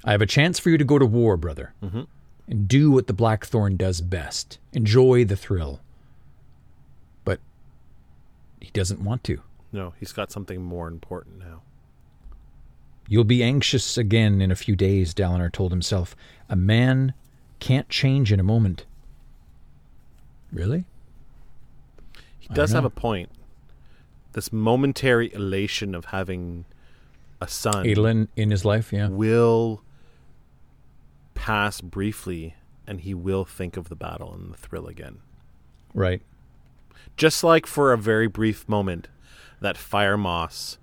I have a chance for you to go to war, brother, mm-hmm. and do what the Blackthorn does best. Enjoy the thrill but he doesn't want to. no he's got something more important now You'll be anxious again in a few days, Dalinar told himself. A man can't change in a moment. Really? He does have a point. This momentary elation of having a son Adolin in his life, yeah. will pass briefly, and he will think of the battle and the thrill again. Right. Just like for a very brief moment, that fire moss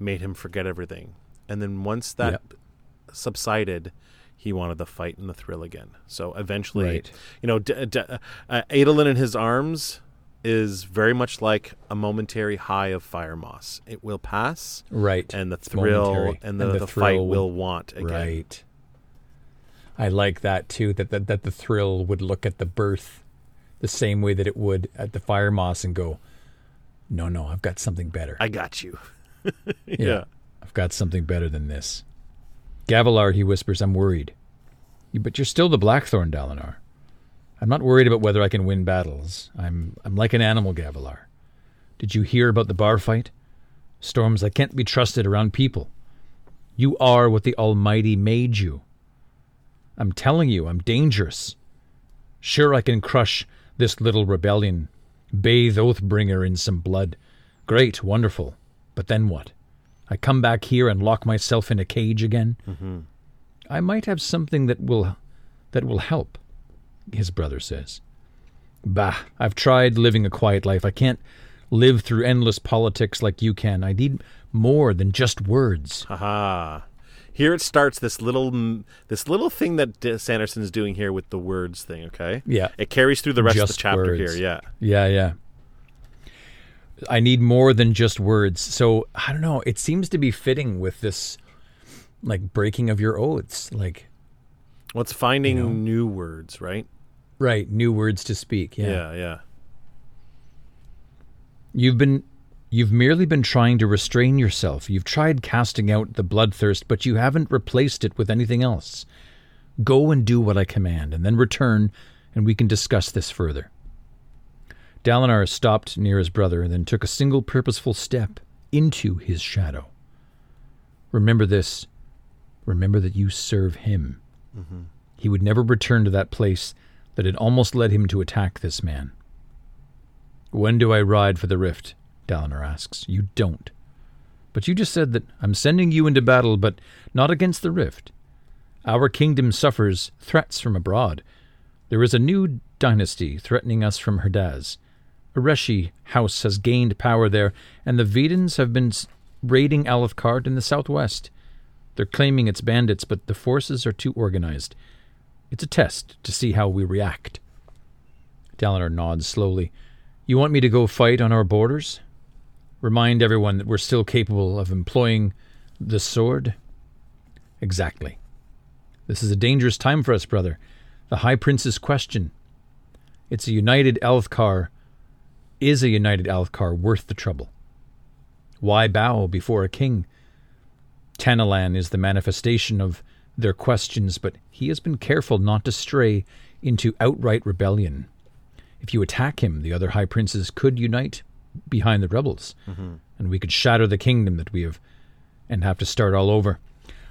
made him forget everything, and then once that Yep. subsided, he wanted the fight and the thrill again. So eventually, Right. you know, D- D- uh, Adolin in his arms is very much like a momentary high of fire moss. It will pass, Right. and the thrill momentary. and the, the, fight will want again. Right. I like that too, that, that that the thrill would look at the birth the same way that it would at the fire moss and go, No, no, I've got something better. I got you. (laughs) Yeah. I've got something better than this. Gavilar, he whispers, I'm worried. But you're still the Blackthorn, Dalinar. I'm not worried about whether I can win battles. I'm I'm like an animal, Gavilar. Did you hear about the bar fight? Storms, I can't be trusted around people. You are what the Almighty made you. I'm telling you, I'm dangerous. Sure, I can crush this little rebellion, Bathe Oathbringer in some blood. Great, wonderful. But then what? I come back here and lock myself in a cage again? Mm-hmm. I might have something that will that will help, his brother says. Bah, I've tried living a quiet life. I can't live through endless politics like you can. I need more than just words. Haha. Here it starts this little this little thing that Sanderson's doing here with the words thing, okay? Yeah. It carries through the rest Just of the chapter words. here, yeah. Yeah, yeah. I need more than just words. So I don't know. It seems to be fitting with this, like breaking of your oaths. Like, Well, it's finding new words, right? right, new words to speak. Yeah. Yeah, yeah. You've been, you've merely been trying to restrain yourself. You've tried casting out the bloodthirst, but you haven't replaced it with anything else. Go and do what I command, and then return, and we can discuss this further. Dalinar stopped near his brother, and then took a single purposeful step into his shadow. Remember this. Remember that you serve him. Mm-hmm. He would never return to that place that had almost led him to attack this man. When do I ride for the rift? Dalinar asks. You don't. But you just said that I'm sending you into battle, but not against the rift. Our kingdom suffers threats from abroad. There is a new dynasty threatening us from Herdaz. A Reshi house has gained power there, and the Vedens have been raiding Alethkar in the southwest. They're claiming it's bandits, but the forces are too organized. It's a test to see how we react. Dalinar nods slowly. You want me to go fight on our borders? Remind everyone that we're still capable of employing the sword? Exactly. This is a dangerous time for us, brother. The High Prince's question. It's a united Alethkar. Is a united Alethkar worth the trouble? Why bow before a king? Tanalan is the manifestation of their questions, but he has been careful not to stray into outright rebellion. If you attack him, the other highprinces could unite behind the rebels, mm-hmm. and we could shatter the kingdom that we have and have to start all over.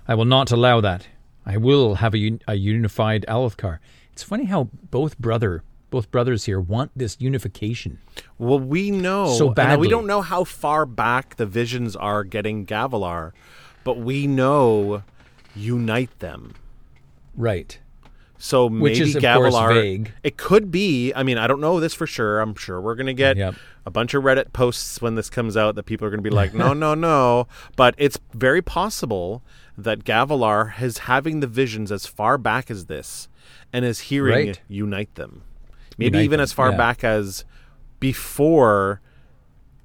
I will not allow that. I will have a, un- a unified Alethkar. It's funny how both brother both brothers here want this unification. Well, we know So badly. we don't know how far back the visions are getting Gavilar, but we know unite them. Right. So maybe Which is, Gavilar. vague. It could be. I mean, I don't know this for sure. I'm sure we're going to get Yep. a bunch of Reddit posts when this comes out that people are going to be like, no, (laughs) no, no. But it's very possible that Gavilar is having the visions as far back as this and is hearing Right. unite them. Maybe Unite even them, as far yeah. back as before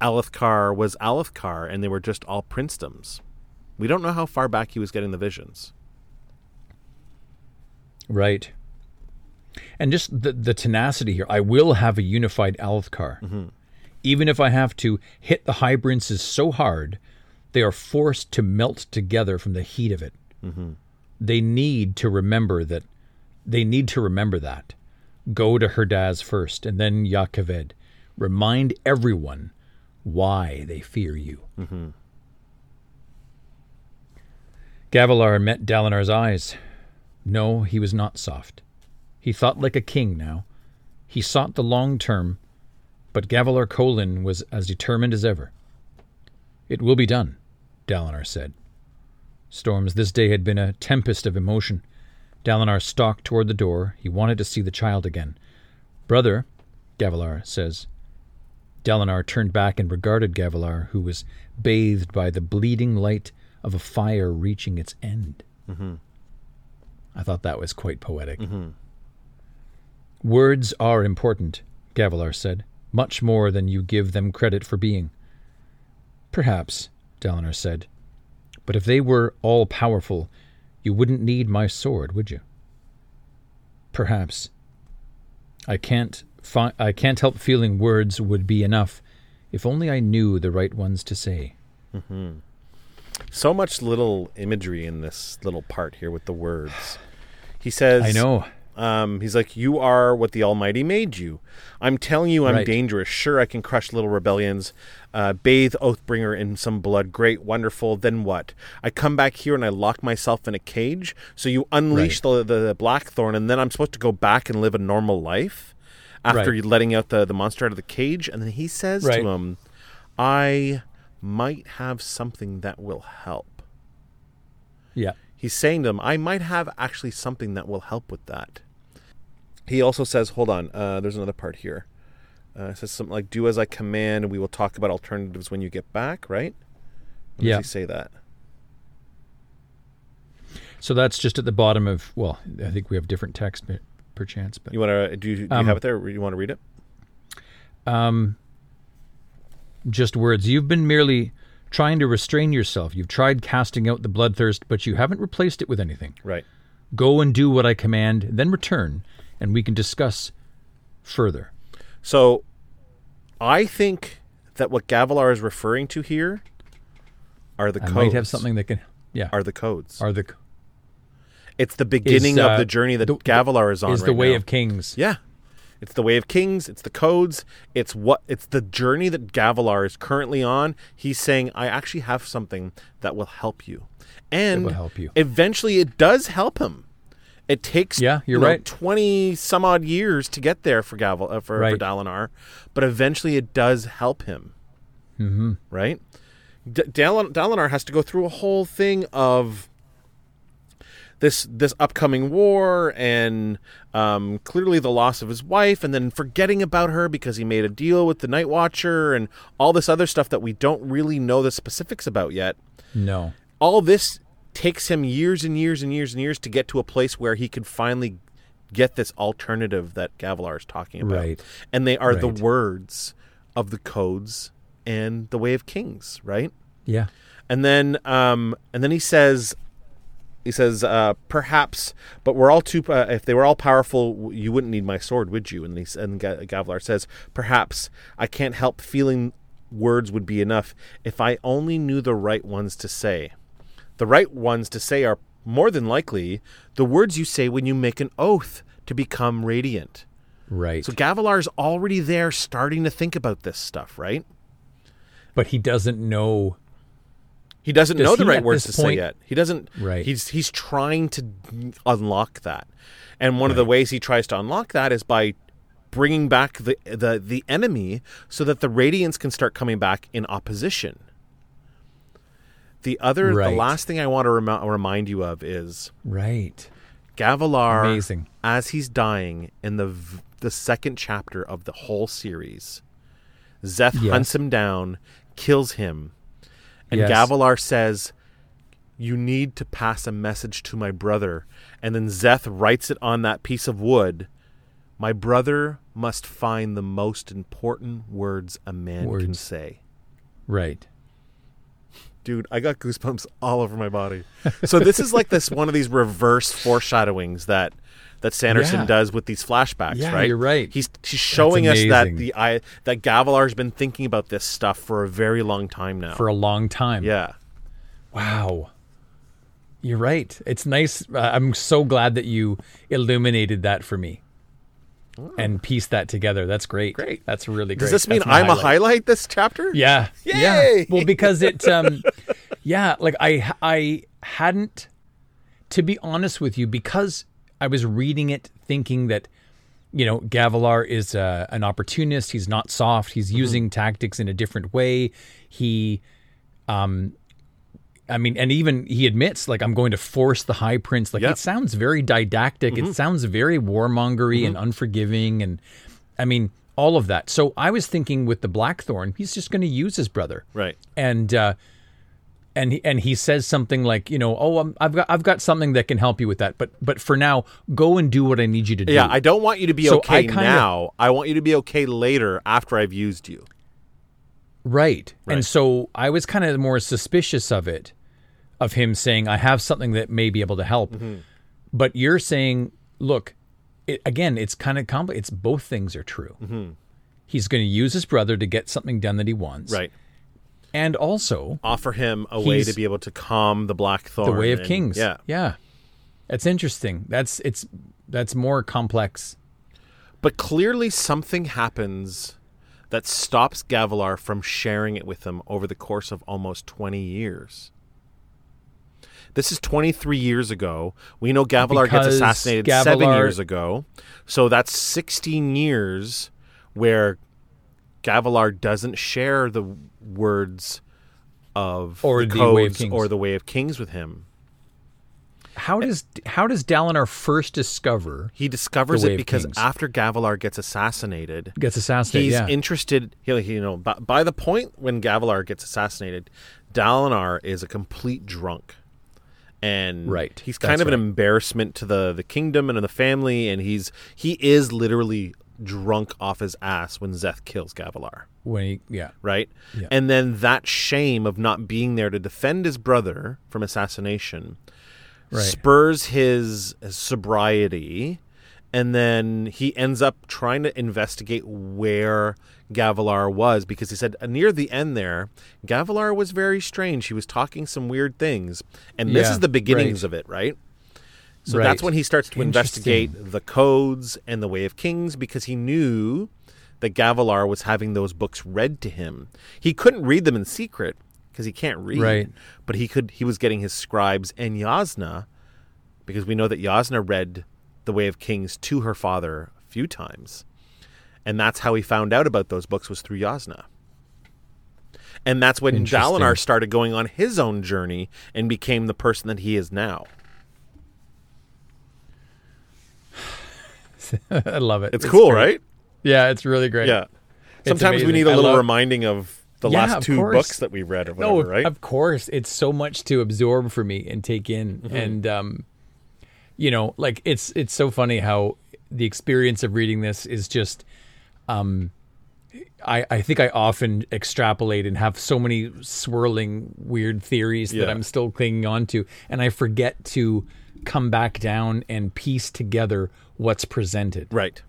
Alethkar was Alethkar and they were just all princedoms. We don't know how far back he was getting the visions. Right. And just the, the tenacity here. I will have a unified Alethkar. Mm-hmm. Even if I have to hit the high so hard, they are forced to melt together from the heat of it. Mm-hmm. They need to remember that. They need to remember that. Go to Herdaz first, and then Yakaved. Remind everyone why they fear you. Mm-hmm. Gavilar met Dalinar's eyes. No, he was not soft. He thought like a king now. He sought the long term, but Gavilar Kholin was as determined as ever. It will be done, Dalinar said. Storms this day had been a tempest of emotion. Dalinar stalked toward the door. He wanted to see the child again. Brother, Gavilar says. Dalinar turned back and regarded Gavilar, who was bathed by the bleeding light of a fire reaching its end. Mm-hmm. I thought that was quite poetic. Mm-hmm. Words are important, Gavilar said, much more than you give them credit for being. Perhaps, Dalinar said, but if they were all powerful, you wouldn't need my sword, would you? Perhaps. I can't fi- I can't help feeling words would be enough if only I knew the right ones to say. Mm-hmm. So much little imagery in this little part here with the words. He says, I know. Um, he's like, You are what the Almighty made you. I'm telling you, I'm Right. dangerous. Sure, I can crush little rebellions, uh, bathe Oathbringer in some blood. Great, wonderful. Then what? I come back here and I lock myself in a cage. So you unleash the, the Blackthorn, and then I'm supposed to go back and live a normal life? after Right. letting out the, the monster out of the cage, and then he says Right. to him, I might have something that will help. Yeah. He's saying to him, I might have actually something that will help with that. He also says, hold on, uh, there's another part here. Uh, it says something like, do as I command, and we will talk about alternatives when you get back, right? When Yeah. Does he say that? So that's just at the bottom of. Well, I think we have different text, per- perchance, but You want to, do you, do you Um, have it there? You want to read it? um, just words. You've been merely trying to restrain yourself. You've tried casting out the bloodthirst, but you haven't replaced it with anything. Right. Go and do what I command, then return, and we can discuss further. So, I think that what Gavilar is referring to here are the I codes. might have something that can. Yeah. Are the codes. Are the it's the beginning uh, of the journey that the- Gavilar is on is right the way now. of kings? Yeah. It's the way of kings, it's the codes, it's what it's the journey that Gavilar is currently on. He's saying I actually have something that will help you. And will help you. eventually it does help him. It takes Yeah, you're you know, right. 20 some odd years to get there for Gavel uh, for, for Dalinar, but eventually it does help him. Mm-hmm. Right? D- Dal- Dalinar has to go through a whole thing of this this upcoming war and um, clearly the loss of his wife and then forgetting about her because he made a deal with the Nightwatcher and all this other stuff that we don't really know the specifics about yet. No. All this takes him years and years and years and years to get to a place where he can finally get this alternative that Gavilar is talking about. Right. And they are the words of the codes and the way of kings, right? Yeah. And then um and then he says he says uh perhaps but we're all too uh, if they were all powerful you wouldn't need my sword would you and he and Ga- Gavlar says perhaps I can't help feeling words would be enough if I only knew the right ones to say the right ones to say are more than likely the words you say when you make an oath to become radiant Right. so Gavilar's already there starting to think about this stuff right but he doesn't know. He doesn't Does know the he right at words to this say point- yet. He doesn't. Right. He's he's trying to unlock that, and one of the ways he tries to unlock that is by bringing back the the the enemy so that the Radiants can start coming back in opposition. The other, the last thing I want to rem- remind you of is Right. Gavilar, Amazing. as he's dying in the v- the second chapter of the whole series. Szeth Yes. hunts him down, kills him, and Yes. Gavilar says, "You need to pass a message to my brother." And then Szeth writes it on that piece of wood. My brother must find the most important words a man can say. Right. Dude, I got goosebumps all over my body. So this is like this one of these reverse foreshadowings that that Sanderson Yeah. does with these flashbacks, Yeah, right? you're right. He's he's showing us that the I that Gavilar's been thinking about this stuff for a very long time now. For a long time. yeah. Wow. You're right. It's nice. Uh, I'm so glad that you illuminated that for me and pieced that together. That's great. Great. That's really great. Does this mean I'm a highlight this chapter? Yeah. Yay! Yeah. Well, because it, um, (laughs) yeah, like I, I hadn't, to be honest with you, because I was reading it thinking that, you know, Gavilar is uh, an opportunist. He's not soft. He's Mm-hmm. using tactics in a different way. He, um, I mean, and even he admits, like, I'm going to force the High Prince. Like, Yep. it sounds very didactic. Mm-hmm. It sounds very warmongery and unforgiving. And I mean, all of that. So I was thinking with the Blackthorn, he's just going to use his brother Right. and uh, and he, and he says something like, you know, oh, I'm, I've got I've got something that can help you with that, but but for now, go and do what I need you to do. Yeah, I don't want you to be So okay I kinda- now. I want you to be okay later after I've used you. right. Right. And so I was kind of more suspicious of it, of him saying, I have something that may be able to help. Mm-hmm. But you're saying, look, it, again, it's kind of complex. It's both things are true. He's going to use his brother to get something done that he wants, Mm-hmm. Right. And also Offer him a way to be able to calm the Blackthorn. the way of and- kings. Yeah. yeah. That's interesting. That's it's that's more complex. But clearly something happens that stops Gavilar from sharing it with him over the course of almost 20 years. This is 23 years ago. We know Gavilar Because gets assassinated seven years ago. So that's 16 years where Gavilar doesn't share the words of Or the the Way of Kings. or the way of kings with him. How eh. does how does Dalinar first discover He discovers it because after Gavilar gets assassinated, gets assassinated? he's yeah. interested. He, you know, by, by the point when Gavilar gets assassinated, Dalinar is a complete drunk, and Right, he's kind that's of an right. embarrassment to the the kingdom and to the family, and he's he is literally drunk off his ass when Szeth kills Gavilar. When he yeah. Right, Yeah. and then that shame of not being there to defend his brother from assassination Right. spurs his sobriety and then he ends up trying to investigate where Gavilar was because he said uh, near the end there Gavilar was very strange he was talking some weird things and this Yeah, is the beginnings right. of it right so Right. that's when he starts to investigate the codes and the way of kings because he knew that Gavilar was having those books read to him he couldn't read them in secret because he can't read Right. but he could he was getting his scribes and Jasnah because we know that Jasnah read the Way of Kings to her father a few times. And that's how he found out about those books was through Jasnah. And that's when. Dalinar started going on his own journey and became the person that he is now. (laughs) I love it. It's, cool, great. right? Yeah, it's really great. Yeah. Sometimes we need a I little love- reminding of the Yeah, last two course. books that we read or whatever, No, right? of course. It's so much to absorb for me and take in. Mm-hmm. And um you know, like it's it's so funny how the experience of reading this is just um I, I think I often extrapolate and have so many swirling weird theories that I'm still clinging on to and I forget to come back down and piece together what's presented. right.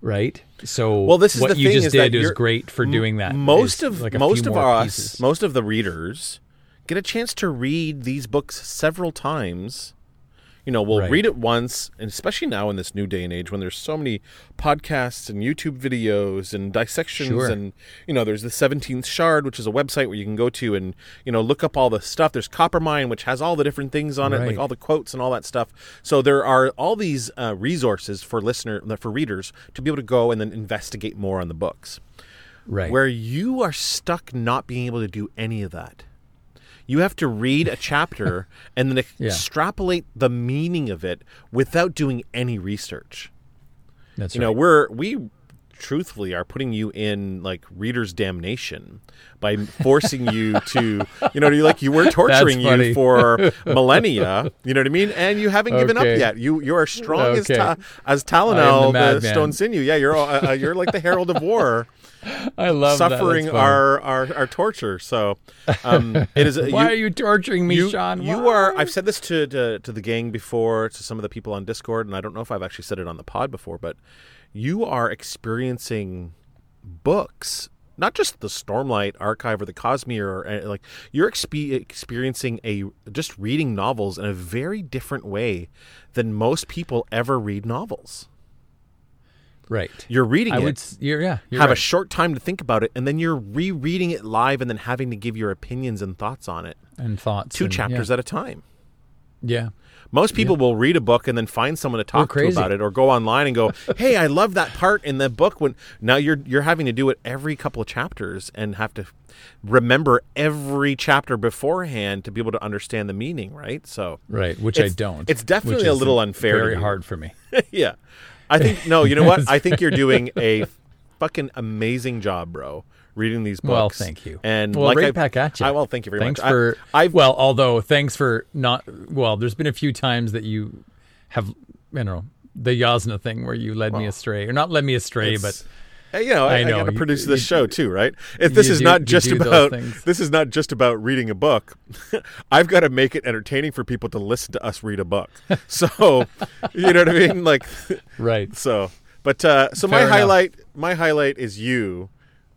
Right. So Well, this is what you just did is great for doing that. most of like most of us pieces. most of the readers get a chance to read these books several times you know we'll Right. read it once and especially now in this new day and age when there's so many podcasts and youtube videos and dissections Sure. and you know there's the 17th shard which is a website where you can go to and you know look up all the stuff there's Coppermind which has all the different things on it like all the quotes and all that stuff so there are all these uh, resources for listener for readers to be able to go and then investigate more on the books right. where you are stuck not being able to do any of that. You have to read a chapter (laughs) and then Yeah. extrapolate the meaning of it without doing any research. That's You right. know, we're we truthfully are putting you in like reader's damnation by forcing you (laughs) to you know like you were torturing you for (laughs) millennia you know what i mean and you haven't given up yet you you are strong as Okay. ta- as Talenel the the, Stonesinew yeah you're uh, uh, you're like the herald of war (laughs) I love suffering funny. our, our our torture. So um, it is. (laughs) Why are you torturing me, you, Shawn? you Why? are. I've said this to, to to the gang before, to some of the people on Discord, and I don't know if I've actually said it on the pod before, but you are experiencing books. Not just the Stormlight archive or the Cosmere, or uh, like you're expe- experiencing a just reading novels in a very different way than most people ever read novels. Right. You're reading I it, would. You're, yeah. You're have a short time to think about it, and then you're rereading it live and then having to give your opinions and thoughts on it and thoughts. two and- chapters Yeah. at a time. yeah. Most people will read a book and then find someone to talk to about it, or go online and go, (laughs) "Hey, I love that part in the book." When now you're you're having to do it every couple of chapters and have to remember every chapter beforehand to be able to understand the meaning, right? So Right. Which I don't. it's definitely a little unfair Very hard for me. (laughs) yeah, I think no. You know what? (laughs) I think you're doing a fucking amazing job, bro. Reading these books. Well, thank you. And well, like right I, back at you. I, well, thank you very thanks much. for. I, I've well, although thanks for not. Well, there's been a few times that you have, you know, the Jasnah thing where you led me astray, or not led me astray, but you know, I, I I, know, got to produce you- this show too, right? If this is do- not just about this is not just about reading a book, (laughs) I've got to make it entertaining for people to listen to us read a book. (laughs) So, you know what I mean? (laughs) Like, right. so, but uh, so my enough. highlight, my highlight is you.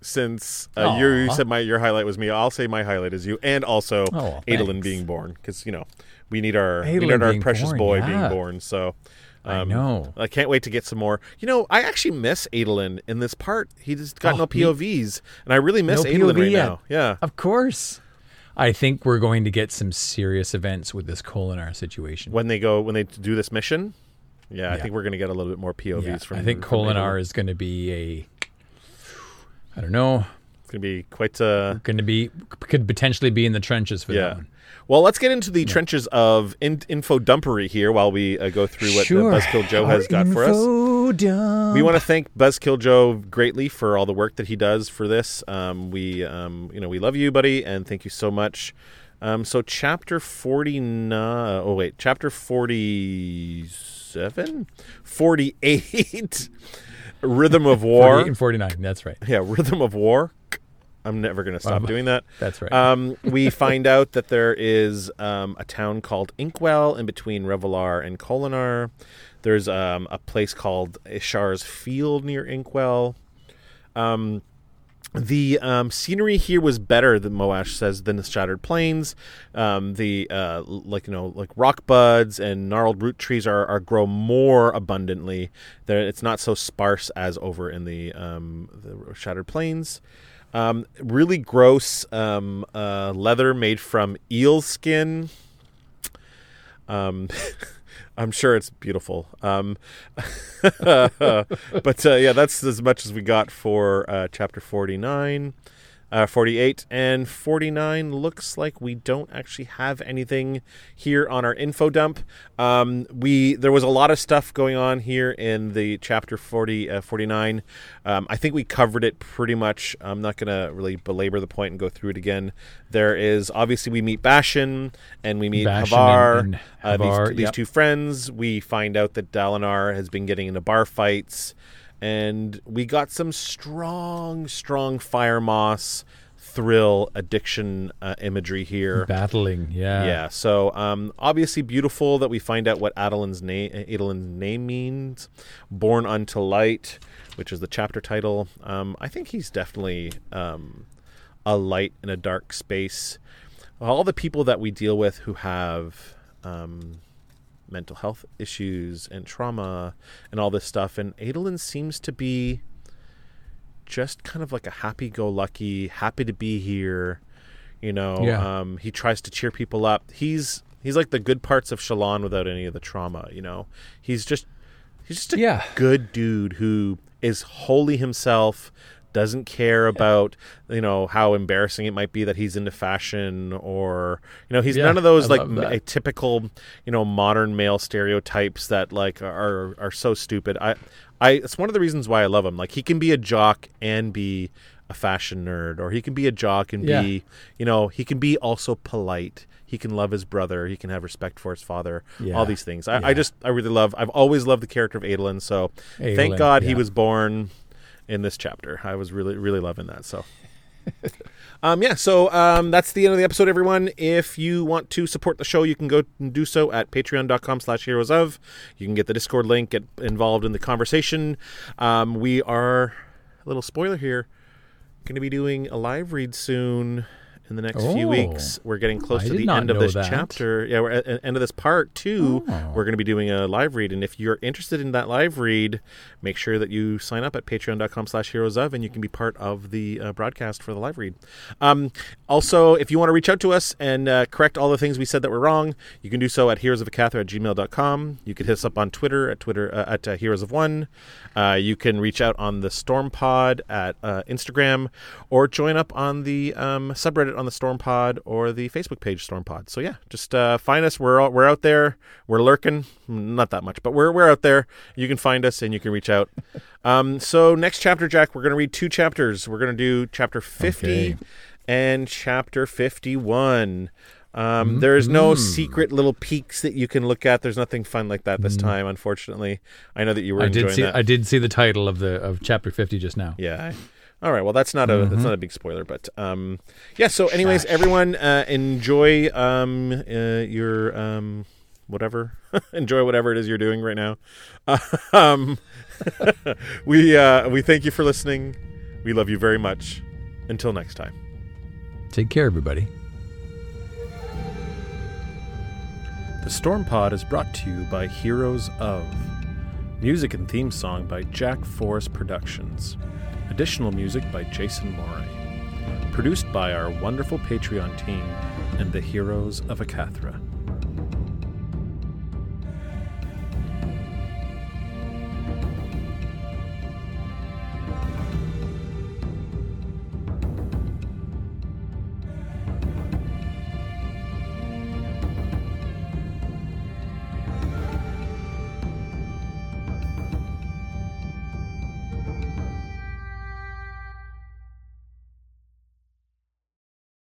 Since uh, you you said my your highlight was me, I'll say my highlight is you, and also Oh, Adolin thanks. being born, because you know we need our we need our precious born, boy yeah. being born. So I um, know. I can't wait to get some more. You know, I actually miss Adolin in this part. He just got Oh, no POVs, and I really miss No Adolin right yet. now. Yeah, Of course. I think we're going to get some serious events with this Kholinar situation. when they go when they do this mission. Yeah, I think we're going to get a little bit more POVs Yeah, from. I think from Kholinar Adolin. is going to be a. I don't know. It's going to be quite uh, a Going to be could potentially be in the trenches for yeah. that one. Well, let's get into the trenches of in, info dumpery here while we uh, go through what Sure. Buzzkill Joe has got for us. us. We want to thank Buzzkill Joe greatly for all the work that he does for this. Um, we, um, you know, we love you, buddy, and thank you so much. Um, so, chapter forty nine. Oh wait, chapter forty seven, forty eight. (laughs) Rhythm of 48 War. and 49. That's right. Yeah, Rhythm of War. I'm never going to stop Um, doing that. (laughs) That's right. Um, we (laughs) find out that there is um, a town called Inkwell in between Revolar and Kholinar. There's um, a place called Ishar's Field near Inkwell. Um, the um, scenery here was better than Moash says than the Shattered Plains. Um, the uh, like you know like rock buds and gnarled root trees are, are grow more abundantly. There, it's not so sparse as over in the um, the Shattered Plains. Um, really gross um, uh, leather made from eel skin. Um, (laughs) I'm sure it's beautiful. Um, (laughs) but uh, yeah, that's as much as we got for uh, chapter 49. Uh, 48 and 49 looks like we don't actually have anything here on our info dump. Um, we there was a lot of stuff going on here in the chapter 40 uh, 49. Um, I think we covered it pretty much. I'm not going to really belabor the point and go through it again. There is obviously we meet Bashin and we meet Bashin Havar. and- and uh, these- Havar, these two friends. We find out that Dalinar has been getting into bar fights, and we got some strong, strong fire moss thrill addiction uh, imagery here. Battling. Yeah. Yeah, so um, obviously beautiful that we find out what Adolin's name Adolin's name means. Born unto light, which is the chapter title. Um, I think he's definitely um, a light in a dark space. All the people that we deal with who have um, mental health issues and trauma and all this stuff, and Adolin seems to be just kind of like a happy-go-lucky, happy to be here. You know, Yeah. um, he tries to cheer people up. He's he's like the good parts of Shallan without any of the trauma. You know, he's just he's just a Yeah. good dude who is wholly himself. Doesn't care about you know how embarrassing it might be that he's into fashion or you know he's Yeah, none of those I like love m- that. a typical you know modern male stereotypes that like are are so stupid. I I it's one of the reasons why I love him. Like he can be a jock and be a fashion nerd, or he can be a jock and Yeah. be you know he can be also polite. He can love his brother. He can have respect for his father. Yeah. All these things. I, I just I really love. I've always loved the character of Adolin. So thank Adolin, God he was born in this chapter. I was really really loving that. So. (laughs) Um, yeah, so um, that's the end of the episode, everyone. If you want to support the show, you can go and do so at patreon.com slash heroes of. You can get the Discord link, get involved in the conversation. Um, we are, a little spoiler here, going to be doing a live read soon in the next few Oh. weeks. We're getting close I to the end of this that. chapter. Yeah, we're at the end of this part two. Oh. We're going to be doing a live read. And if you're interested in that live read, make sure that you sign up at patreon.com slash heroes of and you can be part of the uh, broadcast for the live read. Um, also, if you want to reach out to us and uh, correct all the things we said that were wrong, you can do so at Heroes of heroesofhacathra at gmail.com. You can hit us up on Twitter at Twitter uh, at uh, Heroes of One. Uh, you can reach out on the Stormpod at uh, Instagram or join up on the um, subreddit on the Stormpod or the Facebook page Stormpod. So yeah, just uh, find us. We're out, we're out there. We're lurking, not that much, but we're we're out there. You can find us and you can reach out. (laughs) um, so next chapter, Jack, we're going to read two chapters. We're going to do chapter fifty Okay. and chapter fifty-one. Um, There's no secret little peaks that you can look at. There's nothing fun like that this time, unfortunately. I know that you were I enjoying did see. that. I did see the title of the of chapter fifty just now. Yeah. All right. Well, that's not a Mm-hmm. that's not a big spoiler, but um, yeah. So, anyways, everyone, uh, enjoy um uh, your um whatever, (laughs) enjoy whatever it is you're doing right now. (laughs) um, (laughs) we uh we thank you for listening. We love you very much. Until next time. Take care, everybody. The Stormpod is brought to you by Heroes of. Music and theme song by Jack Forrest Productions. Additional music by Jason Morin. produced by our wonderful Patreon team and the heroes of Hacathra.